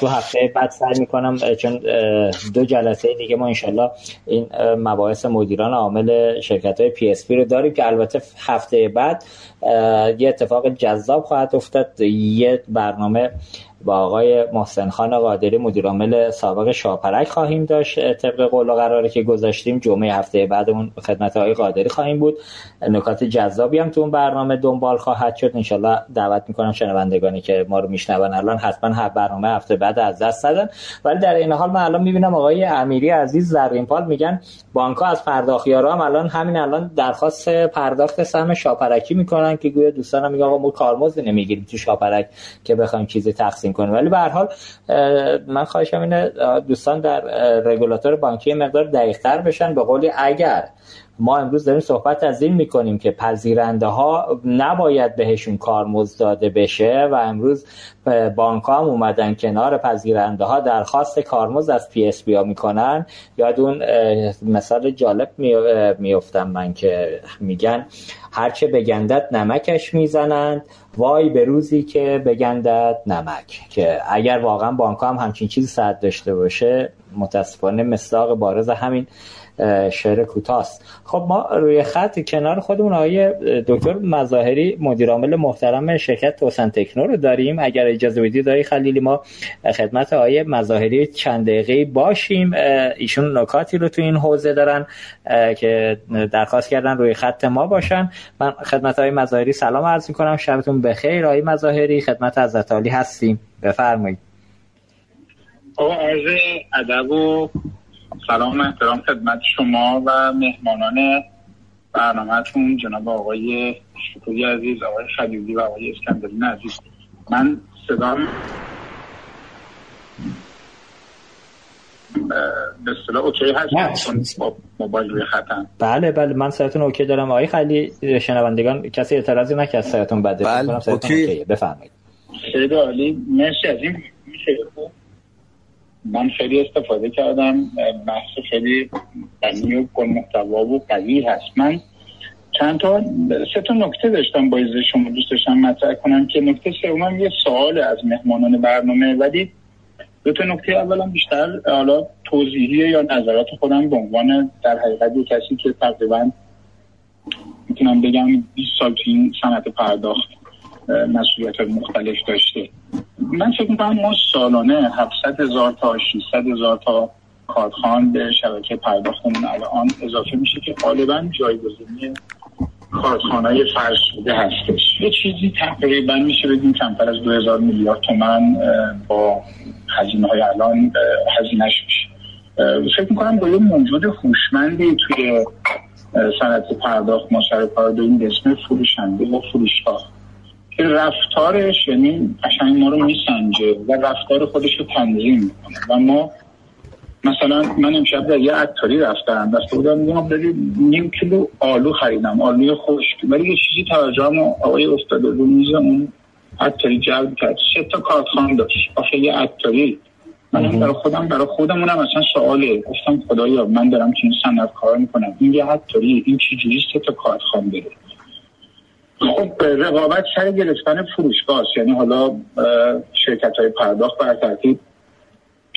تو هفته بعد سعی می‌کنم چون دو جلسه دیگه ما انشالله این مباحث مدیران عامل شرکت های PSP رو داریم که البته هفته بعد یه اتفاق جذاب خواهد افتاد. یه برنامه با آقای محسن خان قادری مدیرعامل سابق شاپرک خواهیم داشت. طبق قول و قراری که گذاشتیم جمعه هفته بعدمون خدمت آقای قادری خواهیم بود. نکات جذابی هم تو اون برنامه دنبال خواهد شد. انشالله دعوت می‌کنم شنوندگانی که ما رو میشنون الان حتما هر برنامه هفته بعد از دست دادن ولی در این حال من الان می‌بینم آقای امیری عزیز زرین پال میگن بانک ها از پرداختیارا هم الان همین الان درخواست پرداخت سهم شاپرکی می‌کنن که گویا دوستانم میگن آقا ما کارمزد نمی‌گیریم تو شاپرک که بخوایم چیزی تقسیم کنه ولی به هر حال من خواهشم اینه دوستان در رگولاتور بانکی مقدار دقیقتر بشن. به قولی اگر ما امروز داریم صحبت از این می‌کنیم که پذیرنده ها نباید بهشون کارمزد داده بشه و امروز بانک هم اومدن کنار پذیرنده ها درخواست کارمزد از پی اس بی ها می‌کنن. یاد اون مثال جالب میفتم من که میگن هرچه بگندد نمکش می‌زنند وای به روزی که بگندد نمک که اگر واقعا بانک هم همچین چیزی صد داشته باشه متاسفانه مصداق بارز همین شعر کوتاست. خب ما روی خط کنار خودمون آقای دکتر مظاهری مدیر عامل محترم شرکت توسن تکنو رو داریم. اگر اجازه بدید آقای خلیلی ما خدمت آقای مظاهری چند دقیقه باشیم. ایشون نکاتی رو تو این حوزه دارن که درخواست کردن روی خط ما باشن. من خدمت آقای مظاهری سلام عرض می‌کنم. شبتون بخیر آقای مظاهری خدمت حضرت هستیم. بفرمایید. آقا عرض ادب و سلام و احترام خدمت شما و مهمانان برنامهتون جناب آقای شکوی عزیز آقای خلیلی و آقای اسکندرین عزیز. من صدا به اصطلاح okay هست با موبایل روی خطم. بله بله من صداتون okay دارم. آقای خلیلی شنوندگان کسی اعتراضی نکرد صداتون بده. بله okay. بفرمایید. خیلی عالی. مرسی از این میشه من خیلی استفاده کردم بحث خیلی غنی و محتوا و قوی هست. من چند تا سه تا نکته داشتم با شما دوست داشتم مطرح کنم که نکته سوم یه سوال از مهمانان برنامه. ولی دو تا نکته اولا بیشتر حالا توضیحی یا نظرات خودم به عنوان در حقیقت کسی که تقریبا می‌تونم بگم 20 سال تو این صنعت پرداخت. مسئولیت مختلف داشته. من فکر می‌کنم ما سالانه 700 هزار تا 600 هزار تا کارخان به شبکه پرداختمون الان اضافه میشه که غالبا جایگزینی کارخانه فرش شده هستش. یه چیزی تقریبا میشه بگیم کمتر از 2000 میلیارد تومن با هزینه های الان هزینهش میشه. فکر می‌کنم با یه موجود هوشمندی توی صنعت پرداخت ما سر کار داریم اسم فروشنده و فروشگاه. که رفتارش یعنی قشنگ ما رو میسنجه و رفتار خودش رو تنظیم می‌کنه. و ما مثلا من امشب در یه عطاری رفتم دست بودم میگم داری نیم کیلو آلو خریدم آلوی خشک. ولی یه چیزی توجهم آقای استاد رو میز اون عطاری جلب کرد. سه تا کارخان داشت. آخه یه عطاری. من برای خودم برای خودمونم اصلا سواله. گفتم خدایا من دارم این صنعت کار می‌کنم. این یه عطاری این چجوری سه تا کارخان داره؟ خب رقابت سر گرفتن فروشگاه یعنی حالا شرکت های پرداخت بر ترتیب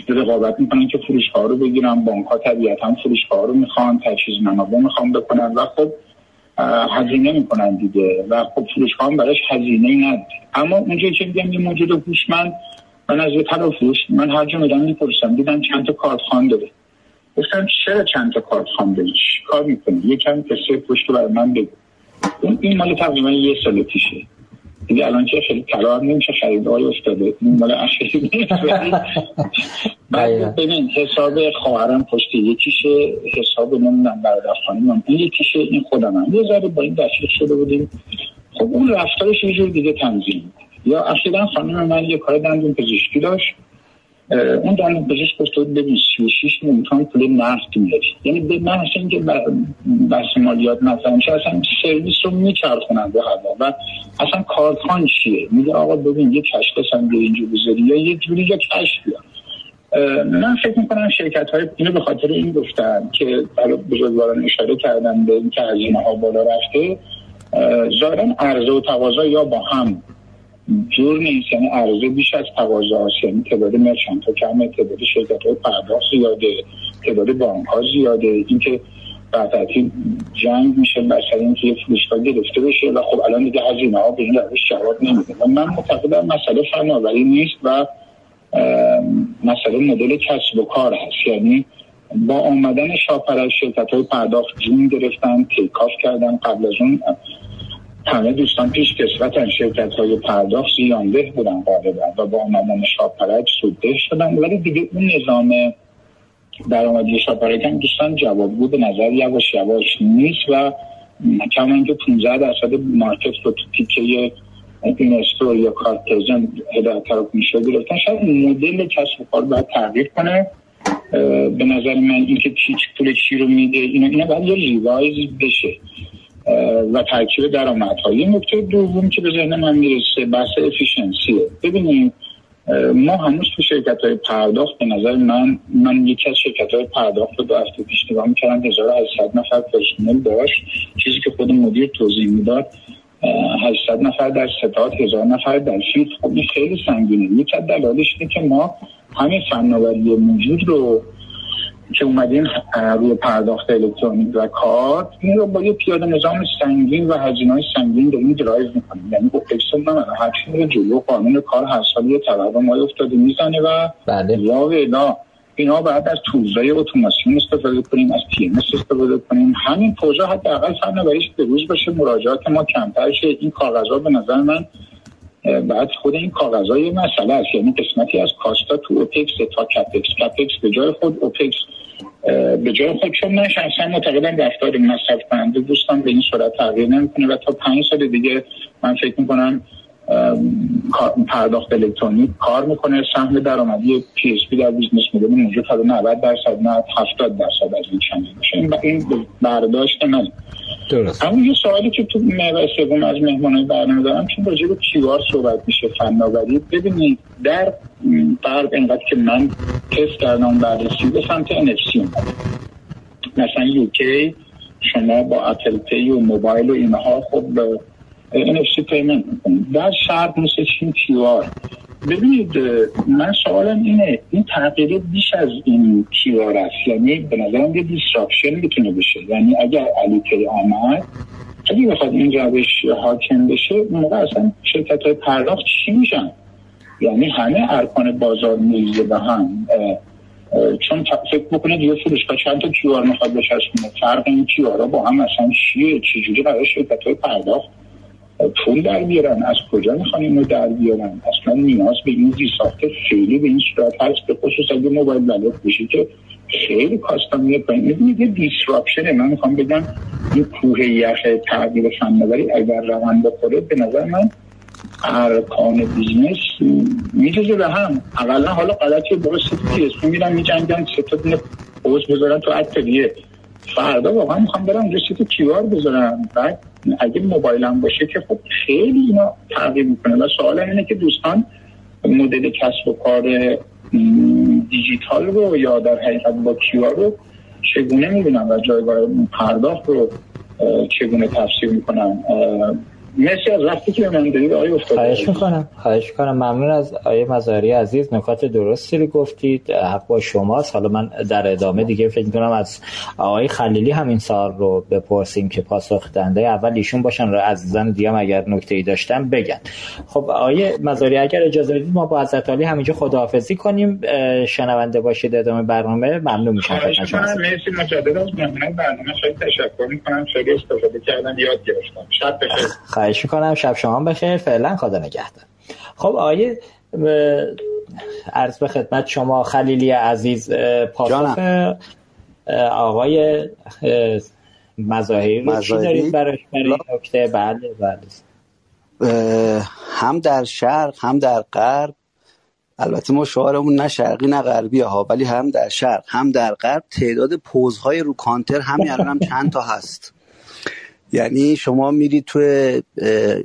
رقابت می‌کنن که فروشگاه رو بگیرن بانک ها طبیعتا فروشگاه رو می‌خوان تجهیز منابع می‌خوان بکنن و خب هزینه می‌کنن دیگه. و خب فروشگاه هم براش هزینه ند اما اونجا که میگم یه موجود هوشمند من از یه فروش من هر جا میدم می‌پرسم دیدم چند تا کارتخان داره. گفتم چرا چند تا کارتخان داری؟ کار می‌کنی؟ یکم قصه پشت برای من بگو. این مال تقریبا یه سال پیشه. دیگه الان چه خیلی کلار نمیشه خرید های افتاده. این مال اشخاصی بعد ببین حساب خواهرم پشت یکیشه حساب نمی‌دونم برادر خانمم این یکیشه این خودم هم. یه ذره با این دستگیر شده بودیم. خب اون رفتارش یه جور دیگه تنظیم یا اخیرا خانم من یه کار دندون پزشکی داشت. اون دندون پزشک گفته بود ببین 36 میلیون پول نفت میاری یعنی به محض اینکه بحث مالیات مثلا میشه اصلا سرویس رو میچرخونن به هوا. و اصلا کارخان چیه؟ میگه آقا ببین یه کشف هم اینجا بذاری یا یه جوری یا کشف بیار. من فکر می‌کنم شرکت های اینو به خاطر این گفتن که برای بزرگواران اشاره کردن به اینکه هزینه ها بالا رفته ظاهرا عرضه و تقاضا یا با هم جور نیست یعنی عرضه بیش از تقاضا یعنی تعداد مرچنت ها کمه تعداد شرکت های پرداخت زیاده تعداد بانک ها زیاده. اینکه بعد جنگ میشه سر اینکه یه فروشگاه گرفته بشه و خب الان دیگه هزینه ها به این روش جواب نمیده. و من معتقدم مسئله فناوری نیست و مسئله مدل کسب و کار هست. یعنی با آمدن شاپر شرکت های پرداخت جون گرفتن تیکاف کردن. قبل از اون همه دوستان پیش کسوتن شرکت های پرداخت زیانده بودن غالبا و با آمدن شاپرک سوده شدن. ولی دیگه اون نظام درآمدی شاپرک هم دوستان جواب بود. به نظر یواش یواش نیست و کما اینکه 15 درصد مارکت رو تو تیکه اینستور یا کارتزن هدایت طرف میشه گرفتن. شاید مدل کسب کار باید تغییر کنه. به نظر من اینکه چی پول چی رو میده اینا اینا باید یه ریوایز بشه. و ترکیب درآمدهای نکته دوم که به ذهن من می‌رسه بحث افیشنسیه ببینیم ما هنوز تو شرکت های پرداخت به نظر من من یکی از شرکت های پرداخت رو دو هفته پیش نگاه می‌کردم 1800 نفر پرسنل داشت. چیزی که خود مدیر توضیح می‌داد 800 نفر در ستاد هزار نفر در field. خب خیلی سنگینه. یکی از دلایلش که ما همین فناوری موجود رو که اومدیم روی پرداخت الکترونیک و کارت این رو با یه پیاده نظام سنگین و هزینه های سنگین داریم درایو می‌کنیم. یعنی با اکسل من هر میره جلو قانون کار هر سال یه تورم های افتاده می‌زنه و بله. یا ویلا اینا بعد از tools ای اتوماسیون استفاده کنیم از PM استفاده کنیم. همین پروژه حداقل فناوریش به روز باشه. مراجعات ما کمتر شه. این کاغذها به نظر من بعد خود این کاغذهای مسئله است. یعنی قسمتی از cost ا تو opex تا capex capex به جای خود opex به جای خود چون من شخصا معتقدم رفتار مصرف کننده دوستان به این صورت تغییر نمی‌کنه. و تا پنج سال دیگه من فکر می‌کنم پرداخت الکترونیک کار می‌کنه سهم درآمدی PSP در business model موجود تا 90 درصد نه 70 درصد از این channel این برداشت من درست. اما یه سوالی که تو محور سوم از مهمانای برنامه دارم چون راجع به QR صحبت میشه فناوری. ببینید در غرب اینقدر که من تست کردم بررسی به سمت NFC مثلا UK شما با Apple Pay و موبایل و اینها خب NFC payment می‌کنید در شرق مثل چین QR ببینید من سوالم اینه این تغییر بیش از این QR است؟ یعنی به نظرم یه disruption می‌تونه بشه. یعنی اگر علی آمد اگه بخواد این روش حاکم بشه اون موقع اصلا شرکت های پرداخت چی میشن؟ یعنی همه ارکان بازار میریزه به هم. چون فکر بکنید یه فروشگاه چند تا QR می‌خواد بچسبونه؟ فرق این QR ا با هم اصلا چیه؟ چجوری برای شرکت های پرداخت پول در بیارن. از کجا می‌خوان اینو در بیارن؟ اصلا نیاز به این ساخته خیلی به این صورت هست به خصوص اگه موبایل بلد بشه که خیلی کاستامیه پایین. می‌دونید یه دیسراپشنه من می‌خوام بگم این کوه یخ تغییر فناوری اگر روان بخوره به نظر من ارکان بیزنس میجزه به هم. اقلا حالا غلطی اس میرن میجنگن سه تا پوز بذارن تو اتلیه فردا واقعا می‌خوام برم رسیت کیوار بذارم. بعد اگه موبایلم باشه که خب خیلی اینا تغییر می‌کنه. و سوال اینه که دوستان مدل کسب و کار دیجیتال رو یا در حقیقت با کیوار رو چگونه می‌بینم و جایگاه پرداخت رو چگونه تفسیر می‌کنم مرسی از وقتی که من دارید آقای افتاده. خواهش می‌کنم. خواهش می‌کنم. ممنون از آیه مزاری عزیز. نکات درستی رو گفتید. حق با شماست. حالا من در ادامه دیگه فکر می‌کنم از آقای خلیلی همین سال رو بپرسیم که پاسخ دنده اول ایشون باشن. رو عزیزان دیگه اگر نکته ای داشتن بگن. خب آقای مزاری اگر اجازه بدید ما با حضرت علی همینجا خداحافظی کنیم. شنونده باشید. ادامه برنامه. ممنون میشم. خواهش می‌کنم. مرسی. مجدد از برنامه خیلی تشکر می‌کنم. خیلی استفاده کردم یاد گرفتم. شب بخیر. خواهش می‌کنم شب شما بخیر فعلا خدا نگهدار. خب آیه عرض به خدمت شما خلیلی عزیز پاسخ آقای مظاهری رو چی دارید برای نکته؟ بله بله. هم در شرق هم در غرب. البته ما شعارمون نه شرقی نه غربی ها ولی هم در شرق هم در غرب. تعداد پوزهای رو کانتر همین الان هم چند تا هست. یعنی شما میرید توی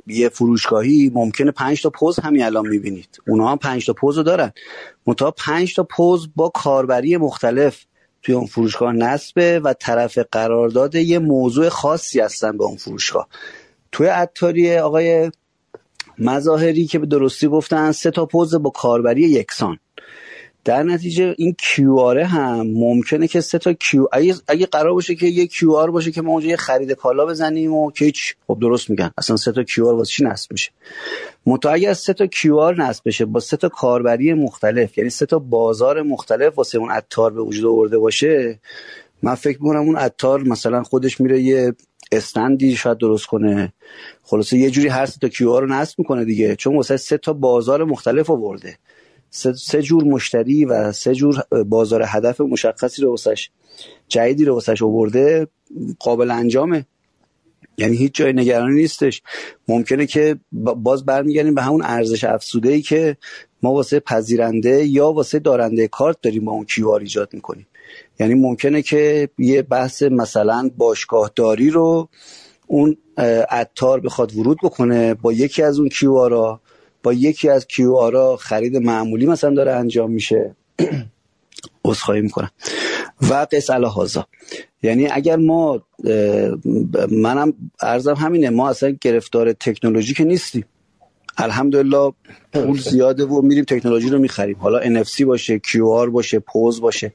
یه فروشگاهی ممکنه پنج تا پوز همین الان می‌بینید. اونها هم پنج تا پوز رو دارن. منتها پنج تا پوز با کاربری مختلف توی اون فروشگاه نصبه و طرف قرارداد یه موضوع خاصی هستن به اون فروشگاه. توی عطاری آقای مظاهری که به درستی گفتن سه تا پوز با کاربری یکسان. در نتیجه این QR هم ممکنه که سه تا QR اگه, اگه قرار باشه که یه QR باشه که ما اونجا یه خرید کالا بزنیم و که هیچ خب درست میگن. اصلا سه تا QR واسه چی نصب میشه؟ منتها اگه سه تا آر نصب بشه با سه تا کاربری مختلف یعنی سه تا بازار مختلف واسه اون عطار به وجود آورده باشه من فکر می‌کنم اون عطار مثلا خودش میره یه استندی شاید درست کنه. خلاصه یه جوری هر سه تا کیو رو نصب می‌کنه دیگه چون واسه سه تا بازار مختلف آورده. سه جور مشتری و سه جور بازار هدف مشخصی رو واسش جدیدی رو واسش آورده قابل انجامه. یعنی هیچ جای نگرانی نیستش. ممکنه که باز برمیگردیم به همون ارزش افزوده ای که ما واسه پذیرنده یا واسه دارنده کارت داریم با اون کیو ایجاد می‌کنیم. یعنی ممکنه که یه بحث مثلا باشگاه داری رو اون عطار بخواد ورود بکنه با یکی از اون کیو آرا با یکی از کیو آرا خرید معمولی مثلا داره انجام میشه. [CLEARS THROAT] عذرخواهی می‌کنم. و قص هازا یعنی اگر ما منم ارزم همینه ما اصلا گرفتار تکنولوژی که نیستیم. الحمدلله پول زیاده و میریم تکنولوژی رو می‌خریم. حالا NFC باشه QR باشه پوز باشه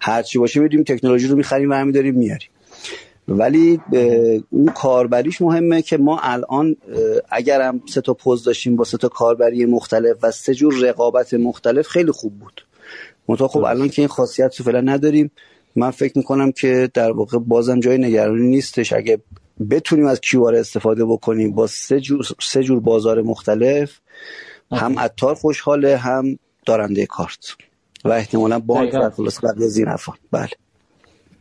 هرچی باشه میریم تکنولوژی رو می‌خریم و همین داریم میاریم. ولی اون کاربریش مهمه که ما الان اگرم سه تا پوز داشتیم با سه تا کاربری مختلف و سه جور رقابت مختلف خیلی خوب بود. منتها خب الان که این خاصیت رو فعلا نداریم. من فکر می‌کنم که در واقع بازم جای نگرانی نیستش. اگه بتونیم از کیوار استفاده بکنیم با سه جور, سه جور بازار مختلف هم عطار خوشحاله هم دارنده کارت. و احتمالا بانک و زینفان بله.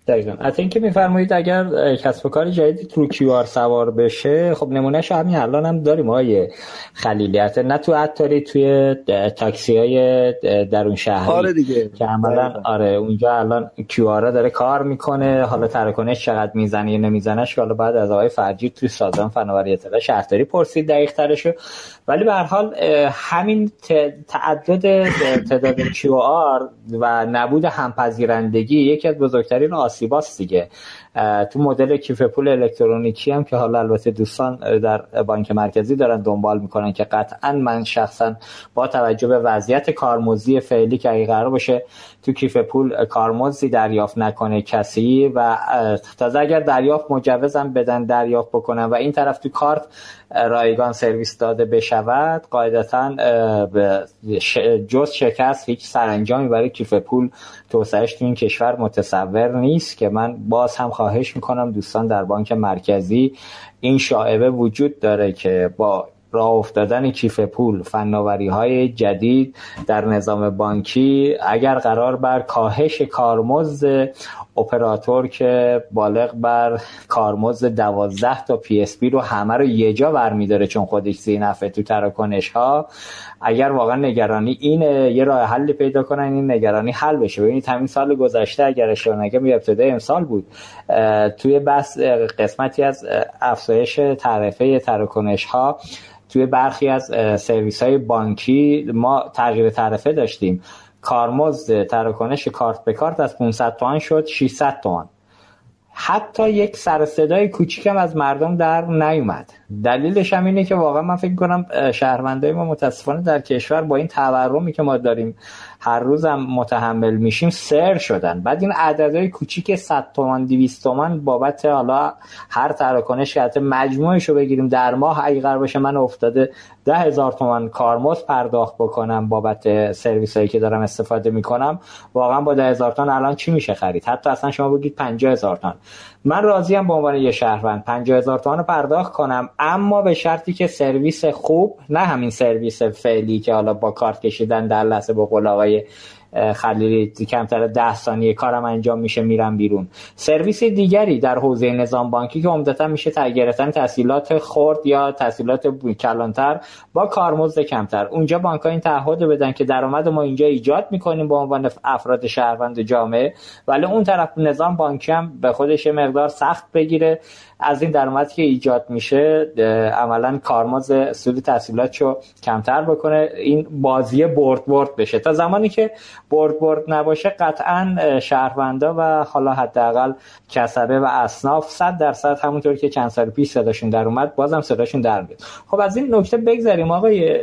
دقیقا. از اینکه میفرمایید اگر کسب و کار جدیدی تو کیو آر سوار بشه خب نمونهش همین الان هم داریم های خلیلیت. نه تو عطاری توی تاکسی های درون شهری آره دیگه. که عملا آره اونجا الان QR داره کار می‌کنه. حالا تراکنش چقدر می‌زنه یا که حالا بعد از آقای فرجی توی سازمان فناوری اطلاعات شهرداری پرسید دقیق ترشو. ولی به هر حال همین تعدد تعداد QR و نبود همپذیرندگی یکی از بزرگترین آسیباست دیگه. تو مدل کیف پول الکترونیکی هم که حالا البته دوستان در بانک مرکزی دارن دنبال می‌کنن که قطعا من شخصا با توجه به وضعیت کارمزدی فعلی که اگه قرار باشه تو کیف پول کارمزدی دریافت نکنه کسی و تازه اگر دریافت مجوزم بدن دریافت بکنن و این طرف تو کارت رایگان سرویس داده بشود قاعدتا جز شکست هیچ سرانجامی برای کیف پول توسعهش تو این کشور متصور نیست که من باز هم خواهش می‌کنم دوستان در بانک مرکزی این شائبه وجود داره که با راه افتادن کیف پول فناوری های جدید در نظام بانکی اگر قرار بر کاهش کارمزد اپراتور که بالغ بر کارمزد دوازده تا PSP رو همه رو یه جا برمیداره چون خودش ذی‌نفعه تو تراکنش ها اگر واقعا نگرانی اینه یه راه حلی پیدا کنن این نگرانی حل بشه. ببینید همین سال گذشته اگر اشتباه نگم ابتدای امسال بود. توی بس قسمتی از افزایش تعرفه تراکنش ها توی برخی از سرویس های بانکی ما تغییر تعرفه داشتیم. کارمزد تراکنش کارت به کارت از 500 تومن شد 600 تومن حتی یک سر صدای کوچیکم از مردم در نیومد. دلیلش هم اینه که واقعا من فکر کنم شهروندای ما متاسفانه در کشور با این تورمی که ما داریم هر روزم متحمل میشیم سر شدن. بعد این عددهای کوچیک 100 تومن 200 تومن بابت حالا هر تراکنش که مجموعش رو بگیریم در ماه اگه قرار باشه من افتاده ده هزار تومن کارمز پرداخت بکنم بابت سرویس هایی که دارم استفاده می‌کنم. واقعا با ده هزار تومن الان چی میشه خرید؟ حتی اصلا شما بگید 50 هزار تومن من راضیم به عنوان یه شهروند 50 هزار تومن رو پرداخت کنم اما به شرطی که سرویس خوب نه همین سرویس فعلی که حالا با کارت کشیدن در لحظه به قول آقای خلیلی کمتر ده ثانیه کارم انجام میشه میرم بیرون. سرویس دیگری در حوزه نظام بانکی که عمدتا میشه گرفتن تحصیلات خرد یا تحصیلات کلانتر با کارمزد کمتر. اونجا بانک این تعهد بدن که درآمد ما اینجا ایجاد می‌کنیم به عنوان افراد شهروند جامعه. ولی اون طرف نظام بانکی هم به خودش مقدار سخت بگیره. از این درآمدی که ایجاد میشه عملا کارمز سود تحصیلات رو کمتر بکنه. این بازی برد برد بشه. تا زمانی که برد برد نباشه قطعا شهروندا و حالا حداقل کسبه و اصناف 100 درصد همونطور که چند سال پیش صداشون در اومد بازم صداشون در میاد. خب از این نکته بگذریم آقای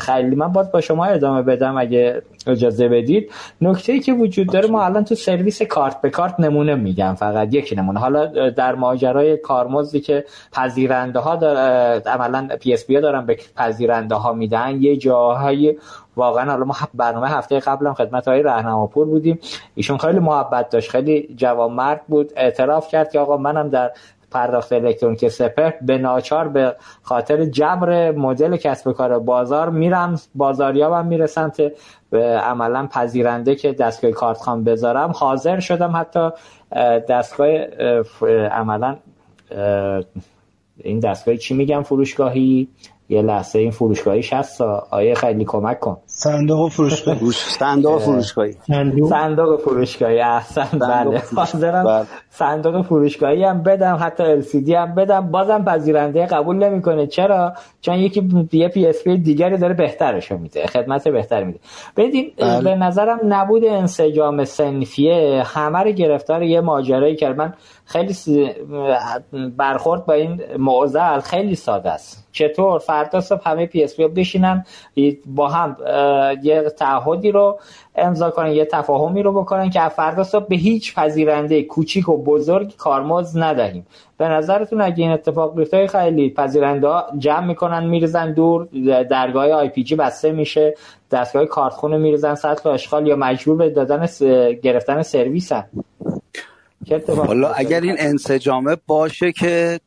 خلیلی من باز با شما ادامه بدم اگه اجازه بدید. نکته ای که وجود داره ما الان تو سرویس کارت به کارت نمونه میگم فقط یک نمونه. حالا در ماجرای کارمزدی که پذیرنده ها عملا PSP دارن به پذیرنده ها میدن. یه جاهای واقعا حالا ما برنامه هفته قبلم خدمت های رهنماپور بودیم. ایشون خیلی محبت داشت خیلی جوان بود. اعتراف کرد که آقا منم در پرداخت الکترونیک سپر به ناچار به خاطر جبر مدل کسب کار بازار میرم. بازاریابم میره سمت عملا پذیرنده که دستگاه کارت بذارم. حاضر شدم حتی دستگاه عملا این دستگاه چی میگم فروشگاهی؟ یه لحظه این فروشگاهیش هست آقای خلیلی کمک کن. صندوق فروشگاهی. صندوق فروشگاهی. صندوق. فروشگاهی. احسن بله. حاضرم صندوق فروشگاهی هم بدم حتی LCD هم بدم. بازم پذیرنده قبول نمی‌کنه. چرا؟ چون یکی یه PSP دیگری داره بهترش میده. خدمت بهتر میده. بدین بله. به نظرم نبود انسجام صنفیه. همه رو گرفتار یه ماجرایی کرد. من خیلی برخورد با این معضل خیلی ساده است. چطور؟ فردا صبح همه PSP بشینن. با هم یه تعهدی رو امضا کنن یه تفاهمی رو بکنن که فردا صبح به هیچ پذیرنده کوچیک و بزرگ کارمزد ندهیم به نظرتون اگه این اتفاق بیفته خیلی پذیرنده ها جمع می‌کنن میریزن دور درگاه IPG بسته میشه دستگاه کارتخونه میریزن سطل آشغال یا مجبور به دادن س... گرفتن سرویسن. حالا اگر این انسجامه باشه که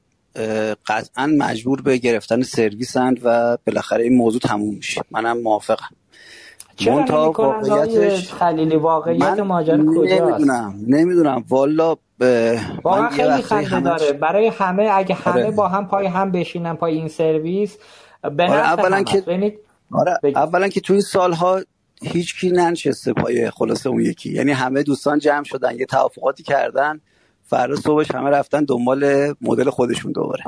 قطعا مجبور به گرفتن سرویسند و بالاخره این موضوع تموم میشه. منم موافقم. چرا واقعیتش خلیلی واقعیت ماجرا کجاست؟ نمی‌دونم نمی‌دونم. والا واقعا خیلی خنده داره. برای همه اگه همه آره. با هم پای هم بشینن پای این سرویس به آره اولا که آره اولا که تو این سالها هیچ کی ننشسته پای خلاصه اون یکی. یعنی همه دوستان جمع شدن یه توافقاتی کردن فردا صبحش همه رفتن دنبال مدل خودشون دوباره.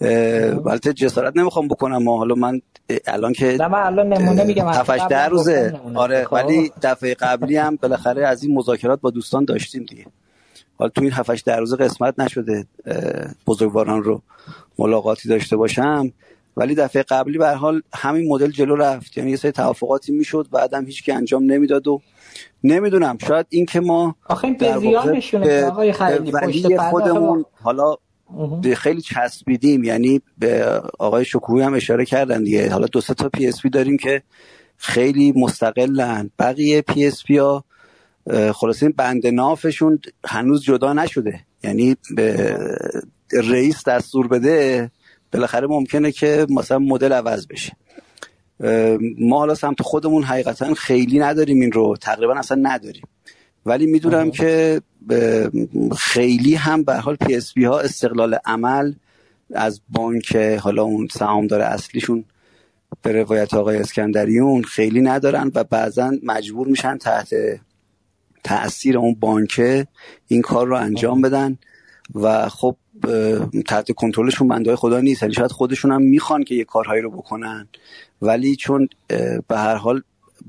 البته جسارت نمی‌خوام بکنم ما حالا من الان که نه من الان نمونه میگم هفتش ده روزه. آره خب. ولی دفعه قبلی هم بالاخره از این مذاکرات با دوستان داشتیم دیگه. حالا تو این هفتش ده روزه قسمت نشده بزرگواران رو ملاقاتی داشته باشم. ولی دفعه قبلی به حال همین مدل جلو رفت. یعنی یه سری توافقاتی می‌شد بعدم هیچ که انجام نمی‌داد و نمی‌دونم شاید این که ما آخه به زیانشونه آقای خلیلی خودمون حالا خیلی چسبیدیم. یعنی به آقای شکوهی هم اشاره کردن دیگه. حالا دو تا PSP داریم که خیلی مستقلن. بقیه PSP ها خلاصه این بند نافشون هنوز جدا نشده. یعنی به رئیس دستور بده بالاخره ممکنه که مثلا مدل عوض بشه. ما حالا سمت خودمون حقیقتا خیلی نداریم این رو. تقریبا اصلا نداریم. ولی می‌دونم که خیلی هم به حال پی اس ها استقلال عمل از بانک حالا اون سهامدار اصلیشون به روایت آقای اسکندریون خیلی ندارن و بعضا مجبور میشن تحت تاثیر اون بانکه این کار رو انجام بدن و خب تحت کنترلشون بنده خدا نیست. یعنی شاید خودشون هم می‌خوان که یه کارهایی رو بکنن. ولی چون به هر حال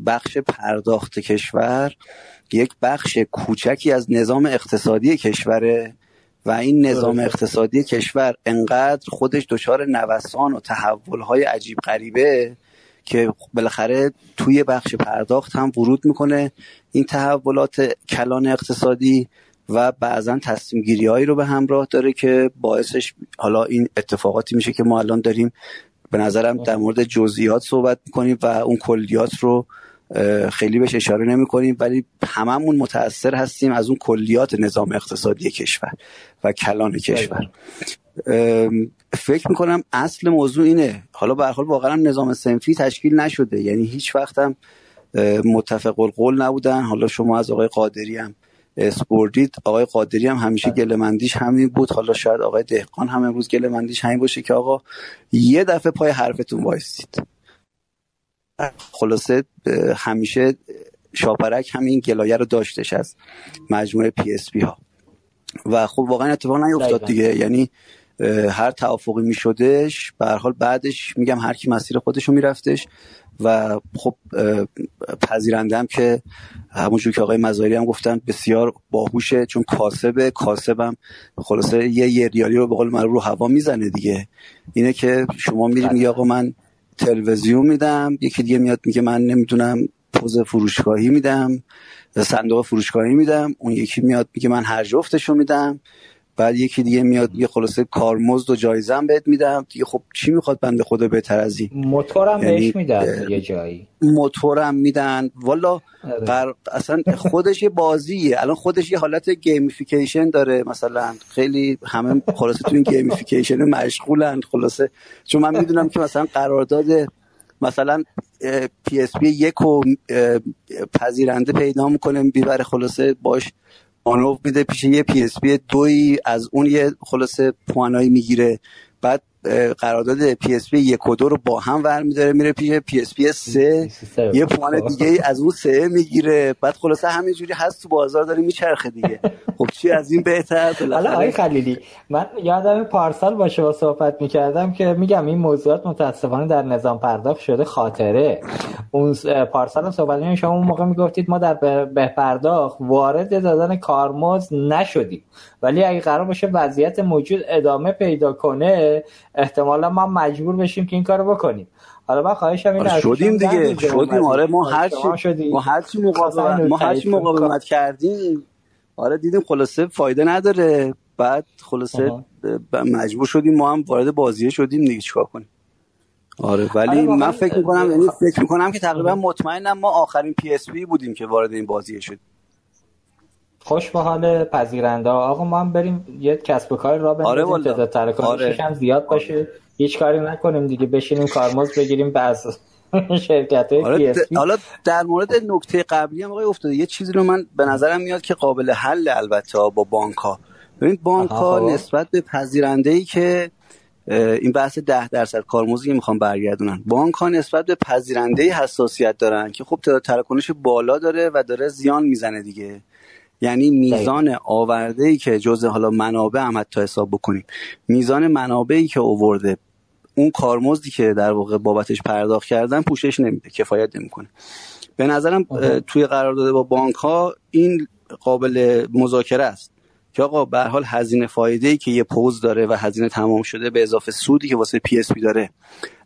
بخش پرداخت کشور یک بخش کوچکی از نظام اقتصادی کشوره و این نظام اقتصادی کشور انقدر خودش دچار نوسان و تحولهای عجیب غریبه که بالاخره توی بخش پرداخت هم ورود می‌کنه این تحولات کلان اقتصادی و بعضا تصمیم گیری هایی رو به همراه داره که باعثش حالا این اتفاقاتی میشه که ما الان داریم به نظرم در مورد جزئیات صحبت می‌کنیم و اون کلیات رو خیلی بهش اشاره نمی کنیم ولی هممون متاثر هستیم از اون کلیات نظام اقتصادی کشور و کلان کشور. فکر می‌کنم اصل موضوع اینه. حالا به حال واقعا نظام صنفی تشکیل نشده. یعنی هیچ وقتم متفق القول نبودن. حالا شما از آقای قادری هم اسم بردید آقای قادری هم همیشه بله. گله‌مندیش همین بود. حالا شاید آقای دهقان هم امروز گله‌مندیش همین باشه که آقا یه دفعه پای حرفتون وایستید خلاصه همیشه شاپرک همین گلایه رو داشتش از مجموعه PSP ها. و خب واقعا اتفاق نیفتاد دیگه. یعنی هر توافقی می شدش به حال بعدش میگم هر کی مسیر خودش رو میرفتش و خب پذیرندم که همونجور که آقای مزاری هم گفتن بسیار باهوشه چون کاسبه کاسبم خلاصه یه یه ریالی رو به قول من رو هوا می‌زنه دیگه. اینه که شما میری میگه آقا من تلویزیون میدم یکی دیگه میاد میگه من نمی‌دونم پوز فروشگاهی میدم صندوق فروشگاهی میدم اون یکی میاد میگه من هر جفتشو میدم. بعد یکی دیگه میاد یه خلاصه کارمزد و جایزم بهت میدم. دیگه خب چی می‌خواد بنده خدا بهتر از این؟ موتورم یعنی بهش میدن یه جایی. موتورم میدن. والا آره. اصلا خودش یه بازیه. الان خودش یه حالت gamification داره. مثلا خیلی همه خلاصه تو این gamification مشغولن خلاصه. چون من می‌دونم که مثلا قرارداد مثلا پی اس پی یک و پذیرنده پیدا می‌کنه بیبره خلاصه باش. آنوف میده پیش یه پی اس پی دوی از اون یه خلاصه پوانایی می‌گیره. بعد قرارداد پی اس پی یک و دو رو با هم ور میداره میره پیش پی اس پی سه. یه پوان دیگه ای از اون سه می‌گیره. بعد خلاصه همینجوری هست تو بازار داره میچرخه دیگه. [LAUGHS] خب چی از این بهتر؟ حالا آقای خلیلی من یادم پارسال با شما صحبت می‌کردم که میگم این موضوعات متاسفانه در نظام پرداخت شده خاطره. اون پارسال هم صحبت شما اون موقع می‌گفتید ما در به پرداخت وارد دادن کارمز نشدیم. ولی اگه قرار باشه وضعیت موجود ادامه پیدا کنه احتمالا ما مجبور بشیم که این کارو بکنیم. حالا من خواهشم این آره شدیم دیگه. شدیم. آره ما هر چی ما هر چی مقاومت ما هر چی مقاومت کردیم. آره دیدیم خلاصه فایده نداره. بعد خلاصه مجبور شدیم ما هم وارد بازیه شدیم دیگه چیکار کنیم؟ آره ولی آره من فکر می‌کنم یعنی فکر می‌کنم که تقریبا مطمئنم ما آخرین PSP بودیم که وارد این بازیه شدیم. خوش به حال پذیرنده. آقا ما هم بریم یه کسب و کار راه بندازیم. آره تعداد تراکنشش آره. هم زیاد باشه. هیچ کاری نکنیم دیگه. بشینیم کارمزد بگیریم بعض [LAUGHS] شرکت آره حالا در مورد نکته قبلی هم آقای افتاده یه چیزی رو من به نظرم میاد که قابل حل البته با بانک ها ببینید بانک ها خب. نسبت به پذیرنده ای که این بحث ده درصد کارمزدی که می‌خوام برگردونن بانک ها نسبت به پذیرنده حساسیت دارن که خب تعداد تراکنش بالا داره و داره زیان می‌زنه دیگه. یعنی میزان آورده ای که جزء حالا منابع هم حتی حساب بکنیم. میزان منابعی که اوورده اون کارمزدی که در واقع بابتش پرداخت کردن پوشش نمیده کفایت نمی‌کنه. به نظرم توی قرارداد با بانک ها این قابل مذاکره است که آقا به حال هزینه فایده ای که یه پوز داره و هزینه تمام شده به اضافه سودی که واسه PSP داره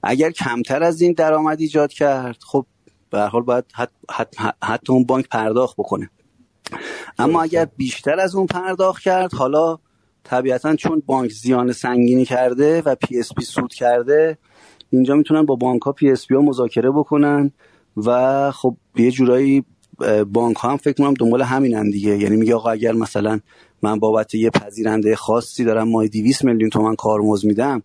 اگر کمتر از این درآمد ایجاد کرد خب به حال باید حتی اون بانک پرداخت بکنه. اما اگر بیشتر از اون پرداخت کرد حالا طبیعتا چون بانک زیان سنگینی کرده و PSP سود کرده اینجا می‌تونن با بانک ها PSP ها مذاکره بکنن و خب یه جورایی بانک ها هم فکر کنم دنبال همینن دیگه. یعنی میگه آقا اگر مثلا من بابت یه پذیرنده خاصی دارم ماهی 200 میلیون تومن کارمزد میدم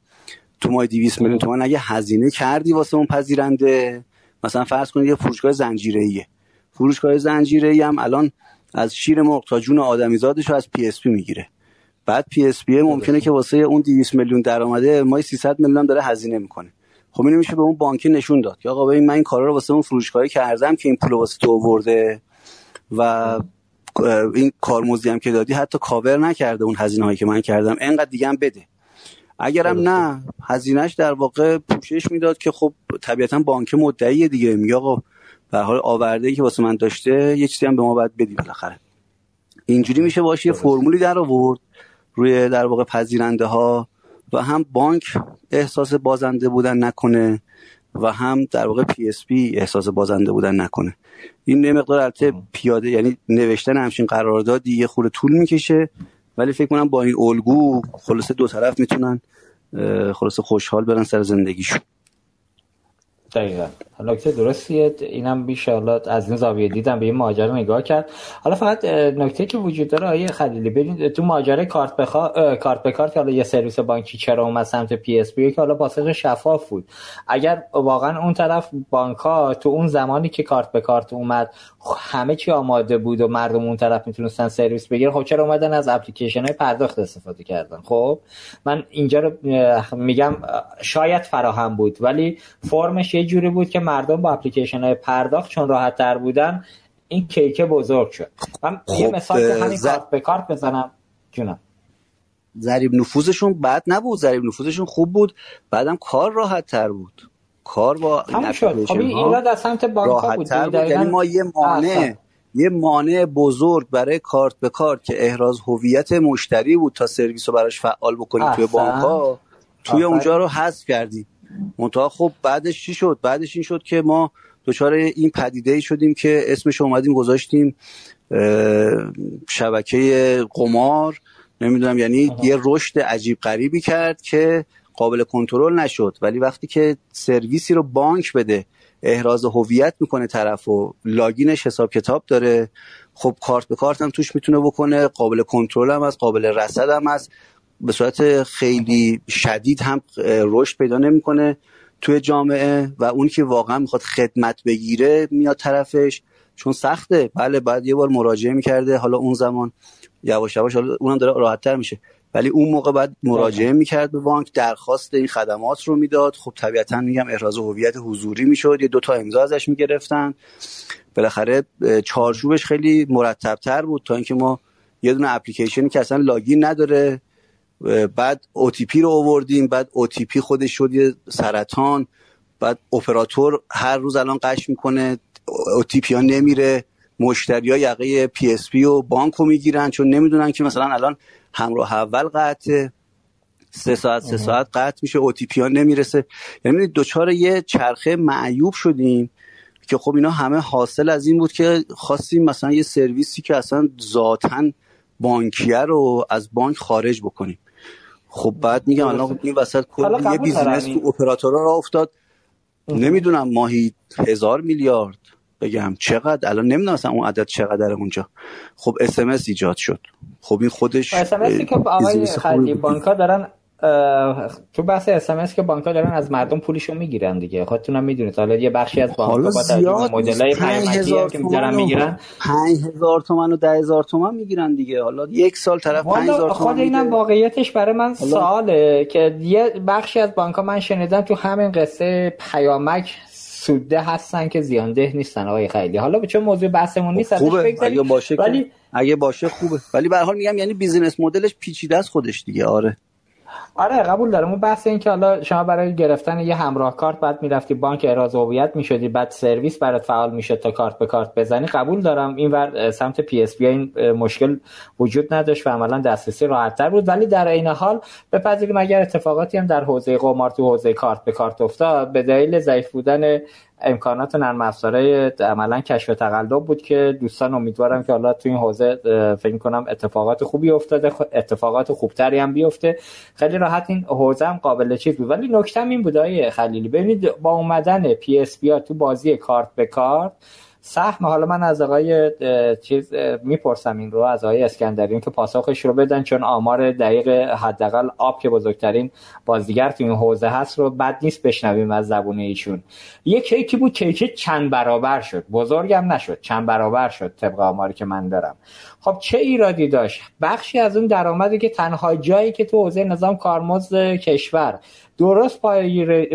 تو ماهی 200 میلیون تومن اگه هزینه کردی واسه اون پذیرنده مثلا فرض کنید یه فروشگاه زنجیره‌ایه. فروشگاه زنجیره‌ای هم الان از شیر مرغ تا جون آدمیزادش رو از PSP می‌گیره. بعد PSP ممکنه که واسه اون 200 میلیون درآمده ماهی 300 میلیون داره هزینه می‌کنه. خب اینو میشه به اون بانکی نشون داد که آقا ببین من این کارا رو واسه اون فروشگاهی کردم که این پول واسه تو آورده و این کارمزدی هم که دادی حتی کاور نکرده اون هزینه هایی که من کردم. انقدر دیگه هم بده. اگرم نه هزینهش در واقع پوشش می‌داد که خب طبیعتا بانک مدعی دیگه. میگه آقا به حال آورده ای که واسه من داشته یه چیزی هم به ما باید بدی بالاخره. اینجوری میشه باشه یه فرمولی در آورد روی در واقع پذیرنده ها و هم بانک احساس بازنده بودن نکنه و هم در واقع PSP احساس بازنده بودن نکنه. این یه مقدار البته پیاده یعنی نوشتن همچین قراردادی یه خورده طول می‌کشه ولی فکر کنم با این الگو خلاصه دو طرف می‌تونن خلاصه خوشحال برن سر زندگیشون. دقیقا. نکته درستیه. اینم میشه حالا از این زاویه دیدم به این ماجرا نگاه کرد. حالا فقط نکته که وجود داره آقای خلیلی ببین تو ماجرای کارت به کارت به کارت حالا یه سرویس بانکی چرا اومد سمت PSP که حالا پاسخ شفاف بود. اگر واقعا اون طرف بانک ها تو اون زمانی که کارت به کارت اومد همه چی آماده بود و مردم اون طرف می‌تونستن سرویس بگیرن خب چرا اومدن از اپلیکیشن های پرداخت استفاده کردن؟ خب من اینجا رو میگم شاید فراهم بود ولی فرمش یه جوری بود که مردم با اپلیکیشن های پرداخت چون راحت تر بودن این کیک بزرگ شد. من یه خب، مثال که همین کارت به کارت بزنم. جونم. ضریب نفوذشون بد نبود. ضریب نفوذشون خوب بود. بعدم کار راحت تر بود. کار با این شد. خب در سمت بانک بود, بود. یعنی ما یه مانع یه مانع بزرگ برای کارت به کارت که احراز هویت مشتری بود تا سرویس رو براش فعال بکنیم توی بانک توی اونجا رو حذف کردیم منتها خب بعدش چی شد؟ بعدش این شد که ما دچار این پدیده ای شدیم که اسمش اومدیم گذاشتیم شبکه قمار نمی‌دونم یعنی یه رشد عجیب غریبی کرد که قابل کنترل نشد. ولی وقتی که سرویسی رو بانک بده احراز هویت می‌کنه طرف و لاگینش حساب کتاب داره خب کارت به کارت هم توش می‌تونه بکنه قابل کنترل هم از قابل رصد هم هست. به صورت خیلی شدید هم رشد پیدا نمی‌کنه توی جامعه و اون که واقعا می‌خواد خدمت بگیره میاد طرفش. چون سخته. بله بعد یه بار مراجعه می‌کرده. حالا اون زمان یواش یواش حالا اونم داره راحتتر میشه. ولی اون موقع بعد مراجعه می‌کرد به بانک درخواست این خدمات رو می‌داد. خب طبیعتا میگم احراز هویت حضوری می‌شد. یه دو تا امضا ازش می‌گرفتن. بالاخره چارچوبش خیلی مرتبتر بود تا اینکه ما یه دونه اپلیکیشنی که اصلا لاگین نداره بعد OTP رو آوردیم بعد OTP خودش شد یه سرطان بعد اپراتور هر روز الان غش می‌کنه OTP ها نمیره مشتری ها یقه PSP و بانک رو می‌گیرن چون نمی‌دونن که مثلا الان همراه اول قطعه سه ساعت سه ساعت قطع میشه OTP ها نمی‌رسه. یعنی دچار یه چرخه معیوب شدیم که خب اینا همه حاصل از این بود که خواستیم مثلا یه سرویسی که اصلا ذاتا بانکیه رو از بانک خارج بکنیم. خب بعد میگم الان این وسط کل یه بیزینس تو اپراتورها را افتاد. نمی‌دونم ماهی هزار میلیارد بگم. چقدر؟ الان نمی‌دونم مثلا اون عدد چقدر اونجا. خب اس ایجاد شد. خب این خودش اس که آقای خلیلی بانک دارن تو بحث اس که بانک دارن از مردم پولشو می‌گیرن دیگه. خودتونم می‌دونید. حالا یه بخشی از بانک با توجه مدلای پیامکی که می‌ذارن می‌گیرن. 5000 تومان و 10000 تومان می‌گیرن دیگه. حالا یک سال طرف 5000 تومان خود اینم واقعیتش برای من سواله که یه بخشی از بانک من شنیدم تو همین قصه پیامک سوده هستن که زیانده نیستن آقای خلیلی. حالا به چون موضوع بحثمون نیست خوبه. اگه باشه ولی اگه باشه خوبه. ولی به حال میگم یعنی business مدلش پیچیده است خودش دیگه. آره. آره قبول دارم. اون بحث این که حالا شما برای گرفتن یه همراه کارت بعد می‌رفتی بانک احراز هویت می‌شدی بعد سرویس برات فعال می‌شد تا کارت به کارت بزنی قبول دارم. این ور سمت PSP این مشکل وجود نداشت و عملا دسترسی راحتتر بود. ولی در عین حال بپذیریم اگر اتفاقاتی هم در حوزه قمار تو حوزه کارت به کارت افتاد به دلیل ضعیف بودن امکانات نرم افزارهای عملا کشف تقلب بود که دوستان امیدوارم که حالا تو این حوزه فکر کنم اتفاقات خوبی افتاده اتفاقات خوبتری هم بیفته. خیلی راحت این حوزه هم قابل چیز بود. ولی نکته این بود خلیلی. ببینید با اومدن PSP تو بازی کارت به کارت سهم. حالا من از آقای چیز می‌پرسم این رو از آقای اسکندریان که پاسخش رو بدن چون آمار دقیق حداقل آب که بزرگترین بازیگر تو این حوزه هست رو بد نیست بشنویم از زبون ایشون. یه کیکی بود کیکی چند برابر شد. بزرگم نشد. چند برابر شد طبق آماری که من دارم. خب چه ایرادی داشت؟ بخشی از اون درآمدی که تنها جایی که تو حوزه نظام کارمزد کشور درست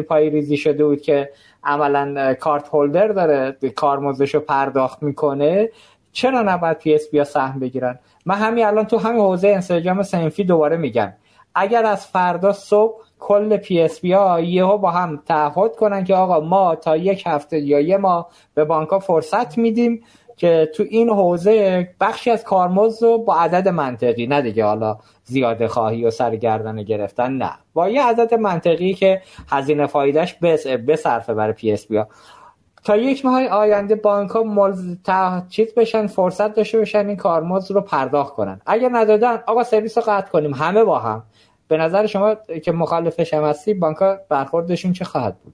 پایه ریزی شده بود که عملا card holder داره کارمزدش رو پرداخت می‌کنه. چرا نباید PSP ها سهم بگیرن؟ من همین الان تو همین حوزه انسجام صنفی دوباره میگم. اگر از فردا صبح کل PSP ها یهو با هم تعهد کنن که آقا ما تا یک هفته یا یه ماه به بانک فرصت میدیم که تو این حوزه بخشی از کارمزد رو با عدد منطقی نه دیگه حالا زیاده خواهی و سر گردنه گرفتن نه. با یه عدد منطقی که هزینه فایدهش بصرفه برای PSP ها تا یک ماه آینده بانک ها ملز... چیز بشن فرصت داشته باشن این کارمزد رو پرداخت کنن. اگر ندادن آقا سرویس رو قطع کنیم. همه با هم. به نظر شما که مخالفش هم هستی بانک ها برخوردشون چه خواهد بود؟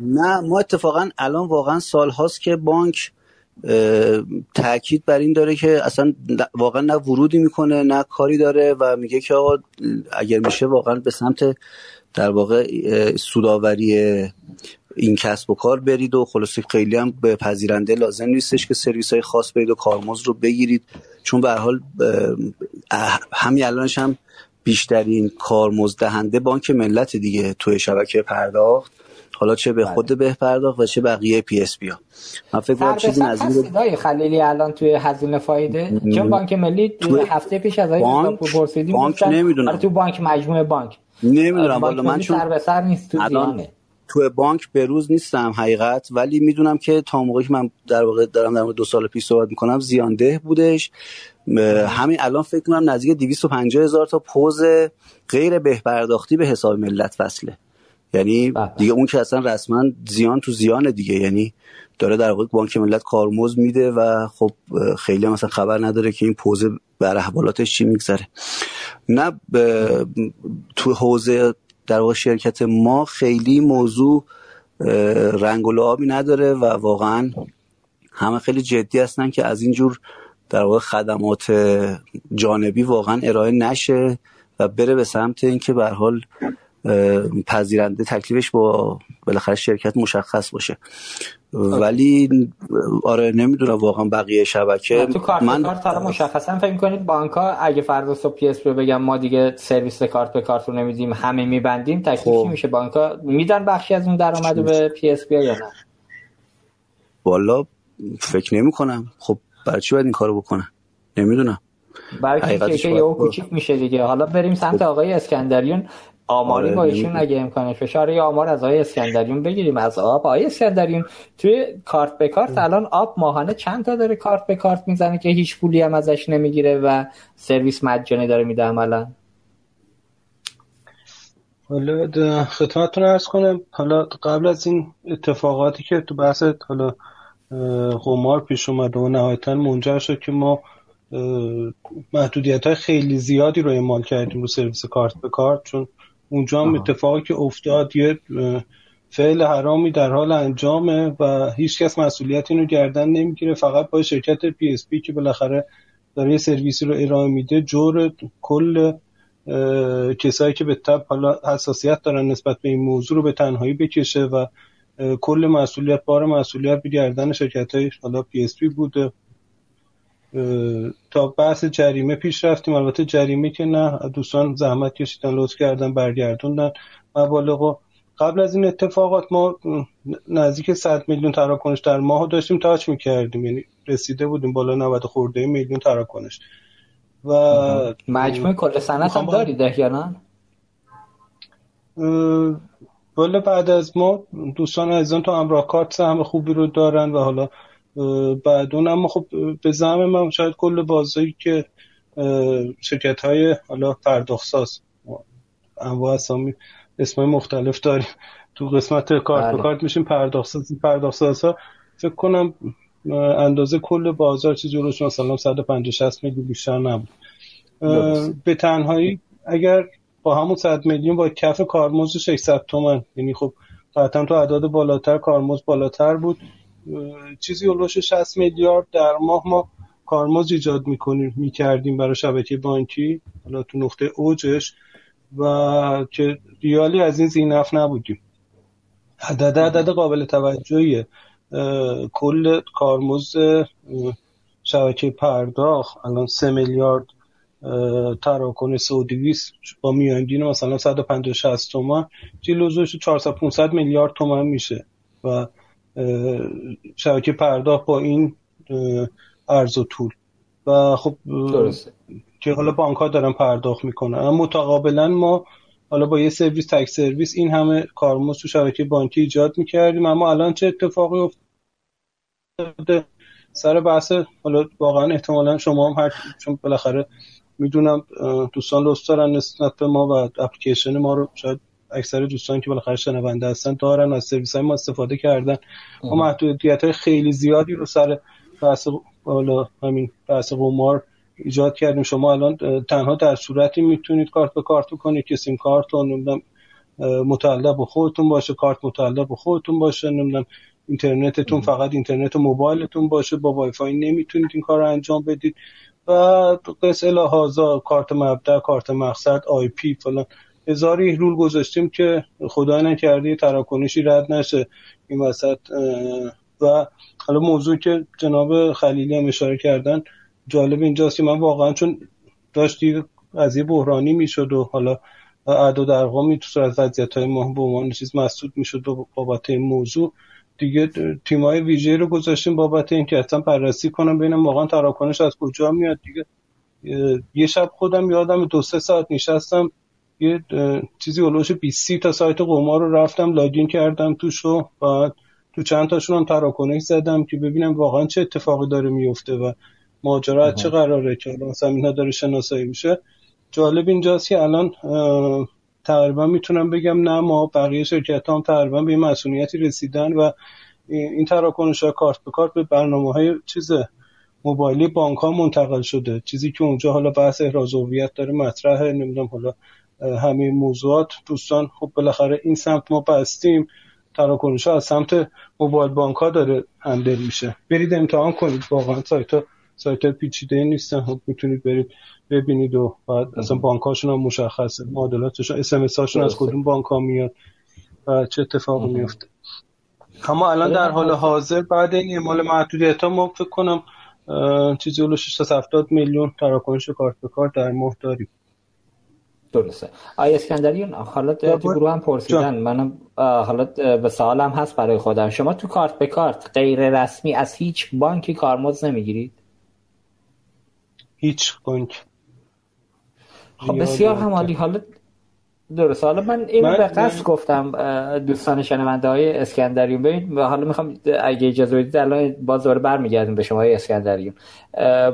نه ما اتفاقا الان واقعا سال هاست که بانک تاکید بر این داره که اصلا واقعا نه ورودی می‌کنه نه کاری داره و میگه که آقا اگر میشه واقعا به سمت در واقع سوداوری این کسب و کار برید و خلاصی خیلی هم به پذیرنده لازم نیستش که سرویس های خاص برید و کارمزد رو بگیرید. چون به حال همین الانش هم بیشترین کارمزد دهنده بانک ملت دیگه توی شبکه پرداخت. حالا چه به بله. خود به پرداخت و چه بقیه PSP ها من فکر کنم چیزی نظیر خلیلی الان توی هزینه فایده؟ چون بانک ملی تو هفته پیش از بانک پرسیدیم بانک نمی‌دونم. آره، تو بانک مجموعه بانک. نمی‌دونم والا من چون سر به سر نیست تو زیانه تو بانک به روز نیستم حقیقت ولی می‌دونم که تا موقعی که من در واقع دارم در مورد دو سال پیش صحبت می‌کنم زیانده بودش. همین الان فکر کنم نزدیک 250 هزار تا پوز غیر بهپرداختی به حساب ملت وصله. یعنی بله. دیگه اون که اصلا رسما زیان تو زیانه دیگه یعنی داره در واقع بانک ملت کارمز میده و خب خیلی مثلا خبر نداره که این پوزه بر احوالاتش چی میگذره نه تو حوزه در واقع شرکت ما خیلی موضوع رنگ و لعابی نداره و واقعا همه خیلی جدی هستن که از اینجور در واقع خدمات جانبی واقعا ارائه نشه و بره به سمت اینکه به حال پذیرنده تکلیفش با بالاخره شرکت مشخص باشه. ولی آره نمی‌دونم واقعا بقیه شبکه. تو کارت من کارت حالا مشخصا فکر می‌کنید بانک ها اگه فردا صبح پی اس بگم ما دیگه سرویس کارت به کارت رو نمیدیم همه میبندیم تکلیف خب. میشه. بانک ها میدن بخشی از اون درآمد به پی اس یا نه؟ والا فکر نمی کنم خب برای چی باید این کارو بکنن؟ نمی‌دونم. برای که یه کوچیک میشه دیگه. حالا بریم سمت خب. آقای اسکندریون. آماری آره با ایشون اگه امکانش فشار یا آمار از آقای اسکندریون بگیریم از آب. آقای اسکندریون توی کارت به کارت الان آب ماهانه چند تا داره کارت به کارت می‌زنه که هیچ پولی هم ازش نمی‌گیره و سرویس مجانی داره میده عملا؟ حالا خدمتتون ارز کنم حالا قبل از این اتفاقاتی که تو بحث حالا قمار پیش اومده و نهایتا منجر شد که ما محدودیت های خیلی زیادی رو اعمال کردیم رو سرویس کارت به کارت چون اونجا هم اتفاقی که افتاد یه فعل حرامی در حال انجامه و هیچکس مسئولیت اینو گردن نمی‌گیره. فقط با شرکت PSP که بالاخره داره یه سرویسی رو ارائه میده جور کل کسایی که به تبع حالا حساسیت دارن نسبت به این موضوع رو به تنهایی بکشه و کل مسئولیت بار مسئولیت به گردن شرکت های حالا PSP بوده. تا بحث جریمه پیش رفتیم. البته جریمه که نه دوستان زحمت کشیدن لطف کردن برگردوندن مبالغ قبل از این اتفاقات ما نزدیک 100 میلیون تراکنش در ماه داشتیم touch می‌کردیم. یعنی رسیده بودیم بالا 90 خورده میلیون تراکنش. و مجموع کل صنعت هم دارید یا نه ولی بعد از ما دوستان عزیزان تو امراه کارت هم خوبی رو دارن و حالا بعد اون اما خب به زعم من شاید کل بازایی که شرکت های حالا پرداختساز انواع اسامی اسمای مختلف داریم. تو قسمت کارت به بله. کارت میشیم پرداختساز پرداختساز ها فکر کنم اندازه کل بازار چیزی جلوش مثلا 150 60 میلیون بیشتر نبود. به تنهایی اگر با همون 100 میلیون با کف کارمزد 600 تومن یعنی خب قطعا تو اعداد بالاتر کارمزد بالاتر بود. چیزی اولوش 60 میلیارد در ماه ما کارمزد ایجاد می‌کنیم می‌کردیم برای شبکه بانکی حالا تو نقطه اوجش و که ریالی از این زینف نبودیم. عدد عدد قابل توجهیه. کل کارمزد شبکه پرداخت الان 3 میلیارد تراکنش سعودیویس با میانگین مثلا 150 60 تومن جلوزش 400 500 میلیارد تومن میشه. و شبکه پرداخت با این ارز و طول. و خب که حالا بانک ها دارن پرداخت می‌کنن. اما متقابلا ما حالا با یه سرویس تک سرویس این همه کارمزد تو شبکه بانکی ایجاد می‌کردیم. اما الان چه اتفاقی افتاده؟ سر بحث حالا واقعا احتمالا شما هم هر چون بالاخره می‌دونم دوستان دوست دارن نسبت به ما و اپلیکیشن ما رو شاید اکثر دوستان که بالاخره شنونده هستن دارن از سرویس های ما استفاده کردن. ما محدودیت های خیلی زیادی رو سر بحث حالا همین بحث قمار ایجاد کردیم. شما الان تنها در صورتی می‌تونید کارت به کارت کنید که سیم کارت رو نمی‌دونم متعلق به خودتون باشه کارت متعلق به خودتون باشه نمی‌دونم اینترنتتون فقط اینترنت و موبایلتون باشه با وای فای نمی‌تونید این کار رو انجام بدید. و قصه لحاظا کارت مبدا کارت مقصد IP فلان هزاری rule گذاشتیم که خدا نکرده تراکنشی رد نشه این وسط و حالا موضوع که جناب خلیلی هم اشاره کردن جالب اینجاست که من واقعا چون داشتی قضیه بحرانی می‌شد و حالا اعداد ارقامی تو صورت وضعیت های ما به عنوان چیز مسدود می‌شد و بابت این موضوع دیگه تیمای ویژه رو گذاشتیم بابت اینکه اصلا بررسی کنم ببینم واقعا تراکنش از کجا میاد. دیگه یه شب خودم یادم دو سه ساعت نشستم یه چیزی اولوش 20 تا سایت قمار رو رفتم لاگین کردم توش و بعد تو چند تاشون هم تراکنش زدم که ببینم واقعا چه اتفاقی داره میفته و ماجرا چه قراره که مثلا اینا داره شناسایی میشه. جالب اینجاست که الان تقریبا می‌تونم بگم نه ما بقیه شرکت هم تقریبا به مسئولیتی رسیدن و این تراکنش ها کارت به کارت به برنامه های چیز موبایلی بانک ها منتقل شده. چیزی که اونجا حالا بحث احراز هویت داره مطرحه نمی‌دونم حالا همه موضوعات. دوستان خب بالاخره این سمت ما بستیم. تراکنش ها از سمت موبایل بانک ها داره هندل میشه. برید امتحان کنید. واقعا سایت ها سایت پیچیده نیستن. خب می‌تونید برید ببینید و بعد اصلا بانک هاشون هم مشخصه. معادلاتشون اس ام هاشون از کدوم بانک ها میاد و چه اتفاقی میفته اما الان در حال حاضر بعد این اعمال محدودیت ها ما فکر کنم چیزی اولو 670 میلیون تراکنش کارت به کارت در ماه داریم. درسته. آیا اسکندریون حالا تو گروه هم پرسیدن. منم حالا به سوالم هست برای خودم. شما تو کارت به کارت غیر رسمی از هیچ بانکی کارمزد نمی‌گیرید؟ هیچ بانک. خب بسیار همالی حالا درست. حالا من اینو به قصد گفتم دوستان شنونده های اسکندریون. ببین حالا می‌خوام اگه اجازه بدید الان باز دوباره برمیگردیم به شما های اسکندریون.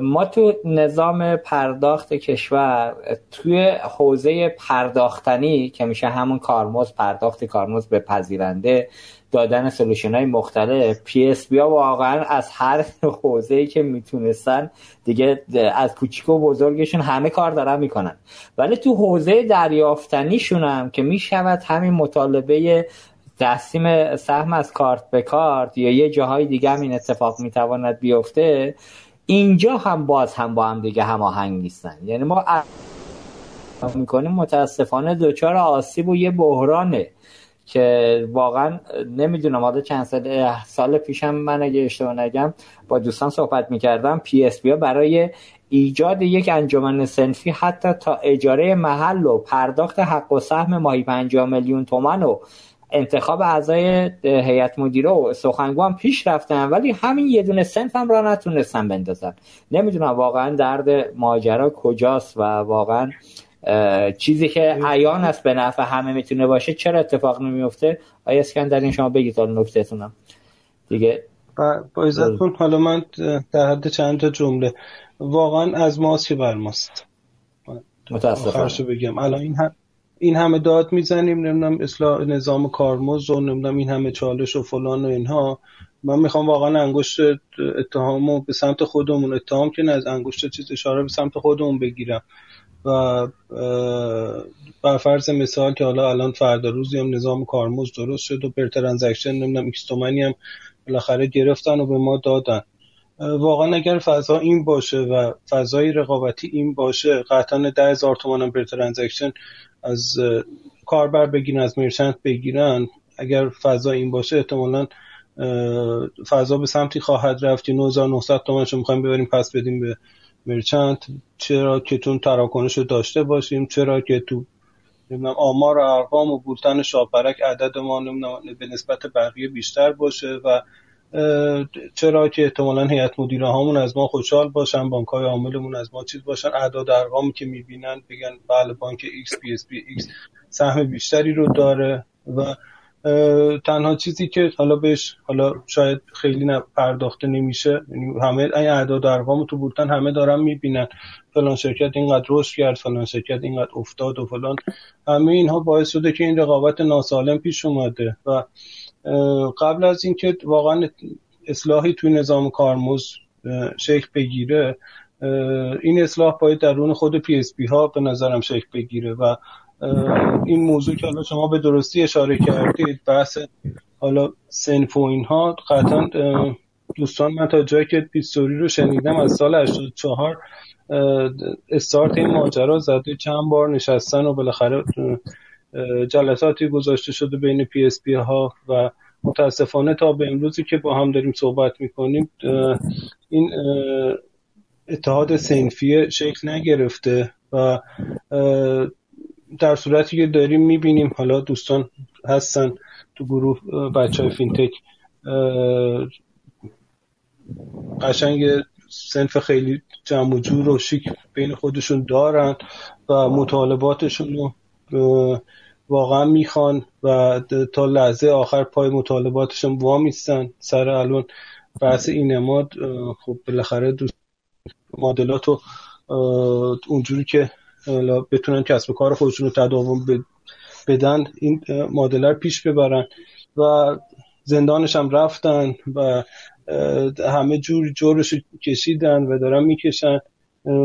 ما تو نظام پرداخت کشور توی حوزه پرداختنی که میشه همون کارمز پرداخت کارمز به پذیرنده دادن سلوشن های مختلف. پی اس بی ها واقعا از هر حوزه ای که می‌تونستن دیگه از کوچیک و بزرگشون همه کار دارن می‌کنن. ولی تو حوزه دریافتنیشون هم که می‌شود همین مطالبه تقسیم سهم از کارت به کارت یا یه جاهای دیگه هم این اتفاق می‌تواند بیفته اینجا هم باز هم با هم دیگه هماهنگ نیستن. یعنی ما می‌کنیم متاسفانه دچار آسیب و یه بحرانه. که واقعا نمی‌دونم حالا چند سال سال پیشم من اگه اشتباه نگم با دوستان صحبت می‌کردم PSP برای ایجاد یک انجمن صنفی حتی تا اجاره محل و پرداخت حق و سهم ماهی 50 میلیون تومن و انتخاب اعضای هیئت مدیره و سخنگو هم پیش رفتن. ولی همین یه دونه صنف هم را نتونستن بندازن. نمی‌دونم واقعا درد ماجرا کجاست و واقعا چیزی که عیان است به نفع همه می‌تونه باشه چرا اتفاق نمیفته آیا این شما بگید حالا نکتهتونم. دیگه با ازتون حالا من در حد چند تا جمله. واقعا از ماست که بر ماست. متاسفانه. بگم. الان این هم این همه داد می‌زنیم نمی‌دونم اصلاح نظام کارمز و نمی‌دونم این همه چالش و فلان و اینها. من می‌خوام واقعا انگشت اتهامو به سمت خودمون اتهام که نه از انگشت چیز اشاره به سمت خودمون بگیرم. و بر فرض مثال که حالا الان فردا روزی هم نظام کارمزد درست شد و per transaction نمی‌دونم X تومنی هم بالاخره گرفتن و به ما دادن. واقعا اگر فضا این باشه و فضای رقابتی این باشه قطعا ده هزار تومان هم per transaction از کاربر بگیرن از merchant بگیرن اگر فضا این باشه احتمالا فضا به سمتی خواهد رفت که 9900 تومان شو می‌خوایم ببریم پس بدیم به مرچنت چرا که تون تراکنش رو داشته باشیم چرا که تو نمی‌دونم آمار و ارقام و بولتن شاپرک عدد ما به نسبت بقیه بیشتر باشه و چرا که احتمالا هیئت مدیره هامون از ما خوشحال باشن بانک های عاملمون از ما چیز باشن اعداد ارقامی که می‌بینن بگن بله بانک X پی X سهم بیشتری رو داره و تنها چیزی که حالا بهش حالا شاید خیلی پرداخته نمیشه یعنی همه این اعداد ارقام تو بولتن همه دارن می‌بینن. فلان شرکت اینقدر رشد کرد فلان شرکت اینقدر افتاد و فلان. همه اینها باعث شده که این رقابت ناسالم پیش اومده و قبل از اینکه واقعا اصلاحی توی نظام کارمزد شکل بگیره این اصلاح باید درون خود PSP ها به نظرم شکل بگیره و این موضوع که حالا شما به درستی اشاره کردید بحث حالا صنف و اینها قطعا دوستان من تا جایی که history رو شنیدم از سال 84 استارت این ماجرا زده چند بار نشستن و بالاخره جلساتی گذاشته شده بین PSP ها و متاسفانه تا به امروزی که با هم داریم صحبت می‌کنیم این اتحاد صنفی شکل نگرفته و در صورتی که داریم می‌بینیم حالا دوستان هستن تو گروه بچه های فینتک قشنگ سنف خیلی جمع و جور و شیک بین خودشون دارن و مطالباتشون رو واقعا می‌خوان و تا لحظه آخر پای مطالباتشون وامیستن سر الان بحث این اماد. خب بالاخره دوست مدلات رو اونجوری که بتونن کسب کار خودشون رو تداوم بدن این مدل رو پیش ببرن. و زندانش هم رفتن و همه جور جورش کشیدن و دارن می‌کشن.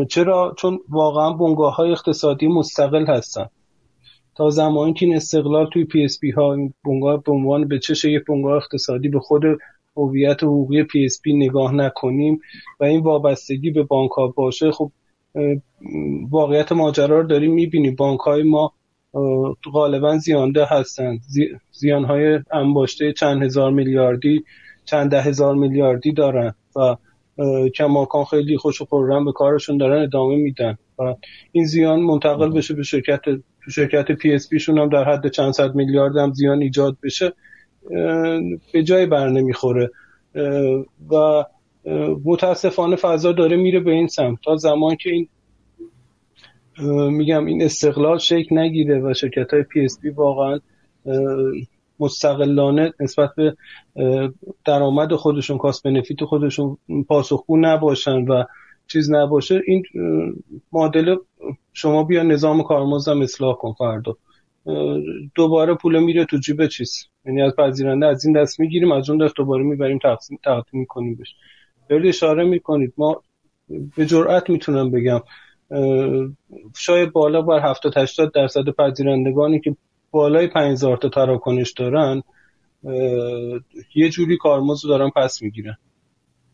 چرا؟ چون واقعا بنگاه های اقتصادی مستقل هستن. تا زمانی که این استقلال توی PSP ها این بنگاه به عنوان به چشم یک بنگاه اقتصادی به خود هویت حقوقی PSP نگاه نکنیم و این وابستگی به بانک ها باشه خب واقعیت ماجرا رو داریم می‌بینیم. بانک های ما غالبا زیانده هستند. زیان های انباشته چند هزار میلیاردی چند ده هزار میلیاردی دارن و کماکان خیلی خوش و خرم به کارشون دارن ادامه میدن. و این زیان منتقل بشه به شرکت تو شرکت PSP شون هم در حد چند صد میلیارد هم زیان ایجاد بشه به جایی بر نمی‌خوره. و متاسفانه فضا داره میره به این سمت. تا زمان که این میگم این استقلال شکل نگیره و شرکت های PSP واقعا مستقلانه نسبت به درآمد خودشون cost benefit خودشون پاسخگو نباشن و چیز نباشه این مدل شما بیا نظام کارمزدم اصلاح کن فردا. دوباره پول میره تو جیب چیز یعنی از پذیرنده از این دست می‌گیریم از اون دست دوباره می‌بریم تقسیم تقسیم می‌کنیم بش دارید اشاره می‌کنید. ما به جرئت می‌تونم بگم. شاید بالا بر 70 80 درصد پذیرندگانی که بالای 5000 تا تراکنش دارن یه جوری کارمزد دارن پس می‌گیرن.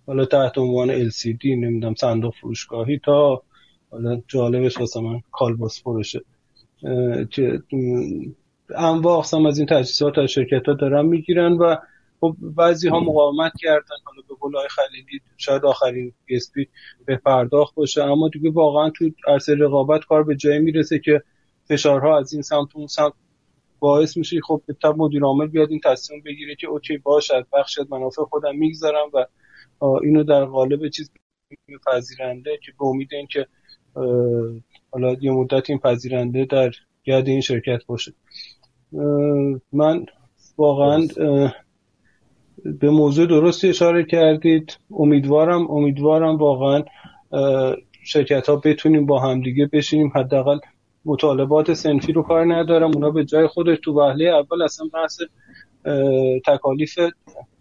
حالا تحت عنوان LCD نمی‌دونم صندوق فروشگاهی تا حالا جالبش واسه من کالباس فروشه. که انواع اقسام از این تجهیزات از شرکت ها دارن می‌گیرن و خب بعضی ها مقاومت کردن حالا به قول خلیلی شاید آخرین پی به پرداخت باشه اما دیگه واقعا تو عرصه رقابت کار به جایی می‌رسه که فشارها از این سمت اون سمت باعث میشه. خب به تبع مدیر عامل بیاد این تصمیم بگیره که okay باشد بخش منافع خودم می‌گذارم و اینو در قالب چیز پذیرنده که به امید اینکه حالا یه مدت این پذیرنده در یاد این شرکت باشه. من واقعا به موضوع درستی اشاره کردید. امیدوارم امیدوارم واقعا شرکت ها بتونیم با همدیگه بشینیم. حداقل مطالبات سنفی رو کار ندارم. اونا به جای خودش تو وهله اول اصلا بحث تکالیف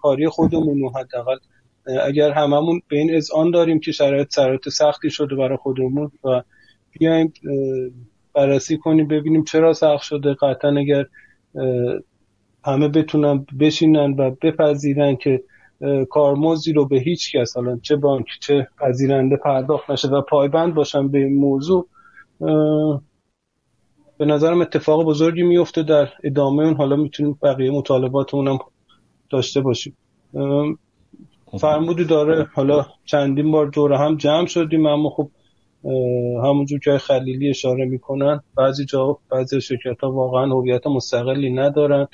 کاری خودمون حداقل اگر هممون به این اذعان داریم که شرایط شرایط سختی شده برای خودمون و بیایم بررسی کنیم ببینیم چرا سخت شده. قطعا اگر همه بتونن بشینن و بپذیرن که کارمزدی رو به هیچ کس حالا چه بانک چه پذیرنده پرداخت نشه و پایبند باشن به این موضوع به نظرم اتفاق بزرگی میفته در ادامه اون. حالا می‌تونیم بقیه مطالباتمون هم داشته باشیم. فرمودی داره حالا چندین بار دور هم جمع شدیم اما خب همونجور که خلیلی اشاره می‌کنن بعضی جا بعضی شرکت ها واقعا هویت مستقلی ندارن.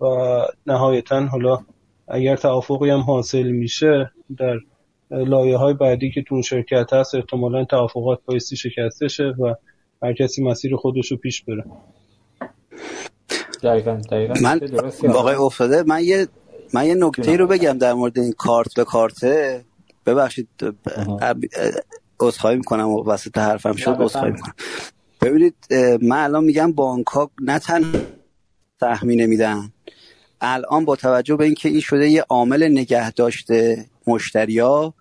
و نهایتا حالا اگر توافقی هم حاصل میشه در لایه های بعدی که تو شرکت هست احتمالا توافقات بایستی شکسته شه و هر کسی مسیر خودش رو پیش بره. دقیقا دقیقا. من واقعا افتاده. من یه من یه نکته رو بگم در مورد این کارت به کارته ببخشید عذرخواهی می‌کنم و وسط حرفم شد عذرخواهی می‌کنم. ببینید من الان میگم بانک ها نه تنها تخمینه میدن الان با توجه به اینکه این شده یه عامل نگه داشته مشتریا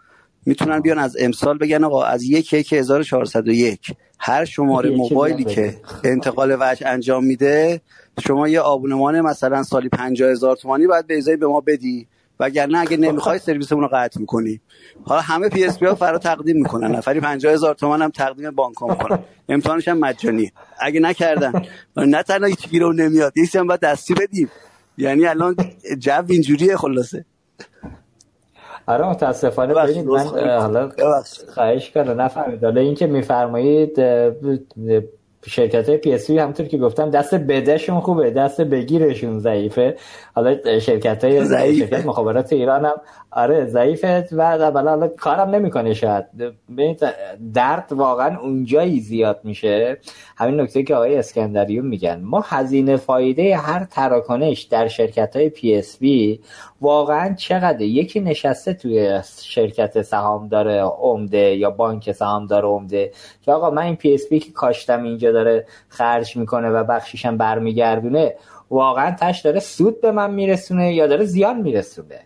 می‌تونن بیان از امسال بگن آقا از یک یک 1401 هر شماره موبایلی که انتقال وجه انجام میده شما یه آبونمان مثلا سالی 50 هزار تومانی باید به ازای به ما بدی. وگرنه اگه نمی‌خوای سرویسمون رو قطع می‌کنی. حالا همه PSP ها فردا تقدیم می‌کنن. نفری 50 هزار تومان هم تقدیم بانک ها می‌کنن. امتحانش هم مجانی. اگه نکردن نه تنها هیچ گیرمون نمیاد یه هم باید دستی بدیم. یعنی الان جو اینجوریه خلاصه. آره متاسفانه ببینید من حالا خواهش کنم نفهمید. حالا این که میفرمایید شرکت های PSP همونطور که گفتم دست بدهشون خوبه دست بگیرشون ضعیفه. حالا شرکت های شرکت مخابرات ایران هم آره ضعیفه و حالا کارم نمی‌کنه شاید. درد واقعا اونجایی زیاد میشه. همین نکته که آقای اسکندریون میگن. ما هزینه فایده هر تراکنش در شرکت های PSP واقعا چقدر یکی نشسته توی شرکت سهامدار عمده یا بانک سهامدار عمده که آقا من این PSP که کاشتم اینجا داره خرج می‌کنه و بخشیشم برمیگردونه واقعا تهش داره سود به من میرسونه یا داره زیان میرسونه؟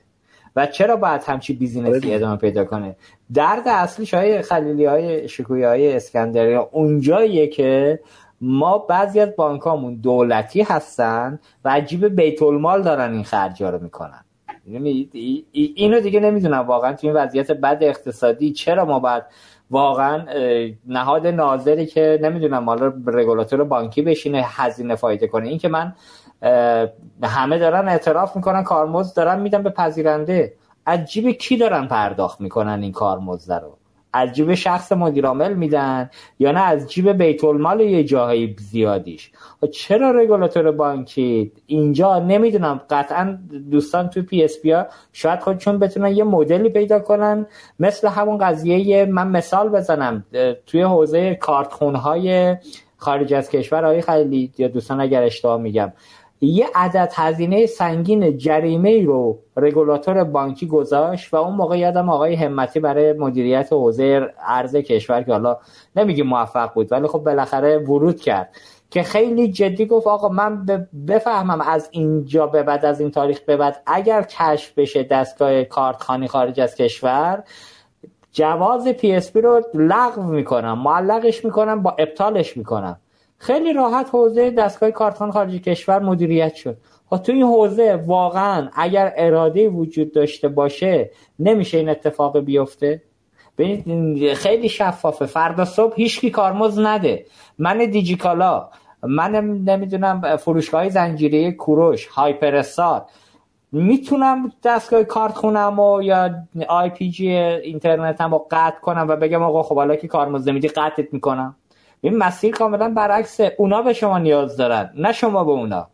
و چرا باید همچی business ی ادامه پیدا کنه؟ درد اصلی های خلیلی های شکوی های اسکندری اونجاییه که ما بعضی از بانکامون دولتی هستن و عجیب بیت المال دارن این خرجا رو می‌کنن. یعنی اینو دیگه نمی‌دونم واقعا تو این وضعیت بد اقتصادی چرا ما باید واقعا نهاد ناظری که نمی‌دونم حالا رگولاتور بانکی بشینه هزینه فایده کنه. این که من همه دارن اعتراف می‌کنن کارمزد دارن میدن به پذیرنده. عجیب کی دارن پرداخت می‌کنن این کارمزد رو؟ از جیب شخص مدیرعامل میدن یا نه؟ از جیب بیت المال یه جاهای زیادیش. خب چرا رگولاتور بانکی؟ اینجا نمی‌دونم. قطعا دوستان توی PSP شاید خودشون بتونن یه مدلی پیدا کنن. مثل همون قضیه من مثال بزنم. توی حوزه کارتخون های خارج از کشور. های خیلی یا دوستان اگر اشتباه میگم. یه عدد هزینه سنگین جریمه ای رو رگولاتور بانکی گذاشت و اون موقع یادمه آقای همتی برای مدیریت حوزه ارز کشور که حالا نمیگیم موفق بود ولی خب بالاخره ورود کرد که خیلی جدی گفت آقا من بفهمم از اینجا به بعد از این تاریخ به بعد اگر کشف بشه دستگاه کارتخانی خارج از کشور جواز PSP رو لغو می‌کنم معلقش می‌کنم یا ابطالش می‌کنم. خیلی راحت حوزه دستگاه کارتخان خارج کشور مدیریت شد. خب تو این حوزه واقعا اگر اراده وجود داشته باشه نمیشه این اتفاق بیفته؟ خیلی شفافه. فردا صبح هیچکی کارمز نده. من دیجیکالا من نمی‌دونم فروشگاه زنجیره کوروش هایپرستار. می‌تونم دستگاه کارت خونم و یا آی پی جی اینترنت رو قطع کنم و بگم آقا خب حالا که کارمز نمیدی قطعت می‌کنم. این مسیر کاملا برعکس اونا به شما نیاز دارن نه شما به اونا.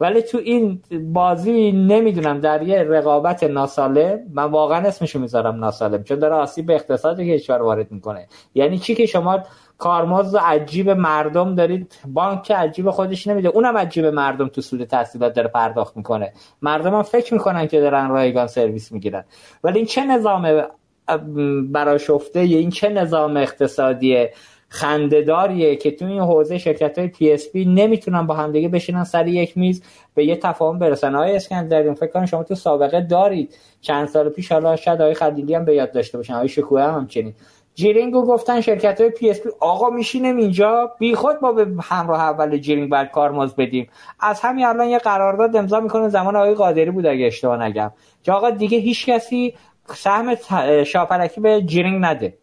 ولی تو این بازی نمی‌دونم در یه رقابت ناسالم من واقعا اسمشو می‌ذارم ناسالم چون داره آسیب به اقتصاد کشور وارد می‌کنه. یعنی چی که شما کارمزد از جیب مردم دارید؟ بانک از جیب خودش نمیده. اونم از جیب مردم تو سود تسهیلات داره پرداخت می‌کنه. مردم هم فکر می‌کنن که دارن رایگان سرویس می‌گیرن. ولی این چه نظام برآشفته این چه نظام اقتصادیه؟ خنده‌داریه که تو این حوزه شرکت های PSP نمی‌تونن با همدیگه بشینن سر یک میز به یه تفاهم برسن. آقای اسکندریان فکر کنم شما تو سابقه دارید. چند سال پیش حالا شاید آقای خلیلی هم به یاد داشته باشن. آقای شکوه هم همچنین. جیرینگو گفتن شرکت های PSP آقا میشینیم اینجا بی خود ما به همراه اول جیرینگ بر کارمزد بدیم. از همین الان یه قرارداد امضا می‌کنه. زمان آقای قادری بود اگه اشتباه نگم. که آقا دیگه هیچ کسی سهم شاپرکی به جیرینگ نده.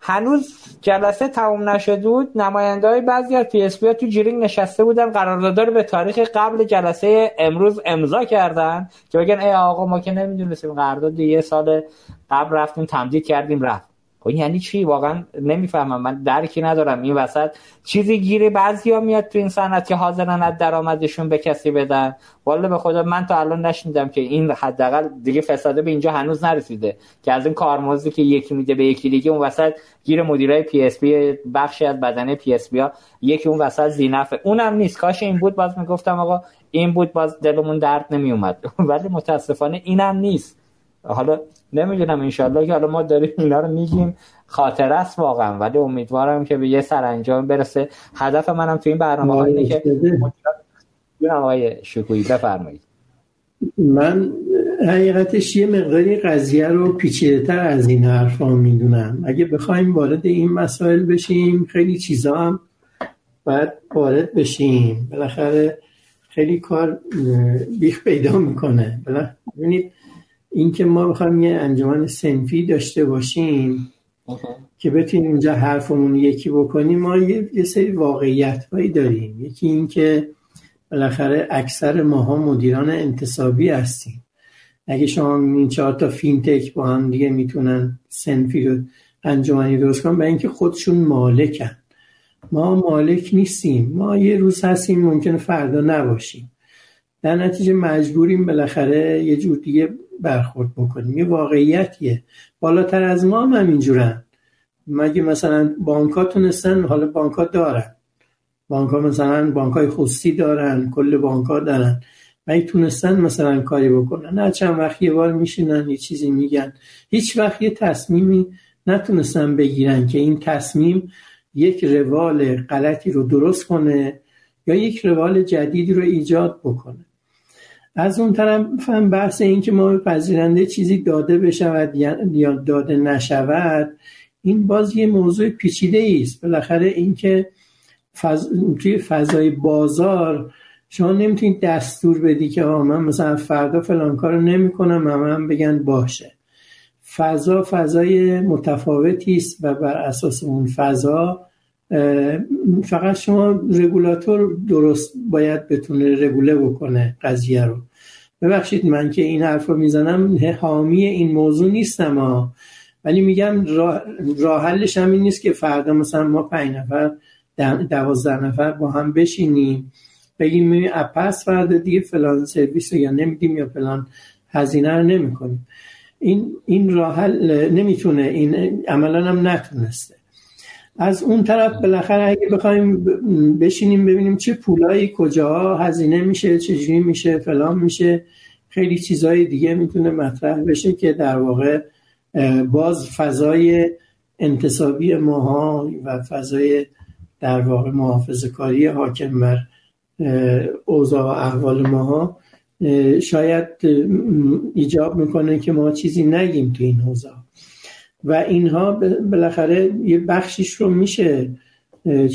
هنوز جلسه تموم نشده بود. نماینده های بعضی از PSP تو جیرینگ نشسته بودن. قرارداد رو به تاریخ قبل جلسه امروز امضا کردن که بگن ای آقا ما که نمی‌دونستیم قرارداد یه سال قبل رفتیم تمدید کردیم رفت. خب یعنی چی؟ واقعا نمی‌فهمم. من درکی ندارم. این وسط چیزی گیری بعضیا میاد تو این صنعت که حاضرن از درآمدشون به کسی بدن. والا به خدا من تا الان نشنیدم که این حداقل دیگه فساده به اینجا هنوز نرسیده. که از این کارمزدی که یکی میده به یکی دیگه اون وسط گیر مدیرای PSP بخشی از بدنه PSP ها. یکی اون وسط ذی‌نفعه. اونم نیست. کاش این بود. باز می‌گفتم آقا این بود. باز دلمون درد نمیومد [LAUGHS] ولی متاسفانه اینم نیست. حالا نمی‌دونم انشالله که حالا ما داریم اینا رو میگیم. خاطر است واقعا ولی امیدوارم که به یه سرانجام برسه. هدف منم تو این برنامه ها اینه که آقای شکویی بفرمایید. من حقیقتش یه مقداری قضیه رو پیچیده تر از این حرف می‌دونم. اگه بخوایم وارد این مسائل بشیم خیلی چیزا هم باید وارد بشیم. بالاخره خیلی کار بیخ پیدا می‌کنه. ببینید اینکه ما بخوایم یه انجمن سنفی داشته باشیم که بتونیم اونجا حرفمون یکی بکنیم ما یه, سری واقعیت هایی داریم. یکی اینکه بالاخره اکثر ماها مدیران انتصابی هستیم. اگه شما می‌بینید چهار تا فینتک با هم دیگه می‌تونن سنفی رو انجمنی درست کنن برای اینکه خودشون مالکن. ما مالک نیستیم. ما یه روز هستیم ممکنه فردا نباشیم. در نتیجه مجبوریم بالاخره یه جور دیگه برخورد بکنیم. یه واقعیتیه. بالاتر از ما هم همینجورن. مگه مثلا بانک ها تونستن حالا بانک ها دارن. بانک ها مثلا بانک های خصوصی دارن کل بانک ها دارن. مگه تونستن مثلا کاری بکنن. نه چند وقت یه بار میشینن یه چیزی میگن. هیچ وقت یه تصمیمی نتونستن بگیرن که این تصمیم یک روال غلطی رو درست کنه یا یک روال جدیدی رو ایجاد بکنه. از اون طرف هم بحث این که ما به پذیرنده چیزی داده بشود یا داده نشود این باز یه موضوع پیچیده است. بالاخره اینکه فض... توی فضای بازار شما نمی‌تونید دستور بدی که آقا من مثلا فردا فلان کار نمی‌کنم و من بگن باشه. فضا فضای متفاوتی است و بر اساس اون فضا فقط شما رگولاتور درست باید بتونه رگوله بکنه قضیه رو. ببخشید من که این حرف رو می‌زنم حامی این موضوع نیستم ها ولی میگم راه حلش هم این نیست که فردا مثلا ما پنج نفر دوازده نفر با هم بشینیم بگیم پس فردا دیگه فلان سرویس رو یا نمیدیم یا فلان هزینه رو نمی‌کنیم. این این راه حل نمی‌تونه این عملا هم نتونسته. از اون طرف بالاخره اگه بخوایم بشینیم ببینیم چه پولایی کجاها هزینه میشه چجوری میشه فلان میشه. خیلی چیزهای دیگه می‌تونه مطرح بشه که در واقع باز فضای انتصابی ماها و فضای در واقع محافظ کاری حاکم بر اوضاع و احوال ماها شاید ایجاب می‌کنه که ما چیزی نگیم تو این حوزه و اینها بالاخره یه بخشیش رو میشه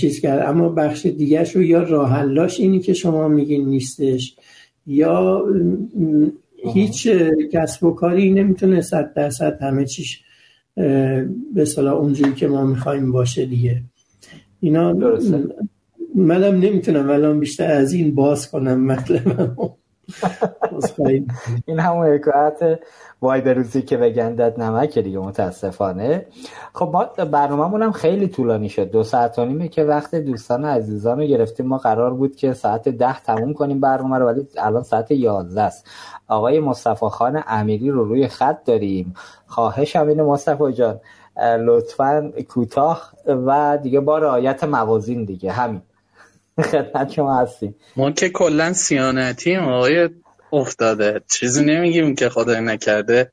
چیز کرد. اما بخش دیگرش رو یا راهلاش اینی که شما میگین نیستش یا هیچ کسب و کاری نمی‌تونه صد درصد همه چیش به صلاح اونجوری که ما می‌خوایم باشه دیگه. اینا درسته. منم نمی‌تونم الان بیشتر از این باز کنم مطلبم [LAUGHS] این همون حکایت وای بروزی که بگندد نمک دیگه متاسفانه. خب ما برنامه‌مون هم خیلی طولانی شد. دو ساعت و نیمه که وقت دوستان عزیزان رو گرفتیم. ما قرار بود که ساعت ده تموم کنیم برنامه رو ولی الان ساعت یازده است. آقای مصطفی خان امیری رو روی خط داریم. خواهش اینه مصطفی جان. لطفا کوتاه و دیگه با رعایت موازین دیگه. همین. [LAUGHS] خدمت شما هستیم. ما که کلا سیانتیم. آقای افتاده. چیزی نمیگیم که خدای نکرده.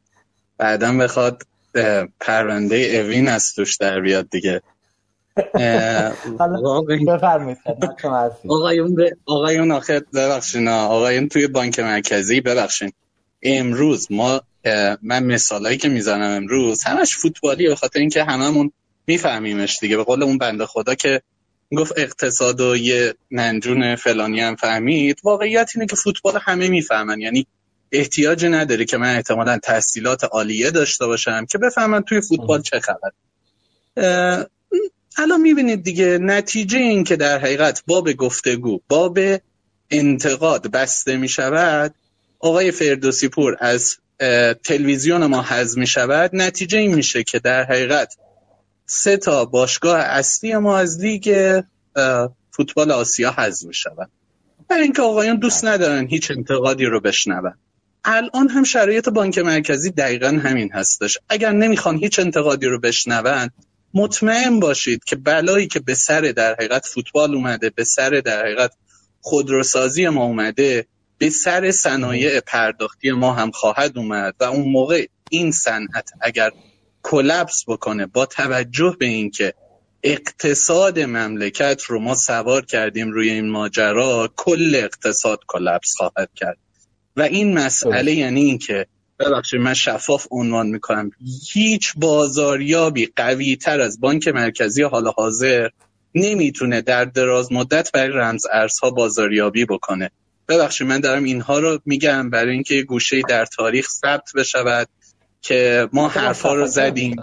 بعدا بخواد پرونده اوین از توش در بیاد دیگه. آقایون آقایون آخه ببخشین آقایون توی بانک مرکزی ببخشین. امروز ما من مثالایی که می‌زنم امروز همش فوتبالی به خاطر اینکه هممون میفهمیمش دیگه. به قول اون بنده خدا که گفت اقتصاد و یه ننجون فلانی هم فهمید. واقعیت اینه که فوتبال همه می‌فهمن. یعنی احتیاج نداره که من احتمالا تحصیلات عالیه داشته باشم که بفهمن توی فوتبال چه خبر. الان می‌بینید دیگه نتیجه این که در حقیقت باب گفتگو باب انتقاد بسته می‌شود آقای فردوسی پور از تلویزیون ما حذف می شود نتیجه این میشه که در حقیقت سه تا باشگاه اصلی ما از لیگ فوتبال آسیا حذف می شود برای اینکه آقایان دوست ندارن هیچ انتقادی رو بشنون. الان هم شرایط بانک مرکزی دقیقا همین هستش. اگر نمی‌خوان هیچ انتقادی رو بشنون مطمئن باشید که بلایی که به سر در حقیقت فوتبال اومده به سر در حقیقت خودروسازی ما اومده به سر صنایع پرداختی ما هم خواهد اومد و اون موقع این صنعت اگر کلپس بکنه با توجه به اینکه اقتصاد مملکت رو ما سوار کردیم روی این ماجرا کل اقتصاد کلپس خواهد کرد. و این مسئله یعنی اینکه ببخشید من شفاف عنوان می‌کنم. هیچ بازاریابی قوی تر از بانک مرکزی حال حاضر نمی‌تونه در دراز مدت برای رمز ارزها بازاریابی بکنه. ببخشید من دارم اینها رو میگم برای اینکه گوشه در تاریخ ثبت بشود. که ما حرفا رو زدیم.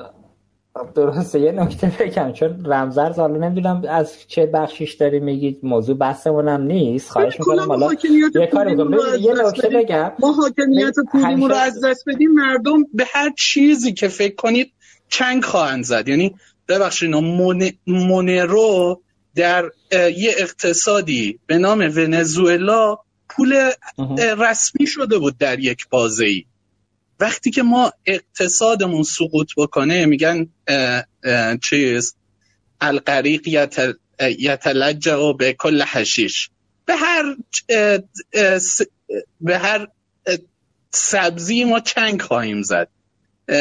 درسته یه نکته بگم چون رمزر حالا نمی‌دونم از چه بخشیش داری میگید موضوع بحثمون هم نیست. خواهش می‌کنم حالا یه کاری یه نکته بگم. ما حاکمیت پولیمون رو از دست بدیم. مردم به هر چیزی که فکر کنید چنگ خواهند زد. یعنی ببخشید مون... مونرو در یه اقتصادی به نام ونزوئلا پول رسمی شده بود در یک بازه ای وقتی که ما اقتصادمون سقوط بکنه میگن چیز القریق یتلجع به کل حشیش. به هر به هر سبزی ما چنگ خواهیم زد.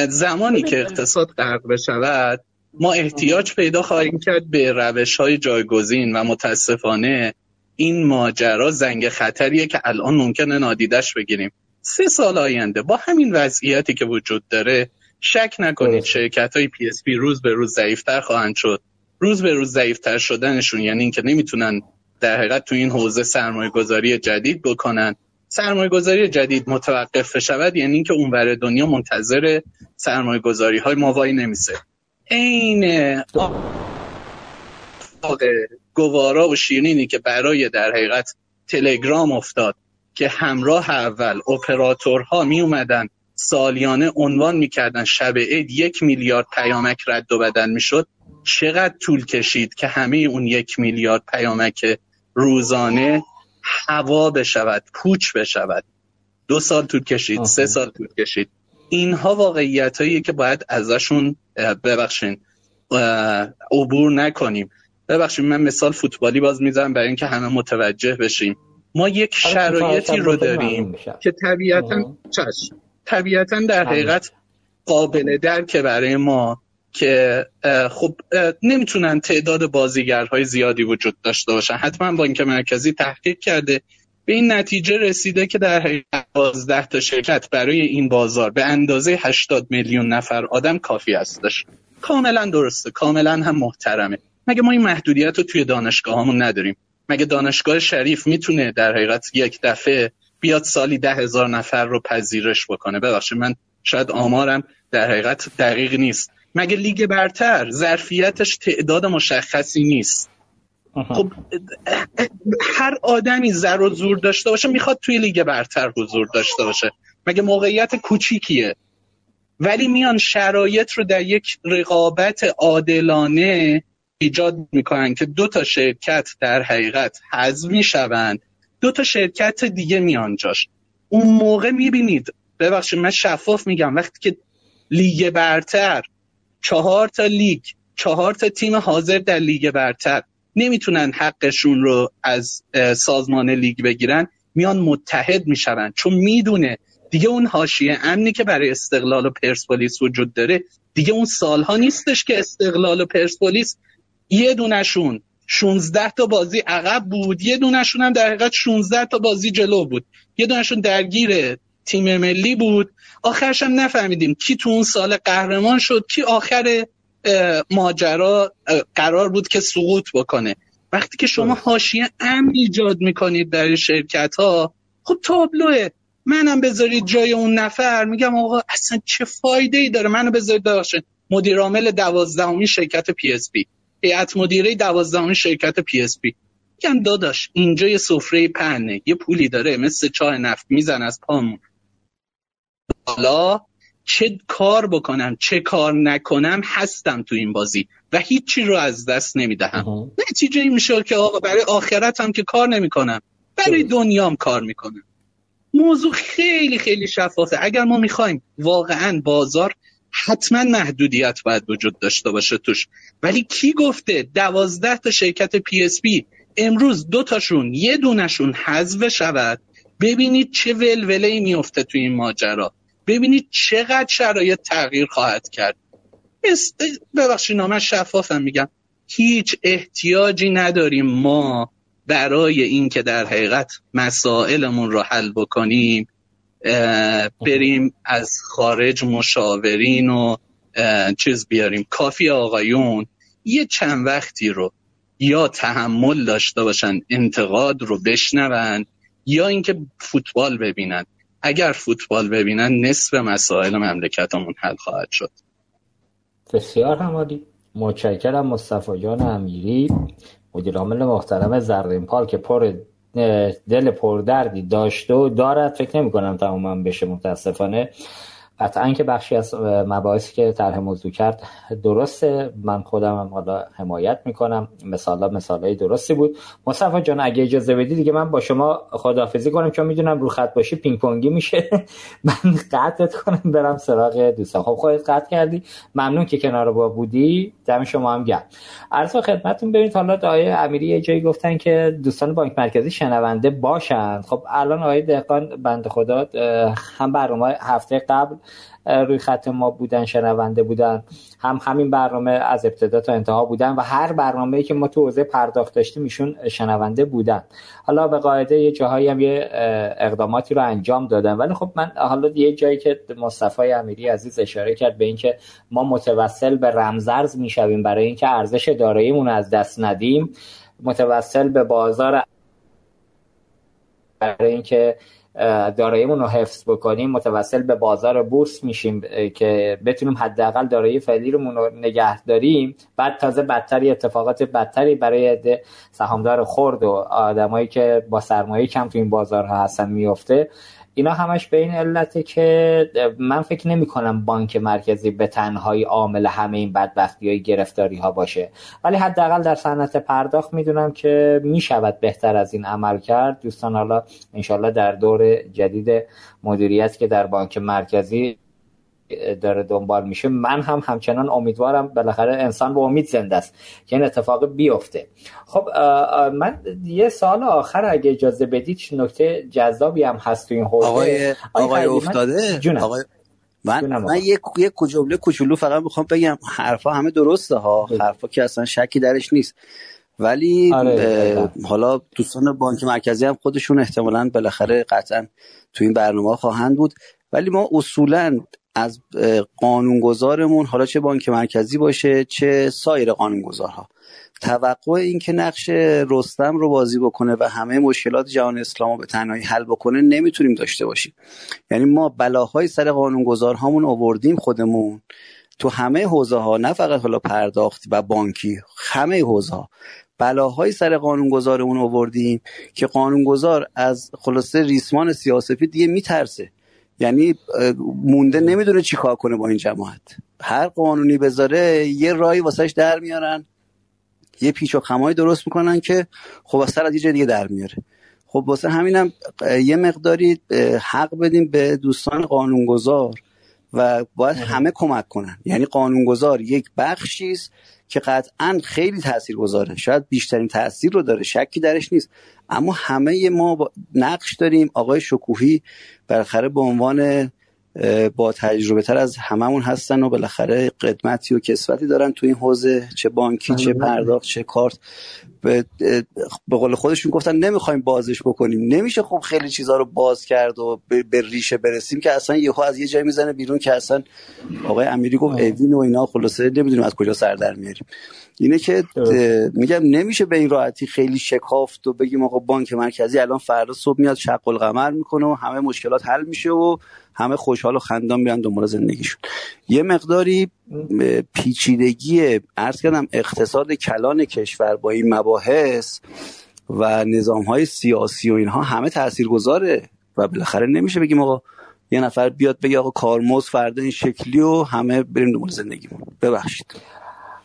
زمانی که اقتصاد غرق بشود ما احتیاج پیدا خواهیم کرد به روش های جایگزین و متاسفانه این ماجرا زنگ خطریه که الان ممکنه نادیدش بگیریم. سه سال آینده. با همین وضعیتی که وجود داره شک نکنید شرکت های PSP روز به روز ضعیفتر خواهند شد. روز به روز ضعیفتر شدنشون یعنی اینکه نمی‌تونن در حقیقت تو این حوزه سرمایه گذاری جدید بکنن. سرمایه گذاری جدید متوقف شود یعنی اینکه اونور دنیا منتظر سرمایه گذاری های ما نمیشه این گوارا و شیرینی که برای در حقیقت تلگرام افتاد. که همراه اول اپراتورها می اومدن سالیانه عنوان می‌کردن شب عید یک میلیارد پیامک رد و بدل می‌شد چقدر طول کشید که همه اون یک میلیارد پیامک روزانه هوا بشود پوچ بشود؟ دو سال طول کشید سه سال طول کشید. اینها واقعیت هایی که باید ازشون ببخشین عبور نکنیم. ببخشید من مثال فوتبالی باز می‌زنم برای اینکه همه متوجه بشیم. ما یک شرایطی رو داریم که طبیعتا چشم. طبیعتا در حقیقت قابل درک برای ما که خب نمی‌تونن تعداد بازیگرهای زیادی وجود داشته باشن. حتما اینکه مرکزی تحقیق کرده به این نتیجه رسیده که در حقیقت 12 تا شرکت برای این بازار به اندازه 80 میلیون نفر آدم کافی هستش. کاملا درسته کاملا هم محترمه. مگه ما این محدودیت رو توی دانشگاه نداریم؟ مگه دانشگاه شریف می‌تونه در حقیقت یک دفعه بیاد سالی ده هزار نفر رو پذیرش بکنه؟ ببخشید من شاید آمارم در حقیقت دقیق نیست. مگه لیگ برتر ظرفیتش تعداد مشخصی نیست؟ خب هر آدمی زر و زور داشته باشه می‌خواد توی لیگ برتر حضور داشته باشه. مگه موقعیت کوچیکیه؟ ولی میان شرایط رو در یک رقابت عادلانه ایجاد می‌کنن که دو تا شرکت در حقیقت حذف می‌شوند. دو تا شرکت دیگه میان جاش. اون موقع می‌بینید ببخشید من شفاف میگم وقتی که لیگ برتر چهار تا لیگ چهار تا تیم حاضر در لیگ برتر نمی‌تونن حقشون رو از سازمان لیگ بگیرن میان متحد میشون چون می‌دونه دیگه اون حاشیه امنی که برای استقلال و پرسپولیس وجود داره دیگه اون سالها نیستش که استقلال و پرسپولیس یه دونشون 16 تا بازی عقب بود. یه دونشون هم در حقیقت 16 تا بازی جلو بود. یه دونشون درگیر تیم ملی بود. آخرش هم نفهمیدیم کی تو اون سال قهرمان شد کی آخر ماجرا قرار بود که سقوط بکنه. وقتی که شما حاشیه امن ایجاد می‌کنید برای شرکت ها خب تابلوه. منم بذارید جای اون نفر. میگم آقا اصلا چه فایده ای داره؟ منو بذارید داشته مدیر عامل دوازدهمی شرکت PSP هیئت مدیره دوازدهمی شرکت PSP میگم داداش اینجا یه سفره پهنه یه پولی داره مثل چای نفت میزن از پامون. حالا چه کار بکنم چه کار نکنم هستم تو این بازی و هیچی رو از دست نمی‌دهم. نتیجه این میشه که آقا برای آخرتم که کار نمی‌کنم برای دنیام کار می‌کنم. موضوع خیلی خیلی شفافه. اگر ما می‌خوایم واقعا بازار حتما محدودیت باید وجود داشته باشه توش. ولی کی گفته دوازده تا شرکت PSP امروز دو تاشون یه دونشون حذف شود؟ ببینید چه ولوله ای میفته توی این ماجرا. ببینید چقدر شرایط تغییر خواهد کرد. ببخشید من شفافم میگم. هیچ احتیاجی نداریم ما برای اینکه در حقیقت مسائلمون رو حل بکنیم. بریم از خارج مشاورین و چیز بیاریم. کافی آقایون یه چند وقتی رو یا تحمل داشته باشن انتقاد رو بشنون یا اینکه فوتبال ببینن. اگر فوتبال ببینن نصف مسائل مملکتمون حل خواهد شد. بسیار همالی متشکرم مصطفی جان امیری. مدیر عامل محترم زرین پال که پر دل پردردی داشته و دارد. فکر نمی کنم تماما بشه متاسفانه. قطعا که بخشی از مباحثی که طرح موضوع کرد درسته. من خودم هم حالا حمایت می‌کنم. مثالا مثالای درستی بود. مصطفی جان اگه اجازه بدی دیگه من با شما خداحافظی کنم چون می‌دونم رو خط باشی پینگ پونگی میشه. [LAUGHS] من قطعت کنم برم سراغ دوستان. خب خودت قطع کردی. ممنون که کنار با بودی. دم شما هم گرم. عرض خدمتتون ببینید حالا آقای امیری یه جایی گفتن که دوستان بانک مرکزی شنونده باشند خب الان آقای دهقان بنده خدا هم برنامه هفته قبل روی خط ما بودن شنونده بودن. هم همین برنامه از ابتدا تا انتها بودن و هر برنامه‌ای که ما تو حوزه پرداخت داشتیم ایشون شنونده بودن. حالا به قاعده یه جاهایی هم یه اقداماتی رو انجام دادن. ولی خب من حالا یه جایی که مصطفی امیری عزیز اشاره کرد به اینکه ما متوسل به رمزرز می‌شویم برای اینکه ارزش داراییمون از دست ندیم. متوسل به بازار برای اینکه داراییمون رو حفظ بکنیم متوسل به بازار بورس میشیم که بتونیم حداقل دارایی فعلی رو نگه داریم. بعد تازه بدتری اتفاقات بدتری برای سهامدار خرد و آدمایی که با سرمایه کم تو این بازارها هستن میفته. اینا همش به این علته که من فکر نمی کنم بانک مرکزی به تنهایی عامل همه این بدبختی های گرفتاری ها باشه. ولی حداقل در صنعت پرداخت می‌دونم که می شود بهتر از این عمل کرد. دوستان حالا انشالله در دور جدید مدیریت که در بانک مرکزی داره دنبال میشه. من هم همچنان امیدوارم بالاخره انسان به امید زنده است که این اتفاق بیفته. خب من یه سال آخر اگه اجازه بدید نکته جذابی هم هست تو این حوزه؟ آقای آقای افتاده من... آقای من, من یک یک جمله کوچولو فقط می‌خوام بگم حرفا همه درسته ها. حرفا که اصلا شکی درش نیست. ولی آره حالا دوستان بانک مرکزی هم خودشون احتمالا بالاخره قطعا تو این برنامه خواهند بود. ولی ما اصولا از قانونگذارمون حالا چه بانک مرکزی باشه چه سایر قانونگذارها. توقع این که نقش رستم رو بازی بکنه و همه مشکلات جهان اسلام رو به تنهایی حل بکنه نمی‌تونیم داشته باشیم. یعنی ما بلاهای سر قانونگذارهامون آوردیم خودمون. تو همه حوزه ها نه فقط حالا پرداخت و بانکی همه حوزه ها بلاهای سر قانونگذارمون آوردیم که قانونگذار از خلاصه ریسمان سیاسفی دیگه میترسه. یعنی مونده نمی‌دونه چی کار کنه با این جماعت. هر قانونی بذاره یه رای واسهش در میارن یه پیچ و خمایی درست می‌کنن که خب از از یه دیگه در میاره. خب واسه همینم یه مقداری حق بدیم به دوستان قانونگذار و باید همه کمک کنن. یعنی قانونگذار یک بخشیست که قطعا خیلی تاثیر گذاره شاید بیشترین تاثیر رو داره شکی درش نیست. اما همه ما نقش داریم. آقای شکوهی بالاخره به عنوان با تجربه تر از هممون هستن و بالاخره قدمتی و کسوتی دارن تو این حوزه چه بانکی چه بله. پرداخت چه کارت. به, قول خودشون گفتن نمی‌خوایم بازش بکنیم. نمیشه خب خیلی چیزها رو باز کرد و به ریشه برسیم که اصلا یهو از یه جای می‌زنه بیرون که اصلا آقای امیری گفت اوین و اینا خلاصه نمی‌دونیم از کجا سر در میاریم. اینه که میگم نمیشه به این راحتی خیلی شکافت و بگیم آقا بانک مرکزی الان فردا صبح میاد شق القمر می‌کنه و همه مشکلات حل میشه و همه خوشحال و خندان میرن دنبال زندگیشون یه مقداری پیچیدگی ارز کردم اقتصاد کلان کشور با این مباحث و نظام های سیاسی و اینها همه تاثیرگذاره و بالاخره نمیشه بگیم آقا یه نفر بیاد بگه آقا کارمز فردا این شکلی و همه بریم دنبال زندگیمون ببخشید.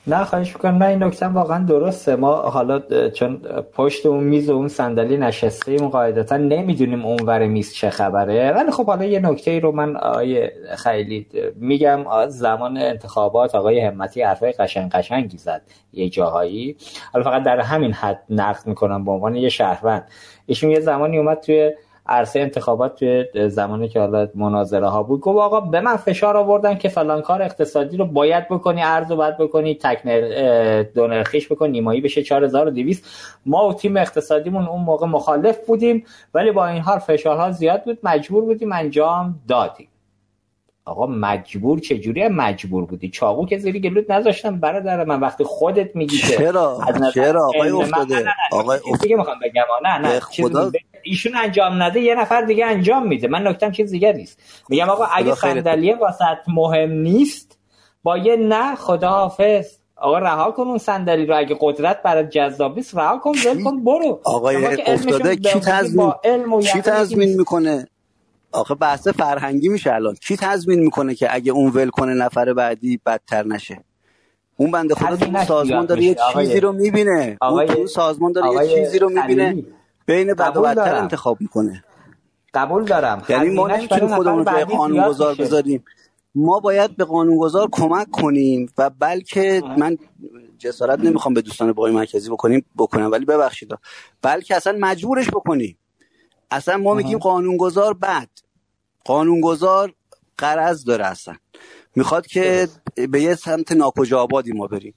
نه خواهش می‌کنم نه این نکته واقعا درسته. ما حالا چون پشت اون میز و اون صندلی ایم قاعدتا نمی‌دونیم اون ور میز چه خبره. ولی خب حالا یه نکته ای رو من آقای خیلی میگم زمان انتخابات آقای همتی حرفای قشنگ قشنگی زد یه جاهایی. حالا فقط در همین حد نقد می‌کنم به عنوان یه شهروند. ایشون یه زمانی اومد توی عرصه انتخابات توی زمانی که حالا مناظره ها بود گفت آقا به من فشار آوردن که فلان کار اقتصادی رو باید بکنی ارز رو باید بکنی تک دو نرخیش بکنی نیمایی بشه 4200 ما و تیم اقتصادیمون اون موقع مخالف بودیم ولی با این حال فشارها زیاد بود مجبور بودیم انجام دادیم. آقا مجبور چجوری مجبور بودی. چاقو که زیری گلوت نذاشتم برادر من وقتی خودت میگی چرا؟ چرا؟ آقای افتاده. آقای دیگه می‌خوام بگم. نه نه خدا ایشون انجام نده یه نفر دیگه انجام میده. من نکتم چیز دیگه نیست. میگم آقا اگه صندلیه واسط مهم نیست با یه نه خداحافظ. آقا رها کن اون صندلی رو. اگه قدرت برای جذاب نیست رها کن ول کن برو. آقای افتاده کی تضمین؟ کی تضمین می‌کنه؟ آخه بحث فرهنگی میشه الان. کی تضمین می‌کنه که اگه اون ول کنه نفر بعدی بدتر نشه؟ اون بنده خدا تو سازمان داره یه چیزی رو می‌بینه. اون تو سازمان داره یه چیزی رو می‌بینه. بین بد و بدتر انتخاب می‌کنه. قبول دارم. یعنی ما نمی‌تونیم خودمون رو قانونگذار بذاریم. ما باید به قانونگذار کمک کنیم و بلکه من جسارت نمی‌خوام به دوستان بای مرکزی بکنیم بکنم. ولی ببخشید. بلکه اصلا مجبورش بکنیم. اصلا ما میگیم قانونگذار بد. قانونگذار قرض داره اصلا. می‌خواد که به یه سمت ناکجا آبادی ما بریم.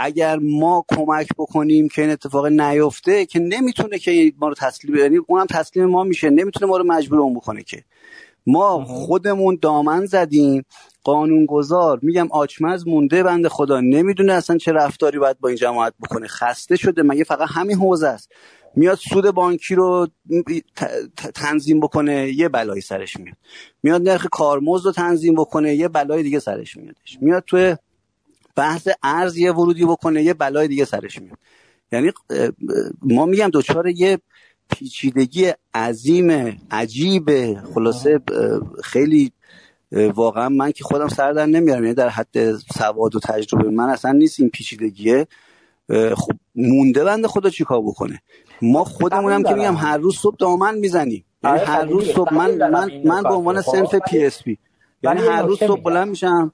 اگر ما کمک بکنیم که این اتفاق نیفته که نمی‌تونه که ما رو تسلیم یعنی اونم تسلیم ما میشه. نمی‌تونه ما رو مجبور اون بکنه که. ما خودمون دامن زدیم قانونگذار. میگم آچمز مونده بنده خدا. نمی‌دونه اصلا چه رفتاری باید با این جماعت بکنه. خسته شده. مگه فقط همین حوزه است؟ میاد سود بانکی رو تنظیم بکنه یه بلایی سرش میاد. میاد نرخ کارمزد رو تنظیم بکنه یه بلای دیگه سرش میادش. میاد توی بحث ارز یه ورودی بکنه یه بلای دیگه سرش میاد. یعنی ما میگم دوچار یه پیچیدگی عظیم عجیب خلاصه خیلی واقعا من که خودم سر در نمیارم. یعنی در حد سواد و تجربه من اصلا نیست این پیچیدگیه. خب مونده بنده خدا چیکار بکنه؟ ما خودمونم که میگم هر روز صبح دامن می‌زنیم. یعنی هر روز صبح من من من به عنوان صنف PSP یعنی هر روز صبح بلند میشم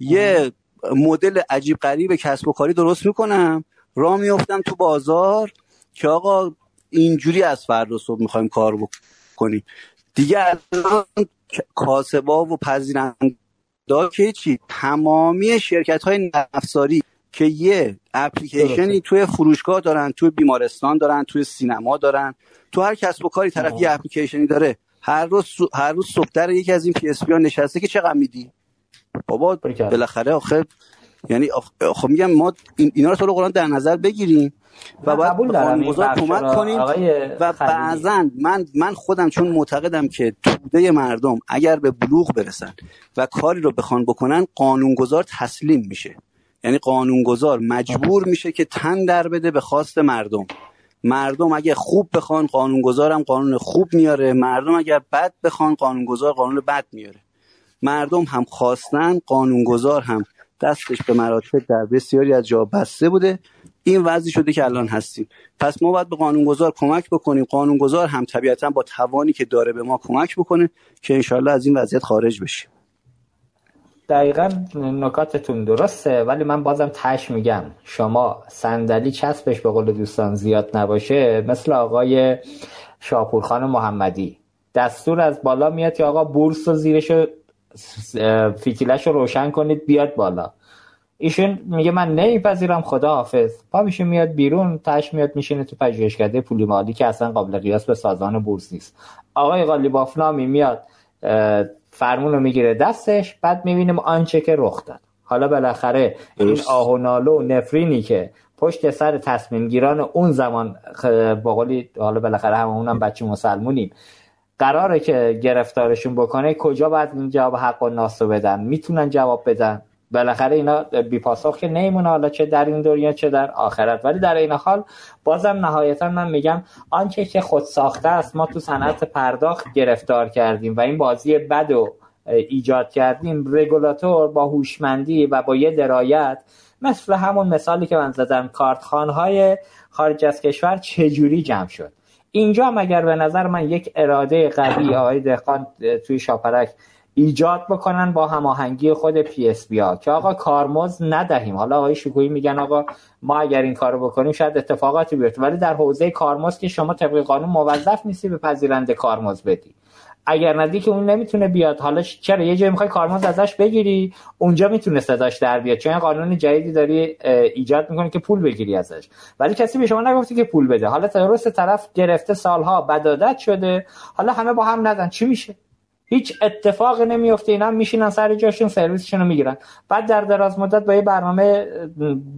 یه مدل عجیب غریب کسب و کاری درست می‌کنم. راه میفتم تو بازار که آقا اینجوری از فردا صبح می‌خوایم کار بکنیم. دیگه الان کاسبا و پذیرنده که چی؟ تمامی شرکت های نرم‌افزاری که یه اپلیکیشنی توی فروشگاه دارن توی بیمارستان دارن توی سینما دارن تو هر کسب و کاری طرف یه اپلیکیشنی داره. هر روز هر روز صبح در یکی از این PSP نشسته که چقدر میدی؟ بابا بالاخره آخه یعنی خب میگم ما اینا رو تو قرآن در نظر بگیریم. و باید قانونگذار کمک کنیم و بعضا من من خودم چون معتقدم که توده مردم اگر به بلوغ برسن و کاری رو بخوان بکنن قانونگذار تسلیم میشه. یعنی قانونگذار مجبور میشه که تن در بده به خواست مردم. مردم اگه خوب بخوان قانونگذارم قانون خوب میاره. مردم اگر بد بخوان قانونگذار قانون بد میاره. مردم هم خواستن قانونگذار هم دستش به مراتب در بسیاری از جا بسته بوده. این وضعی شده که الان هستیم. پس ما باید به قانونگذار کمک بکنیم. قانونگذار هم طبیعتا با توانی که داره به ما کمک بکنه که انشالله از این وضعیت خارج بشیم. دقیقا نکاتتون درسته ولی من بازم تش میگم. شما صندلی چسبش به قول دوستان زیاد نباشه مثل آقای شاپورخان محمدی. دستور از بالا میاد که آقا بورس و زیرش فیتیلش رو روشن کنید بیاد بالا. ایشون میگه من نمیپذیرم خدا حافظ پا میشه میاد بیرون تش میاد میشینه تو پژوهشکده پولی مالی که اصلا قابل قیاس به سازمان بورس نیست. آقای قالیبافنامی میاد فرمون رو می‌گیره دستش بعد می‌بینیم آنچه که رخ داد. حالا بالاخره این آه و نالو و نفرینی که پشت سر تصمیم گیران اون زمان باقلی حالا بالاخره هم اونم بچه مسلمونیم قراره که گرفتارشون بکنه کجا باید این جواب حق و ناس بدن؟ می‌تونن جواب بدن. بالاخره اینا بی پاسخ که نیمونه حالا چه در این دنیا چه در آخرت. ولی در این حال بازم نهایتا من میگم آنچه که خود ساخته است ما تو صنعت پرداخت گرفتار کردیم و این بازی بد و ایجاد کردیم. رگولاتور با هوشمندی و با یه درایت مثل همون مثالی که من زدم کارتخوان‌های خارج از کشور چجوری جمع شد؟ اینجا هم اگر به نظر من یک اراده قوی [COUGHS] آقای دهقان توی شاپرک ایجاد بکنن با هماهنگی خود PSP ها که آقا کارمزد ندهیم. حالا آقای شکویی میگن آقا ما اگر این کارو بکنیم شاید اتفاقاتی بیفته. ولی در حوزه کارمز که شما طبق قانون موظف نیستی به پذیرنده کارمز بدی. اگر ندی که اون نمی‌تونه بیاد. حالا چرا؟ یه جایی می‌خوای کارمز ازش بگیری اونجا می‌تونه صداش در بیاد. چون قانون جدیدی داری ایجاد می‌کنه که پول بگیری ازش. ولی کسی به شما نگفتی که پول بده. حالا درست طرف گرفته سالها بدادت شده. حالا همه با هم ندن. چی میشه؟ هیچ اتفاق نمیفته. اینا میشینن سر جاشون سرویسشون رو می‌گیرن. بعد در دراز مدت با یه برنامه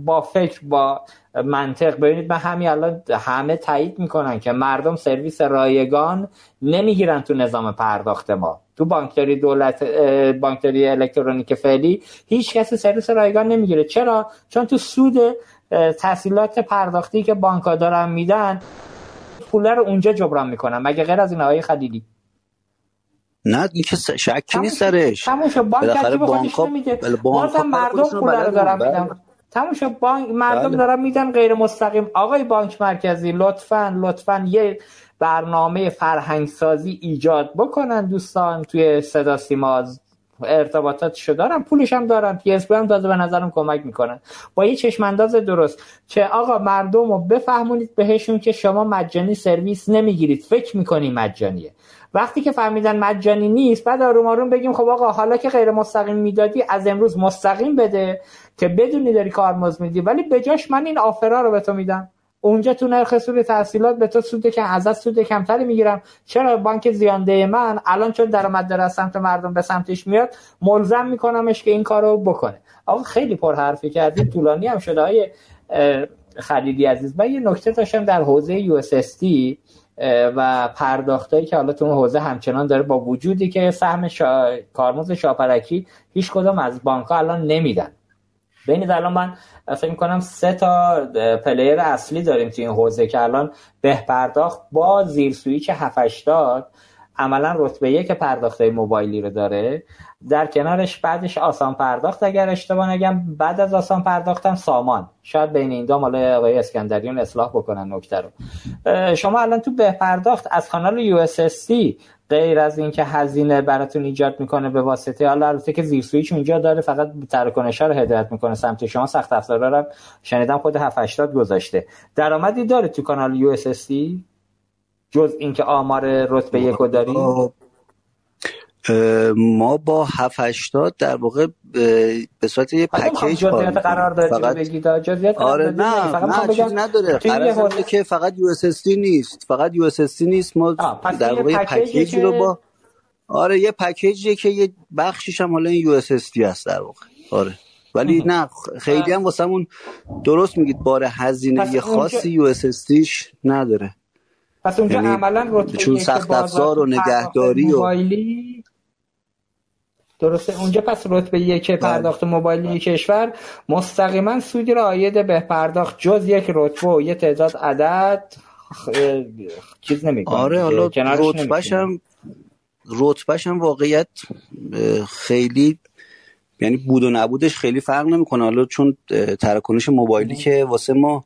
با فکر با منطق. ببینید من همین الان همه تایید می‌کنن که مردم سرویس رایگان نمی‌گیرن تو نظام پرداخت ما. تو بانکداری دولت بانکداری الکترونیک فعلی هیچ کسی سرویس رایگان نمی‌گیره. چرا؟ چون تو سود تحصیلات پرداختی که بانک‌ها دارن میدن پول رو اونجا جبران می‌کنن. مگه غیر از این آقای خلیلی؟ نه که شکی نیست سرش. تموم شد. بانک بانک نمیده بازم مردم پول رو دارن میدن. تموم شد. بانک مردم بله. دارن میدن غیر مستقیم. آقای بانک مرکزی لطفا لطفا یه برنامه فرهنگ سازی ایجاد بکنن دوستان توی صدا سیما. ارتباطاتشو دارن پولش هم دارن. PSP هم داده به نظرم کمک می‌کنن. با یه چشم انداز درست. که آقا مردم رو بفهمونید بهشون که شما مجانی سرویس نمی‌گیرید. فکر می‌کنی مجانیه. وقتی که فهمیدن مجانی نیست بعد آروم آروم بگیم خب آقا حالا که غیر مستقیم می‌دادی از امروز مستقیم بده که بدونی داری کارمزد میدی. ولی بجاش من این آفرا رو به تو میدم. اونجا تو نرخ سود تحصیلات به تو سود که از سود کمتری می‌گیرم. چرا بانک زیانده من الان چون درآمد داره از سمت مردم به سمتش میاد ملزم میکنمش که این کارو بکنه. آقا خیلی پر حرفی کردیم طولانی هم شده های خلیلی عزیز. من یه نکته داشتم در حوزه یو و پرداختایی که حالا تو اون حوزه همچنان داره با وجودی که سهم شا... کارمزد شاپرکی هیچ کدام از بانک الان نمیدن. بین الان من فکر می‌کنم سه تا player اصلی داریم تو این حوزه که الان به پرداخت با زیر سویچ 780 عملا رتبه یک پرداخت موبایلی رو داره. در کنارش بعدش آسان پرداخت اگر اشتباه نگم بعد از آسان پرداختم سامان. شاید بین این دو مال آقای اسکندریان اصلاح بکنن نکته رو. شما الان تو به پرداخت از کانال US غیر از اینکه هزینه براتون ایجاد می‌کنه به واسطه حالا البته که زیر سویچ اونجا داره فقط تراکنش رو هدایت می‌کنه سمت شما. سخت افزارا رو شنیدم خود 780 گذاشته. درآمدی داره تو کانال US جز اینکه آمار رتبه یک داری؟ ما با 780 در واقع به صورت یه package قرار داره فقط... بگید جزئیات آره نه نه چیزی نداره. قرار که فقط US نیست. فقط US نیست. ما در واقع package ی رو با آره یه package یه که یه بخشیش هم حالا این US هست در واقع. آره. ولی نه خیلی هم واسمون درست میگید. بار هزینه خاصی US نداره. پس اونجا یعنی عملا رتبه چون سخت افزار و نگهداری و درسته؟ اونجا پس رتبه یک بله. پرداخت موبایلی کشور مستقیما سودی را آید به پرداخت جز یک رتبه و یه تعداد عدد چیز نمی‌کنه آره حالا رتبهش هم رتبهش هم واقعیت خیلی یعنی بود و نبودش خیلی فرق نمی‌کنه. حالا چون تراکنش موبایلی که واسه ما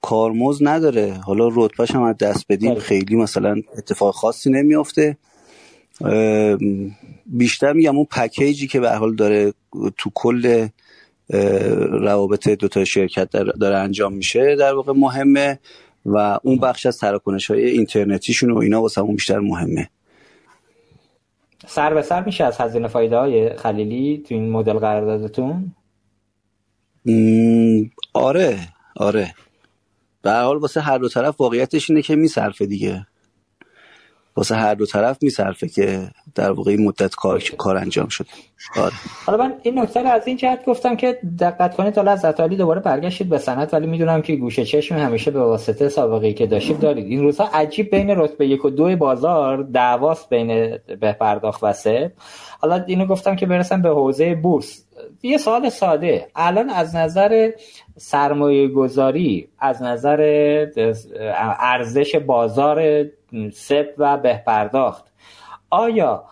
کارمز نداره. حالا رتبهش هم از دست بدیم. بله. خیلی مثلا اتفاق خاصی نمیافته. بیشتر میگم اون پکیجی که به حال داره تو کل روابط دوتا شرکت داره انجام میشه در واقع مهمه و اون بخش از تراکنش های اینترنتیشون و اینا واسه بیشتر مهمه. سر به سر میشه از هزینه فایده های خلیلی تو این مدل قراردادتون؟ آره آره. به حال واسه هر دو طرف واقعیتش اینه که میصرفه دیگه. واسه هر دو طرف میصرفه که در واقع مدت کار کار انجام شده. آره. حالا من این نکته رو از این جهت گفتم که دقت کنید حالا از علی دوباره برگشتید به سنت ولی می‌دونم که گوشه چشم همیشه به واسطه سابقه که داشتید دارید. این روزها عجیب بین رتبه یک و دو بازار دعواست بین به پرداخت و سه. حالا اینو گفتم که برسم به حوزه بورس. یه سوال ساده. الان از نظر سرمایه گذاری از نظر ارزش بازار سپ و به پرداخت آیا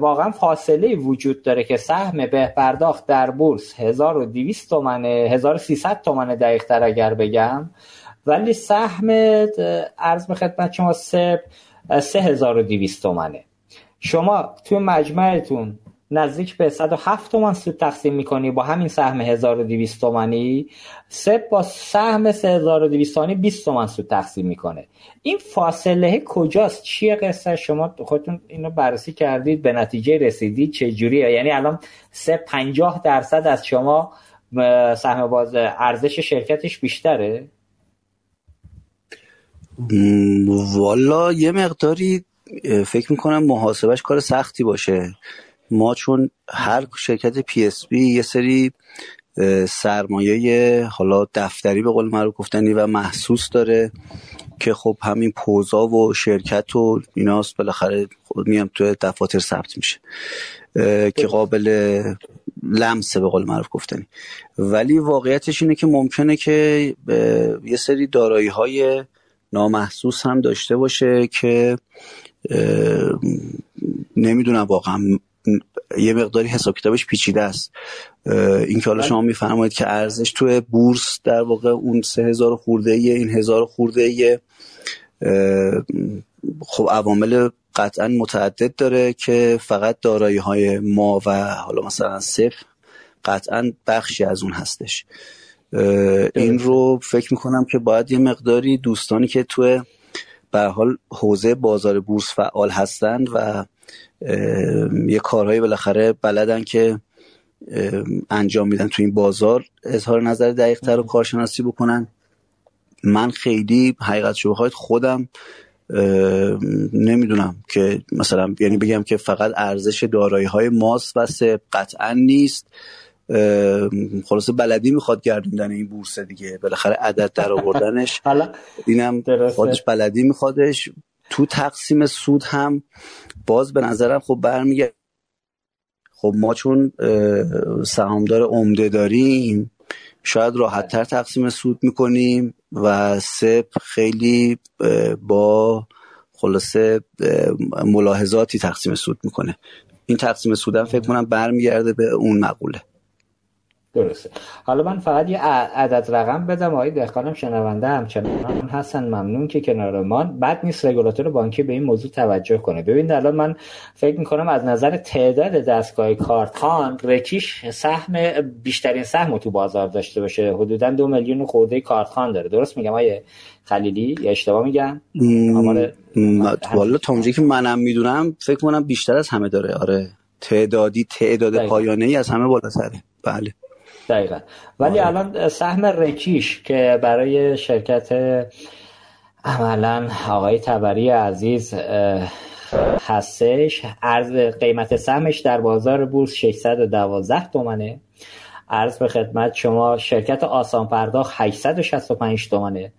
واقعا فاصله وجود داره که سهم به پرداخت در بورس 1200 تومنه 1300 تومنه دقیق تر اگر بگم ولی سهم ارز به خدمت شما سپ 3200 تومنه. شما توی مجمعتون نزدیک به 107 تومن سود تقسیم می‌کنی با همین سهم 1200 تومانی. سپ با سهم 3200 تومانی 20 تومن سود تقسیم می‌کنه. این فاصله کجاست؟ چیه قصه؟ شما خودتون اینو بررسی کردید به نتیجه رسیدید چه جوریه یعنی الان سپ 50 درصد از شما سهم باز ارزش شرکتش بیشتره؟ والا یه مقداری فکر می‌کنم محاسبش کار سختی باشه. ما چون هر شرکت PSP یه سری سرمایه حالا دفتری به قول معروف گفتنی و محسوس داره که خب همین پوزا و شرکت و ایناست بالاخره خود میم تو دفاتر ثبت میشه که قابل لمسه به قول معروف گفتنی. ولی واقعیتش اینه که ممکنه که یه سری دارایی های نامحسوس هم داشته باشه که نمی‌دونم واقعا یه مقداری حساب کتابش پیچیده است. این که حالا شما میفرمایید که ارزش توی بورس در واقع اون سه هزار خورده ای این هزار خورده ای خب عوامل قطعا متعدد داره که فقط دارایی های ما و حالا مثلا صفر قطعا بخشی از اون هستش. این رو فکر می‌کنم که باید یه مقداری دوستانی که توی به حال حوزه بازار بورس فعال هستند و یه کارهایی بالاخره بلدن که انجام میدن تو این بازار. اظهار نظر دقیق تر و کارشناسی بکنن. من خیلی حقیقت شبه خودم نمی‌دونم که مثلا یعنی بگم که فقط ارزش دارایی های ماست و قطعا نیست. خلاصه بلدی می‌خواد گردوندن این بورس دیگه. بالاخره عدد در آوردنش. اینم خودش بلدی میخوادش. تو تقسیم سود هم باز به نظرم خب برمیگه خب ما چون سهامدار عمده داریم شاید راحت تر تقسیم سود می‌کنیم و سپ خیلی با خلاصه ملاحظاتی تقسیم سود می‌کنه. این تقسیم سودم فکر کنم برمیگرده به اون مقوله. درسته. حالا من فقط یه عدد رقم بدم. آقای دهقانم شنونده همچنان هستن. ممنون که کنار ما. بد نیست رگولاتور بانکی به این موضوع توجه کنه. ببینید الان من فکر می‌کنم از نظر تعداد دستگاه کارتخان رکیش سهم بیشترین سهم تو بازار داشته باشه. حدودا دو میلیون خورده کارتخان داره. درست میگم آیه خلیلی؟ یا اشتباه میگم؟ والا تا که منم می‌دونم فکر کنم بیشتر از همه داره. آره. تعدادی تعداد پایانه ای از همه بالاتره. بله. دقیقا. ولی آره. الان سهم رکیش که برای شرکت عملا آقای تبری عزیز هستش ارز قیمت سهمش در بازار بورس 612 تومنه ارز به خدمت شما شرکت آسان پرداخت 865 تومنه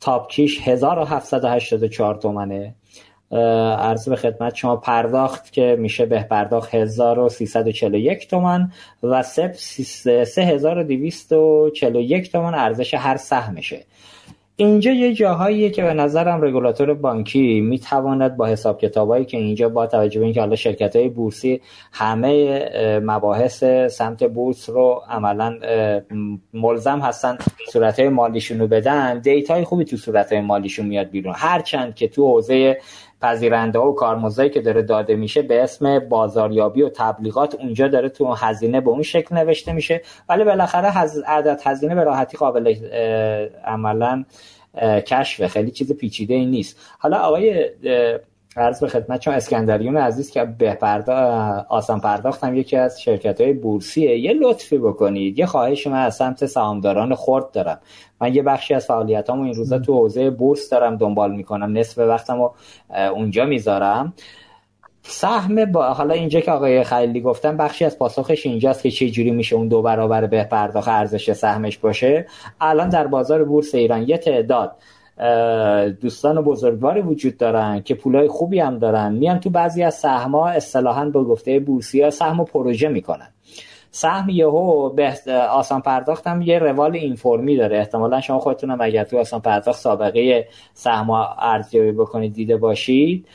تاپکیش 1784 تومنه عرض به خدمت شما پرداخت که میشه به پرداخت 1341 تومن و سپ 3241 تومن ارزش هر سهمشه اینجا یه جاهاییه که به نظرم رگولاتور بانکی می‌تواند با حساب کتابایی که اینجا با توجه به اینکه حالا شرکت های بورسی همه مباحث سمت بورس رو عملا ملزم هستن صورت های مالیشون رو بدن. دیتای خوبی تو صورت های مالیشون میاد بیرون. هرچند که تو حوزه پذیرنده و کارمزدی که داره داده میشه به اسم بازاریابی و تبلیغات اونجا داره تو هزینه به اون شکل نوشته میشه. ولی بالاخره عدد هزینه به راحتی قابل عملا کشفه. خیلی چیز پیچیده ای نیست. حالا آقای عرض به خدمت چون اسکندریون عزیز که به پرداخت آسان پرداخت هم یکی از شرکت های بورسیه. یه لطفی بکنید. یه خواهش من از سمت سهامداران خرد دارم. من یه بخشی از فعالیتامو این روزا تو حوزه بورس دارم دنبال می‌کنم. نصف وقتمو اونجا می‌ذارم. سهم با حالا اینجا که آقای خلیلی گفتن بخشی از پاسخش اینجاست که چه جوری میشه اون دو برابر به پرداخت ارزش سهمش باشه. الان در بازار بورس ایران یه تعداد دوستان بزرگواری وجود دارن که پولای خوبی هم دارن. میان تو بعضی از سهم‌ها اصطلاحا به گفته بورسی ها سهم پروژه می‌کنن. سهم یهو به آسان پرداخت هم یه روال اینفورمی داره. احتمالا شما خودتونم اگر تو آسان پرداخت سابقه سهم ارزیابی بکنید دیده باشید.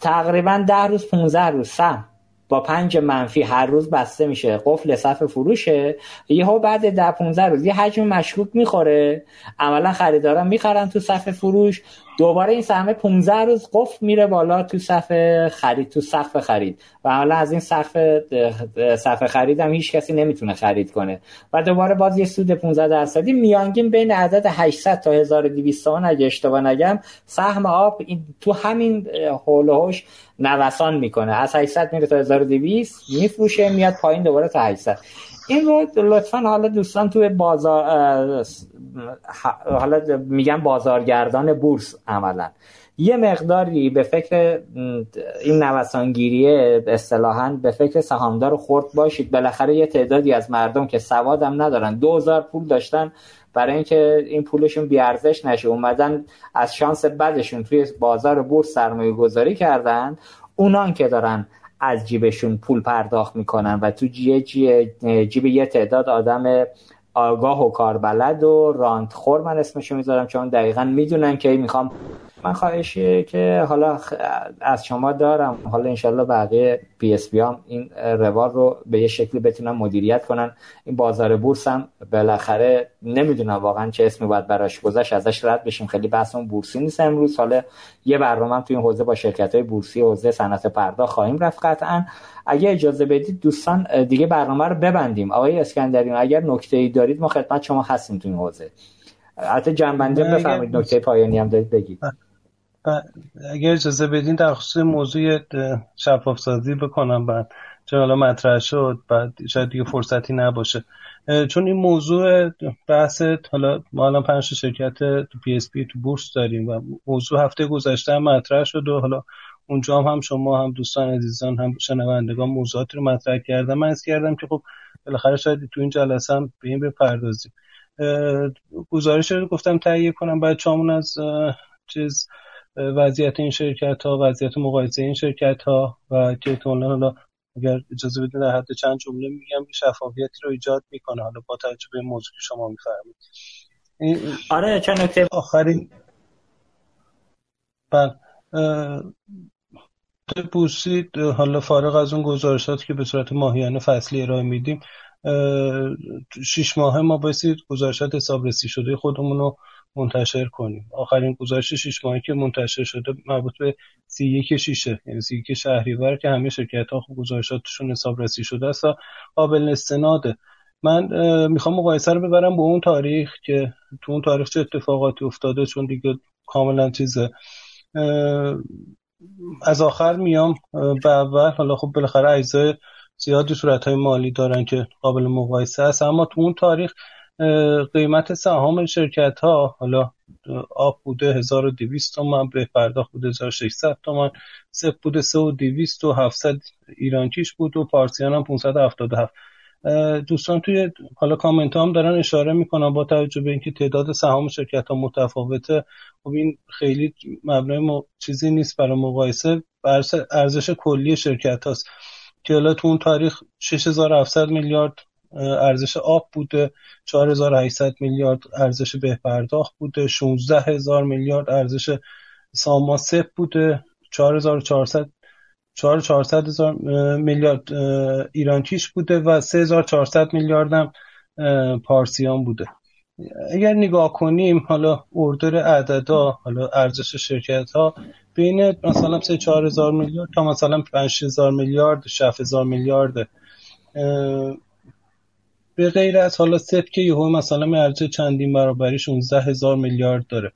تقریبا ده روز 15 روز سهم. با پنج منفی هر روز بسته میشه. قفل صف فروشه. یهو بعد ده 15 روز یه حجم مشکوک می‌خوره. عملا خریدارا می‌خرن تو صف فروش. دوباره این سهم 15 روز قفل میره بالا تو صف خرید تو سقف خرید. و عملا از این سقف صف خرید هم هیچ کسی نمی‌تونه خرید کنه. و دوباره باز یه سود 15 درصدی. میانگین بین عدد 800 تا 1200 تومن اگه اشتباه نگم سهم آب تو همین هول نوسان می‌کنه. از 800 میره تا 1200 میفروشه میاد پایین دوباره تا 800 این رو لطفا حالا دوستان توی بازار حالا میگم بازارگردان بورس عملا. یه مقداری به فکر این نوسانگیریه اصطلاحا به فکر سهامدار خورد. باشید بالاخره یه تعدادی از مردم که سوادم ندارن دوزار پول داشتن برای اینکه این پولشون بیارزش نشه. اومدن از شانس بدشون توی بازار بورس سرمایه گذاری کردن. اونان که دارن از جیبشون پول پرداخت می‌کنن و تو جیب, یه تعداد آدم آگاه و کاربلد و خور من اسمشو می‌ذارم چون دقیقا می‌دونن که می‌خوام من خواهشیه که حالا از شما دارم. حالا انشالله بقیه PSP هم این روال رو به یه شکلی بتونن مدیریت کنن. این بازار بورس هم بالاخره نمی‌دونم واقعا چه اسمی باید براش گذاشت ازش رد بشیم. خیلی بحثمون بورسی نیست امروز. حالا یه برنامه تو این حوزه با شرکت های بورسی حوزه صنعت پرداخت خواهیم رفت قطعا. اگه اجازه بدید دوستان دیگه برنامه رو ببندیم. آقای اسکندریان اگر نکته ای دارید ما خدمت شما هستیم تو این حوزه. حتی جنبندی بفرمایید. نکته پایانی هم دارید بگید. اگر اجازه بدین در خصوص موضوع شفاف سازی بکنم بعد. چون حالا مطرح شد بعد شاید دیگه فرصتی نباشه. چون این موضوع بحث حالا ما الان پنج شرکت تو PSP تو بورس داریم و موضوع هفته گذشته هم مطرح شد و حالا اونجا هم, هم شما هم دوستان عزیزان هم شنوندگان موضوعات رو مطرح کردم من از کردم که خب بالاخره شاید تو این جلسه هم به این بپردازیم. گزارش رو گفتم تهیه کنم. بعد چامون از چیز وضعیت این شرکت ها وضعیت مقایسه این شرکت ها و که حالا اگر اجازه بدید در حد چند جمله میگم شفافیتی رو ایجاد می‌کنه. حالا با توجه به موضوع که شما میفرمایید. آره چند نکته. آخرین بله. بورسی حالا فارغ از اون گزارشات که به صورت ماهیانه فصلی ارائه میدیم شیش ماهه ما بایستی گزارشات حسابرسی شده خودمون رو منتشر کنیم. آخرین گزارش شیش ماهی که منتشر شده مربوط به سی یک شیشه یعنی سی یک شهریور که همه شرکت ها خوب گزارشاتشون حسابرسی شده است قابل استناده. من می‌خوام مقایسه رو ببرم با اون تاریخ که تو اون تاریخ چه اتفاقاتی افتاده چون دیگه کاملا چیزه. از آخر میام به اول. حالا خب بالاخره اجزای زیادی صورت های مالی دارن که قابل مقایسه است. اما تو اون تاریخ قیمت سهام شرکت ها حالا آب بوده 1200 تومان به پرداخت بوده 1600 تومان سپ بوده 3200 و 700 ایرانکیش بود و پارسیان هم 577 دوستان توی حالا کامنت هم دارن اشاره می‌کنن با توجه به اینکه تعداد سهام شرکت ها متفاوته. خب این خیلی مبنای چیزی نیست برای مقایسه. ارزش کلی شرکت هاست که حالا تو اون تاریخ 6700 میلیارد ارزش آب بوده 4800 میلیارد ارزش به پرداخت بوده 16000 میلیارد ارزش سامان سپ بوده 4400 4400 هزار میلیارد ایران کیش بوده و 3400 میلیارد هم پارسیان بوده. اگر نگاه کنیم حالا اردر عددا حالا ارزش شرکت ها بین مثلا 3 4000 میلیارد تا مثلا 5000 میلیارد 6000 میلیارد به غیر از حالا سپ که یهو مثلا ارزش چندین برابری 16 هزار میلیارد داره.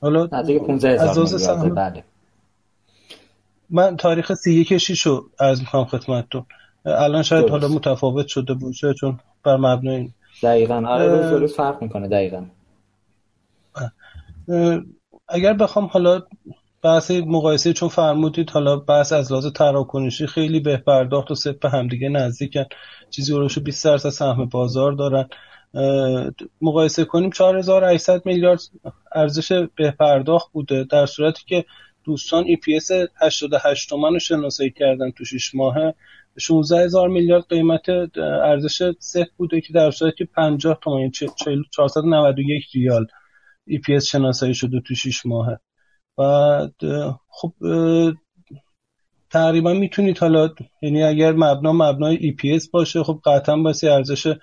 حالا نزدیک 15 هزار میلیارد بله. من تاریخ 31 6 رو از می‌خوام خدمتتون. الان شاید حالا متفاوت شده باشه چون بر مبنای دقیقا. آره روز روز فرق می‌کنه دقیقا. اگر بخوام حالا بحث مقایسه چون فرمودید حالا بحث از لحاظ تراکنشی خیلی به پرداخت و سپ همدیگه نزدیکن. چیزی اولوشو 20 درصد سهم بازار دارن. مقایسه کنیم 4800 میلیارد ارزش به پرداخت بوده در صورتی که دوستان EPS 88 تومن رو شناسایی کردن تو 6 ماهه. 16 هزار میلیارد قیمت ارزش سپ بوده که در صورتی 50 تومن یعنی 491 ریال EPS شناسایی شده تو 6 ماهه. و خب تقریبا می‌تونید حالا یعنی اگر مبنا مبنای EPS باشه خب قطعا باسی ارزش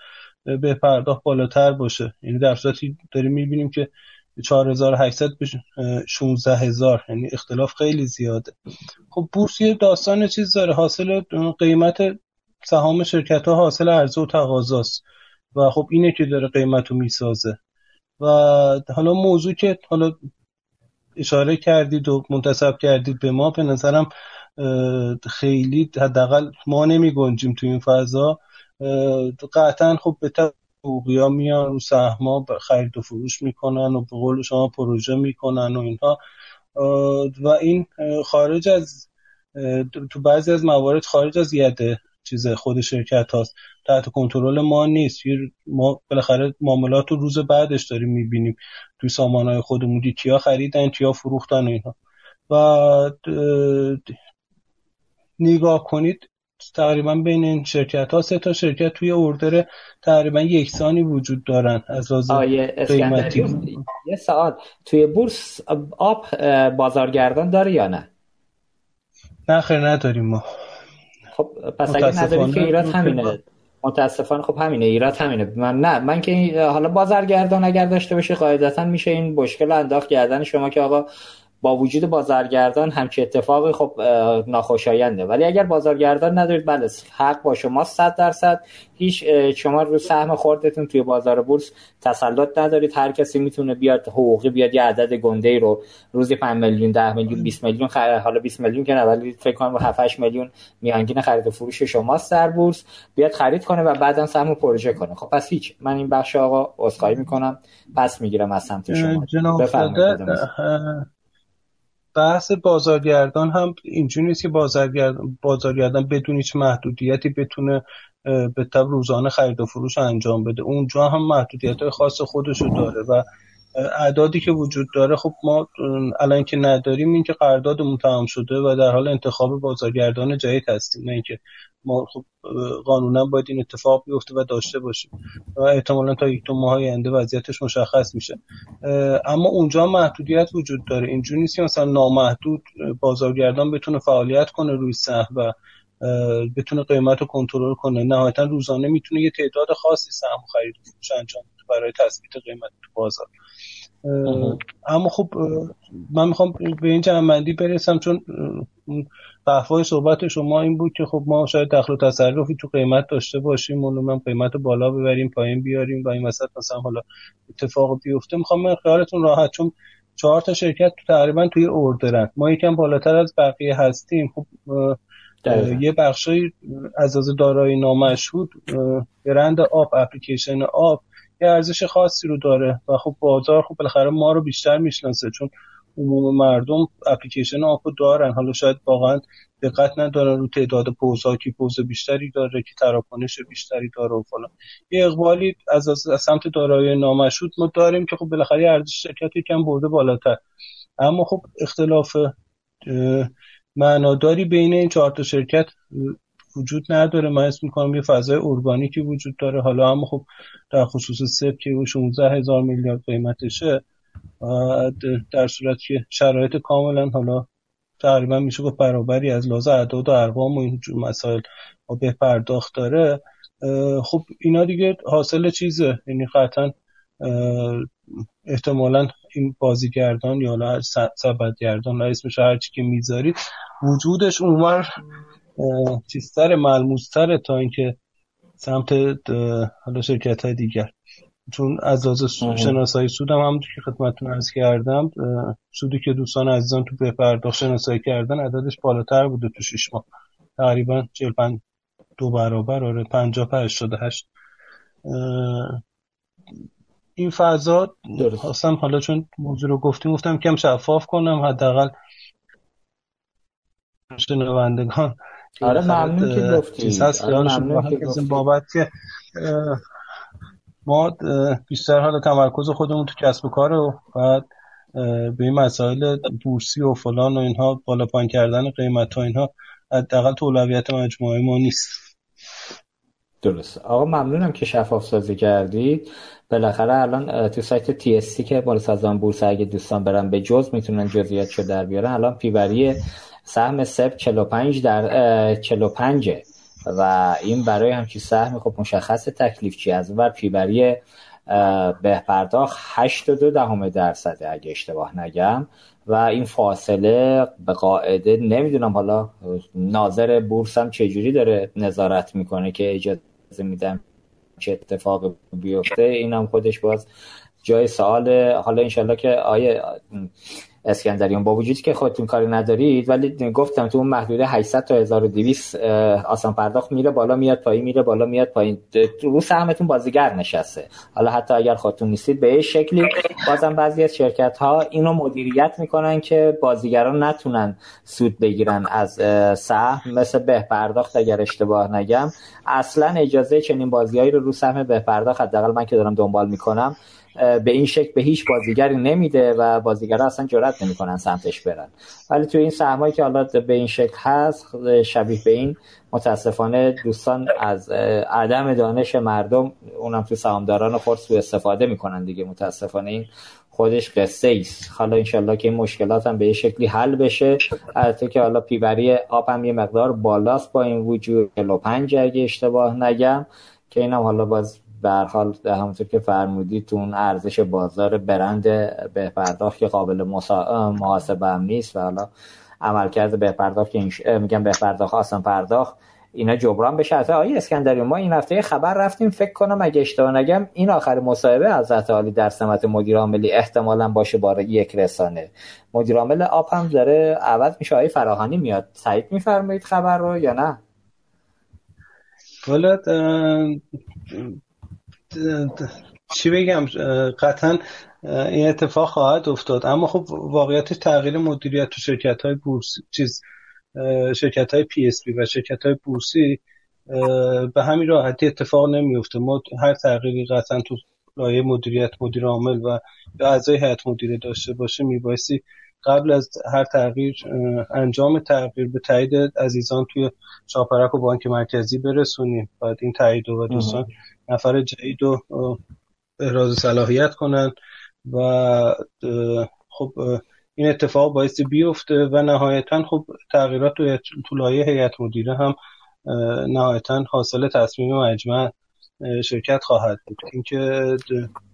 به پرداخت بالاتر باشه. یعنی در صورتی داریم می‌بینیم که 4800 به 16000 یعنی اختلاف خیلی زیاده. خب بورس یه داستان چیز داره. حاصل قیمت سهام شرکت ها حاصل عرضه و تقاضاست. و خب اینه که داره قیمت رو می‌سازه. و حالا موضوع که حالا اشاره کردید و منتصب کردید به ما. به نظرم خیلی حداقل ما نمی گنجیم تو این فضا. قطعا خب به ها میان رو سهما خرید و فروش می‌کنن و به قول شما پروژه می‌کنن و اینها. و این خارج از تو بعضی از موارد خارج از ید چیز خود شرکت هاست. تحت کنترل ما نیست. ما بالاخره معاملات رو روز بعدش داریم می‌بینیم. توی سامان های خودمون کیا خریدن کیا فروختن و اینها و نگاه کنید تقریبا بین این شرکت ها سه تا شرکت توی اوردر تقریبا یکسانی وجود دارن از لحاظ قیمتی. یه سوال. توی بورس آب بازارگردان داره یا نه؟ نه خیر نداریم ما. خب پس اگه نداری که ایراد همینه. متاسفانه خب همینه ایراد همینه. من نه من که حالا بازرگردان اگر داشته باشه قاعدتا میشه این مشکل انداخت گردن شما که آقا با وجود بازارگردان همچه اتفاقی خب ناخوشاینده. ولی اگر بازارگردان ندارید بله حق با شما 100 درصد. هیچ شما رو سهم خوردتون توی بازار بورس تسلط ندارید. هر کسی می‌تونه بیاد حقوقی بیاد یه عدد گنده ای رو روزی 5 میلیون 10 میلیون 20 میلیون خرید حالا 20 میلیون که نه ولی فکر کنم 7 8 میلیون میانگین خرید و فروش شما در بورس. بیاد خرید کنه و بعدا سهم پروژه کنه. خب پس هیچ. من این بخش آقا عذرخواهی می‌کنم. پس می‌گیرم از سمت شما. بفرمایید بحث بازارگردان هم اینجوری نیست که بازارگردان, بازارگردان بدون هیچ محدودیتی بتونه به طب روزانه خرید و فروش انجام بده. اونجا هم محدودیت های خاص خودشو داره و اعدادی که وجود داره خب ما الان که نداریم این که قراردادمون تمام شده و در حال انتخاب بازارگردان جدید هستیم نه اینکه ما خب قانونا باید این اتفاق بیفته و داشته باشیم و احتمالا تا یک دو ماه آینده وضعیتش مشخص میشه. اما اونجا محدودیت وجود داره. اینجوری نیست که مثلا نامحدود بازارگردان بتونه فعالیت کنه روی سهم و بتونه قیمت رو کنترل کنه. نهایتا روزانه می‌تونه یه تعداد خاصی سهم خرید و فروش انجام بده برای تثبیت قیمت تو بازار. اما خب من می‌خوام به این جنبندی برسم چون قهوای صحبت شما این بود که خب ما شاید دخل و تصرفی تو قیمت داشته باشیم اونو من قیمت بالا ببریم پایین بیاریم و این وسط مثلا حالا اتفاق بیفته. می‌خوام من خیالتون راحت چون چهار تا شرکت تقریبا توی اوردرن ما یکم بالاتر از بقیه هستیم. خب یه بخشی از از دارایی نامشهود برند آب اپلیکیشن آب یه ارزش خاصی رو داره و خب بازار خب بالاخره ما رو بیشتر می‌شناسه. چون عموم مردم اپلیکیشن آپو دارن. حالا شاید واقعا دقت ندارن رو تعداد پوزها کی پوز بیشتری داره که تراکنش بیشتری داره و فلان. یه اقبالی از, از, سمت دارایی نامشهود ما داریم که خب بالاخره ارزش شرکت یکم برده بالاتر. اما خب اختلاف معناداری بین این چهار تا شرکت وجود نداره. من اسم می‌کنم یه فضای ارگانیکی وجود داره. حالا اما خب در خصوص سپ که 16 هزار میلیارد قیمتشه. در صورت که شرایط کاملا حالا تقریبا میشه گفت برابری از لحاظ اعداد و ارقام و اینجور مسائل به پرداخت داره. خب اینا دیگه حاصل چیزه. یعنی قطعا احتمالا این بازیگردان یا حالا سبدگردان لا اسمش هرچی که می‌ذارید وجودش اونور چیزتر ملموستره تا اینکه سمت حالا شرکت های دیگر. چون از لحاظ شناسایی سود هم هم که خدمتتون عرض کردم سودی که دوستان عزیزان تو به پرداخت شناسایی کردن عددش بالاتر بوده تو شش ماه. تقریبا 45 دو برابر آره 50 88 این فضا خواستم حالا چون موضوع رو گفتیم گفتم کم شفاف کنم حداقل شنوندگان آره ممنون که گفتی. آره بابت که ما بیشتر حالا تمرکز خودمون تو کسب و کار و بعد به این مسائل بورسی و فلان و اینها بالا پایین کردن قیمت ها اینها حداقل تو اولویت مجموعه ما نیست. درست. آقا ممنونم که شفاف سازی کردید. بالاخره الان تو سایت تی اس که بالا سازمان بورس اگه دوستان برن به جز می‌تونن جزئیاتشو در بیارن. الان پیبری سهم سب 45 در 45 و این برای همچین سهم خب مشخص تکلیف چی؟ از بر پیبری به پرداخت 82 دهم درصد اگه اشتباه نگم. و این فاصله به قاعده نمی‌دونم حالا ناظر بورس هم چجوری داره نظارت می‌کنه که اجازه میدم چه اتفاق بیفته؟ این هم خودش باز جای سوال. حالا انشالله که آیه اسکندریان با وجودی که خودتون کاری ندارید ولی گفتم تو اون محدوده 800 تا 1200 آسان پرداخت میره بالا میاد پایین میره بالا میاد پایین. رو سهمتون بازیگر نشسته. حالا حتی اگر خودتون نیستید به این شکلی بازم بعضی از شرکت ها اینو مدیریت می‌کنن که بازیگران نتونن سود بگیرن از سهم. مثل به پرداخت اگر اشتباه نگم. اصلا اجازه چنین بازیایی رو رو سهم به پرداخت حداقل من که دارم دنبال می‌کنم. به این شکل به هیچ بازیگری نمیده و بازیگرا اصلا جرئت نمی‌کنن سمتش برن. ولی تو این سهمایی که حالا به این شکل هست شبیه به این متاسفانه دوستان از عدم دانش مردم اونم تو سهامداران خود سو استفاده می‌کنن دیگه متاسفانه این خودش قصه است. حالا انشالله که این مشکلات هم به یه شکلی حل بشه. البته که حالا پیبری آب هم یه مقدار بالاست با این وجود. 45 اگه اشتباه نگم که اینم حالا باز به حال همونطور که فرمودید تو اون ارزش بازار برند به پرداخت که قابل محاسبه هم نیست و حالا عملکرد به پرداخت که میگم به پرداخت آسان پرداخت اینا جبران بشه. از آقای اسکندری ما این هفته خبر رفتیم فکر کنم اگه اشتباه نگم این آخر مصاحبه از عالی در سمت مدیر عاملی احتمالا باشه بار یک رسانه. مدیر عامل آب هم داره عوض میشه. آقای فراهانی میاد. سعید میفرمایید خبر رو یا نه؟ والا چی بگم قطعا این اتفاق خواهد افتاد. اما خب واقعیتش تغییر مدیریت تو شرکت های بورس چیز شرکت های PSP و شرکت های بورسی به همین راحتی اتفاق نمیفته ما هر تغییری قطعا تو لایه مدیریت مدیر عامل و یا اعضای هیئت مدیره داشته باشه میبایستی قبل از هر تغییر انجام تغییر به تایید عزیزان توی شاپرک و بانک مرکزی برسونیم. بعد این تایید و دوستان نفر جدید رو احراز صلاحیت کنن و خب این اتفاق باعث بیفته و نهایتا خب تغییرات تو لایه هیئت مدیره هم نهایتا حاصل تصمیم مجمع شرکت خواهد بود. اینکه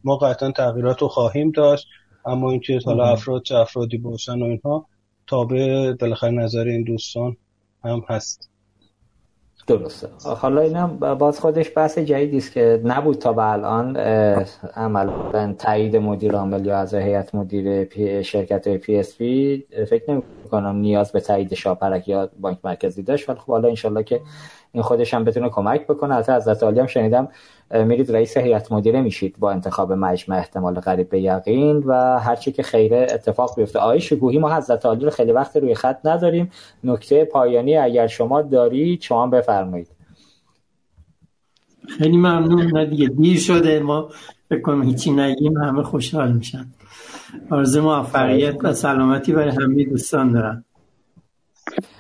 ما قطعا تغییرات رو خواهیم داشت. اما اینکه حالا افراد چه افرادی باشن و اینها تابع بالاخره نظر این دوستان هم هست. درسته. حالا اینم باز خودش بحث جدیدی است که نبود تا به الان عملا تایید مدیر عامل یا از هیئت مدیر پی شرکت PSP فکر نمی کنم نیاز به تایید شاپرک یا بانک مرکزی داشت ولی خب حالا انشالله که این خودش هم بتونه کمک بکنه. حتی حضرت عالی هم شنیدم میرید رئیس هیئت مدیره میشید با انتخاب مجمع احتمال قریب به یقین و هرچی که خیره اتفاق بیفته. آقای شکوهی ما حضرت عالی رو خیلی وقت روی خط نداریم. نکته پایانی اگر شما دارید شما بفرمایید. خیلی ممنون. نه دیگه دیر شده. ما فکر کنم هیچی نگیم همه خوشحال میشن. آرزو موفقیت و سلامتی برای همه دوستان دارم.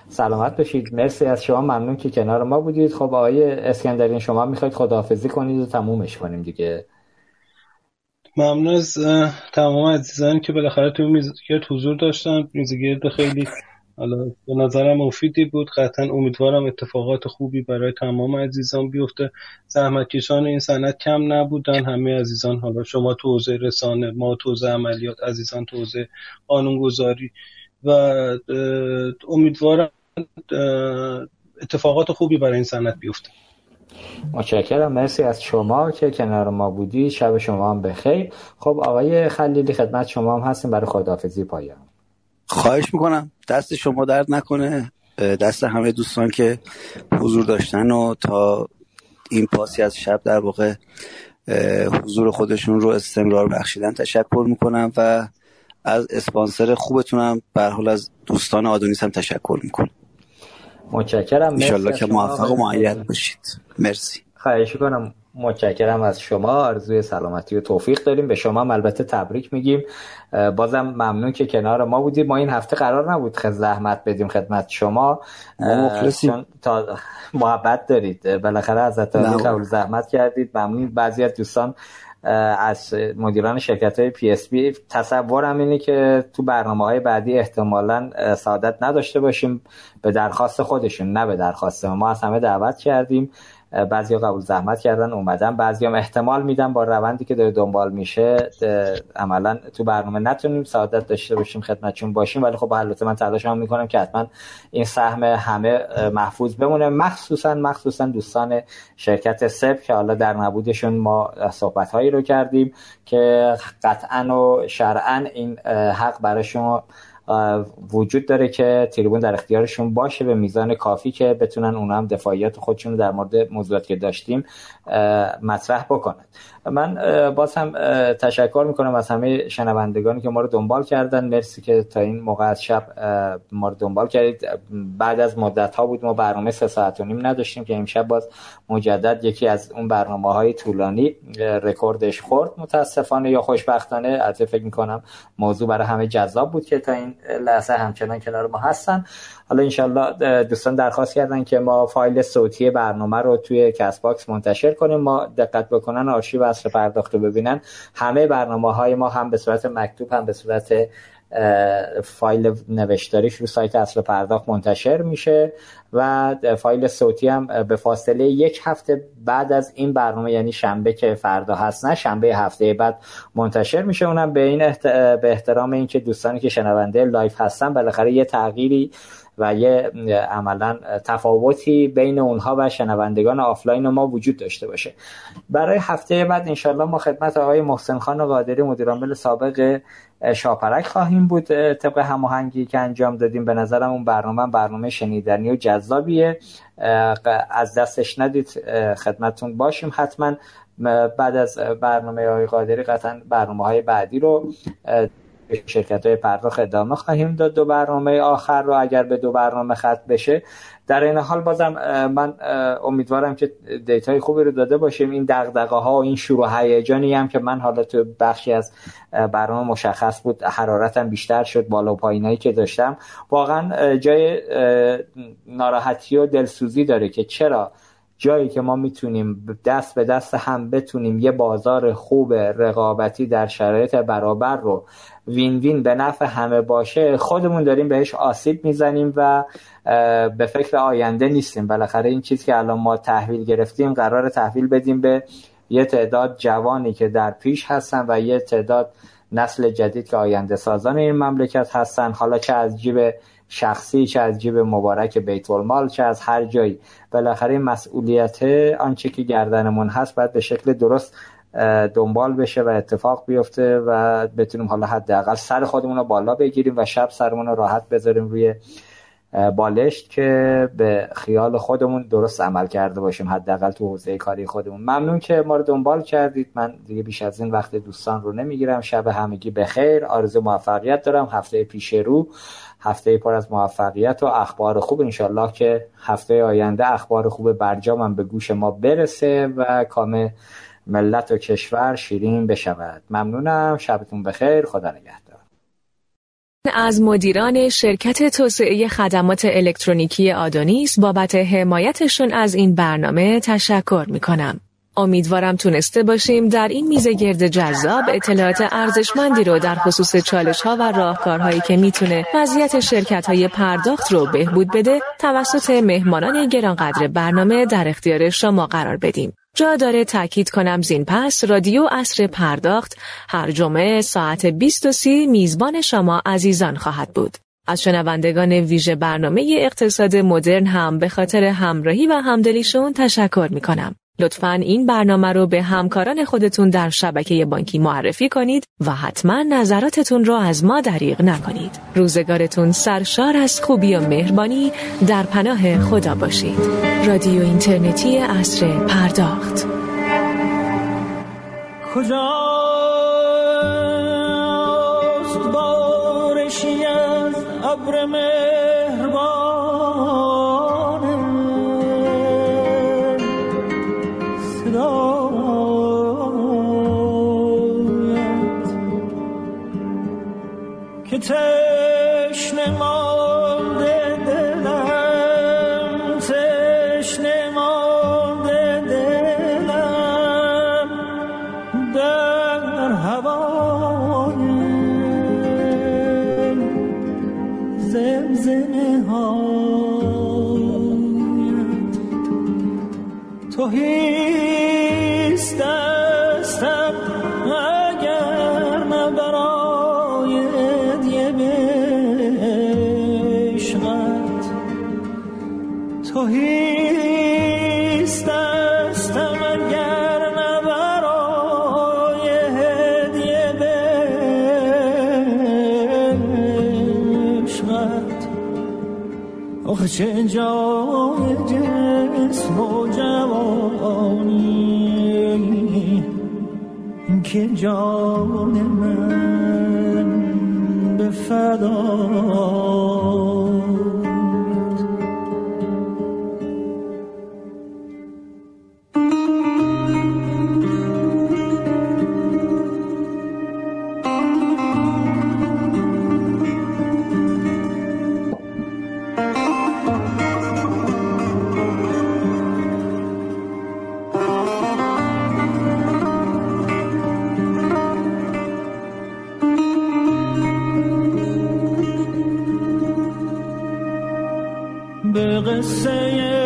سلامت باشید. مرسی از شما. ممنون که کنار ما بودید. خب آقای اسکندرین شما می‌خواید خداحافظی کنید و تمومش کنیم دیگه. ممنون از تمام عزیزان که بالاخره تو میزگرد حضور داشتن. میزگرد خیلی حالا به نظرم مفیدی بود. قطعا امیدوارم اتفاقات خوبی برای تمام عزیزان بیفته. زحمتکشان این سنت کم نبودن. همه عزیزان حالا شما تو رسانه ما تو عملیات عزیزان تو حوزه قانونگذاری. و امیدوارم اتفاقات خوبی برای این سنت بیفته. متشکرم. مرسی از شما که کنار ما بودی شب شما هم بخیر. خب آقای خلیلی خدمت شما هم هستیم. برای خداحافظی پایان. خواهش می‌کنم. دست شما درد نکنه. دست همه دوستان که حضور داشتن و تا این پاسی از شب در واقع حضور خودشون رو استمرار بخشیدن تشکر می‌کنم و از اسپانسر خوبتونم به حال از دوستان آدونیس هم تشکر می‌کنم. متشکرم. انشالله که موفق و معید باشید. مرسی. خواهش کنم متشکرم از شما. آرزوی سلامتی و توفیق داریم. به شما هم البته تبریک میگیم. بازم ممنون که کنار ما بودیم ما این هفته قرار نبود خیلی زحمت بدیم خدمت شما. تا [LAUGHS] محبت دارید. بالاخره از قبول زحمت کردید. ممنون. بعضی از دوستان از مدیران شرکت های پی اس بی تصورم اینه که تو برنامه های بعدی احتمالا سعادت نداشته باشیم به درخواست خودشون نه به درخواست ما. از همه دعوت کردیم. بعضی قبول زحمت کردن اومدن. بعضی هم احتمال میدن با روندی که داره دنبال میشه عملا تو برنامه نتونیم سعادت داشته باشیم خدمتشون باشیم. ولی خب البته من تلاشم می‌کنم که حتما این سهم همه محفوظ بمونه. مخصوصا مخصوصا دوستان شرکت سب که حالا در نبودشون ما صحبت هایی رو کردیم که قطعا و شرعا این حق برای وجود داره که تریبون در اختیارشون باشه به میزان کافی که بتونن اونا هم دفاعیات خودشون در مورد موضوعات که داشتیم مطرح بکنن. من باز هم تشکر می‌کنم از همه شنوندگانی که ما رو دنبال کردن. مرسی که تا این موقع از شب ما رو دنبال کردید. بعد از مدت ها بود ما برنامه سه ساعت و نیم نداشتیم که امشب باز مجدد یکی از اون برنامه های طولانی رکوردش خورد. متاسفانه یا خوشبختانه البته فکر می‌کنم موضوع برای همه جذاب بود که تا این لحظه همچنان کنار ما هستن. حالا انشالله دوستان درخواست کردن که ما فایل صوتی برنامه رو توی Castbox منتشر کنیم. ما دقت بکنن آرشیو عصر پرداخت رو ببینن. همه برنامه های ما هم به صورت مکتوب هم به صورت فایل نوشتاریش رو سایت عصر پرداخت منتشر میشه و فایل صوتی هم به فاصله یک هفته بعد از این برنامه یعنی شنبه که فردا هست نه شنبه هفته بعد منتشر میشه. اونم به این به احترام اینکه دوستانی که شنونده live هستن بالاخره یه تغییری و یه عملا تفاوتی بین اونها و شنوندگان آفلاین ما وجود داشته باشه. برای هفته بعد انشالله ما خدمت آقای محسن خان قادری مدیرعامل سابق شاپرک خواهیم بود. طبق هماهنگی که انجام دادیم به نظرم اون برنامه برنامه شنیدنی و جذابیه. از دستش ندید خدمتون باشیم حتما. بعد از برنامه های قادری قطعا برنامه های بعدی رو شرکت های پرداخت ادامه خواهیم داد. دو برنامه آخر رو اگر به دو برنامه خط بشه در این حال بازم من امیدوارم که دیتای خوبی رو داده باشیم. این دغدغه ها و این شروع هیجانی هم که من حالا تو بخشی از برنامه مشخص بود حرارتم بیشتر شد بالا و پایینایی که داشتم. واقعا جای ناراحتی و دلسوزی داره که چرا جایی که ما می‌تونیم دست به دست هم بتونیم یه بازار خوب رقابتی در شرایط برابر رو وین وین به نفع همه باشه خودمون داریم بهش آسیب می‌زنیم و به فکر آینده نیستیم. بالاخره این چیزی که الان ما تحویل گرفتیم قرار تحویل بدیم به یه تعداد جوانی که در پیش هستن و یه تعداد نسل جدید که آینده سازان این مملکت هستن. حالا چه از جیب شخصی چه از جیب مبارک بیت المال چه از هر جایی. بالاخره مسئولیت آنچه که گردنمون هست باید به شکل درست دنبال بشه و اتفاق بیفته و بتونیم حالا حداقل سر خودمون رو بالا بگیریم و شب سرمون رو راحت بذاریم روی بالشت که به خیال خودمون درست عمل کرده باشیم حداقل تو حوزه کاری خودمون. ممنون که ما رو دنبال کردید. من دیگه بیش از این وقت دوستان رو نمی‌گیرم. شب همگی بخیر. آرزو موفقیت دارم. هفته پیش رو هفته پر از موفقیت و اخبار خوب. انشالله که هفته آینده اخبار خوب برجام به گوش ما برسه و کام ملت و کشور شیرین بشود ممنونم شبتون بخیر خدا نگهدار از مدیران شرکت توسعه خدمات الکترونیکی آدونیس بابت حمایتشون از این برنامه تشکر می کنم. امیدوارم تونسته باشیم در این میزه گرد جذاب اطلاعات ارزشمندی رو در خصوص چالش ها و راهکارهایی که می‌تونه وضعیت شرکت های پرداخت رو بهبود بده توسط مهمانان گرانقدر برنامه در اختیار شما قرار بدیم. جا داره تاکید کنم زین پس رادیو اصر پرداخت هر جمعه ساعت 20 میزبان شما عزیزان خواهد بود. از شنوندگان ویژه برنامه اقتصاد مدرن هم به خاطر همراهی و همدلیشون تشکر می کنم. لطفا این برنامه رو به همکاران خودتون در شبکه بانکی معرفی کنید و حتما نظراتتون رو از ما دریغ نکنید. روزگارتون سرشار از خوبی و مهربانی در پناه خدا باشید. رادیو اینترنتی اصر پرداخت کجا بارشی از return. چه جای جسم و جوانی. که جان من به فدا شکست دلانم که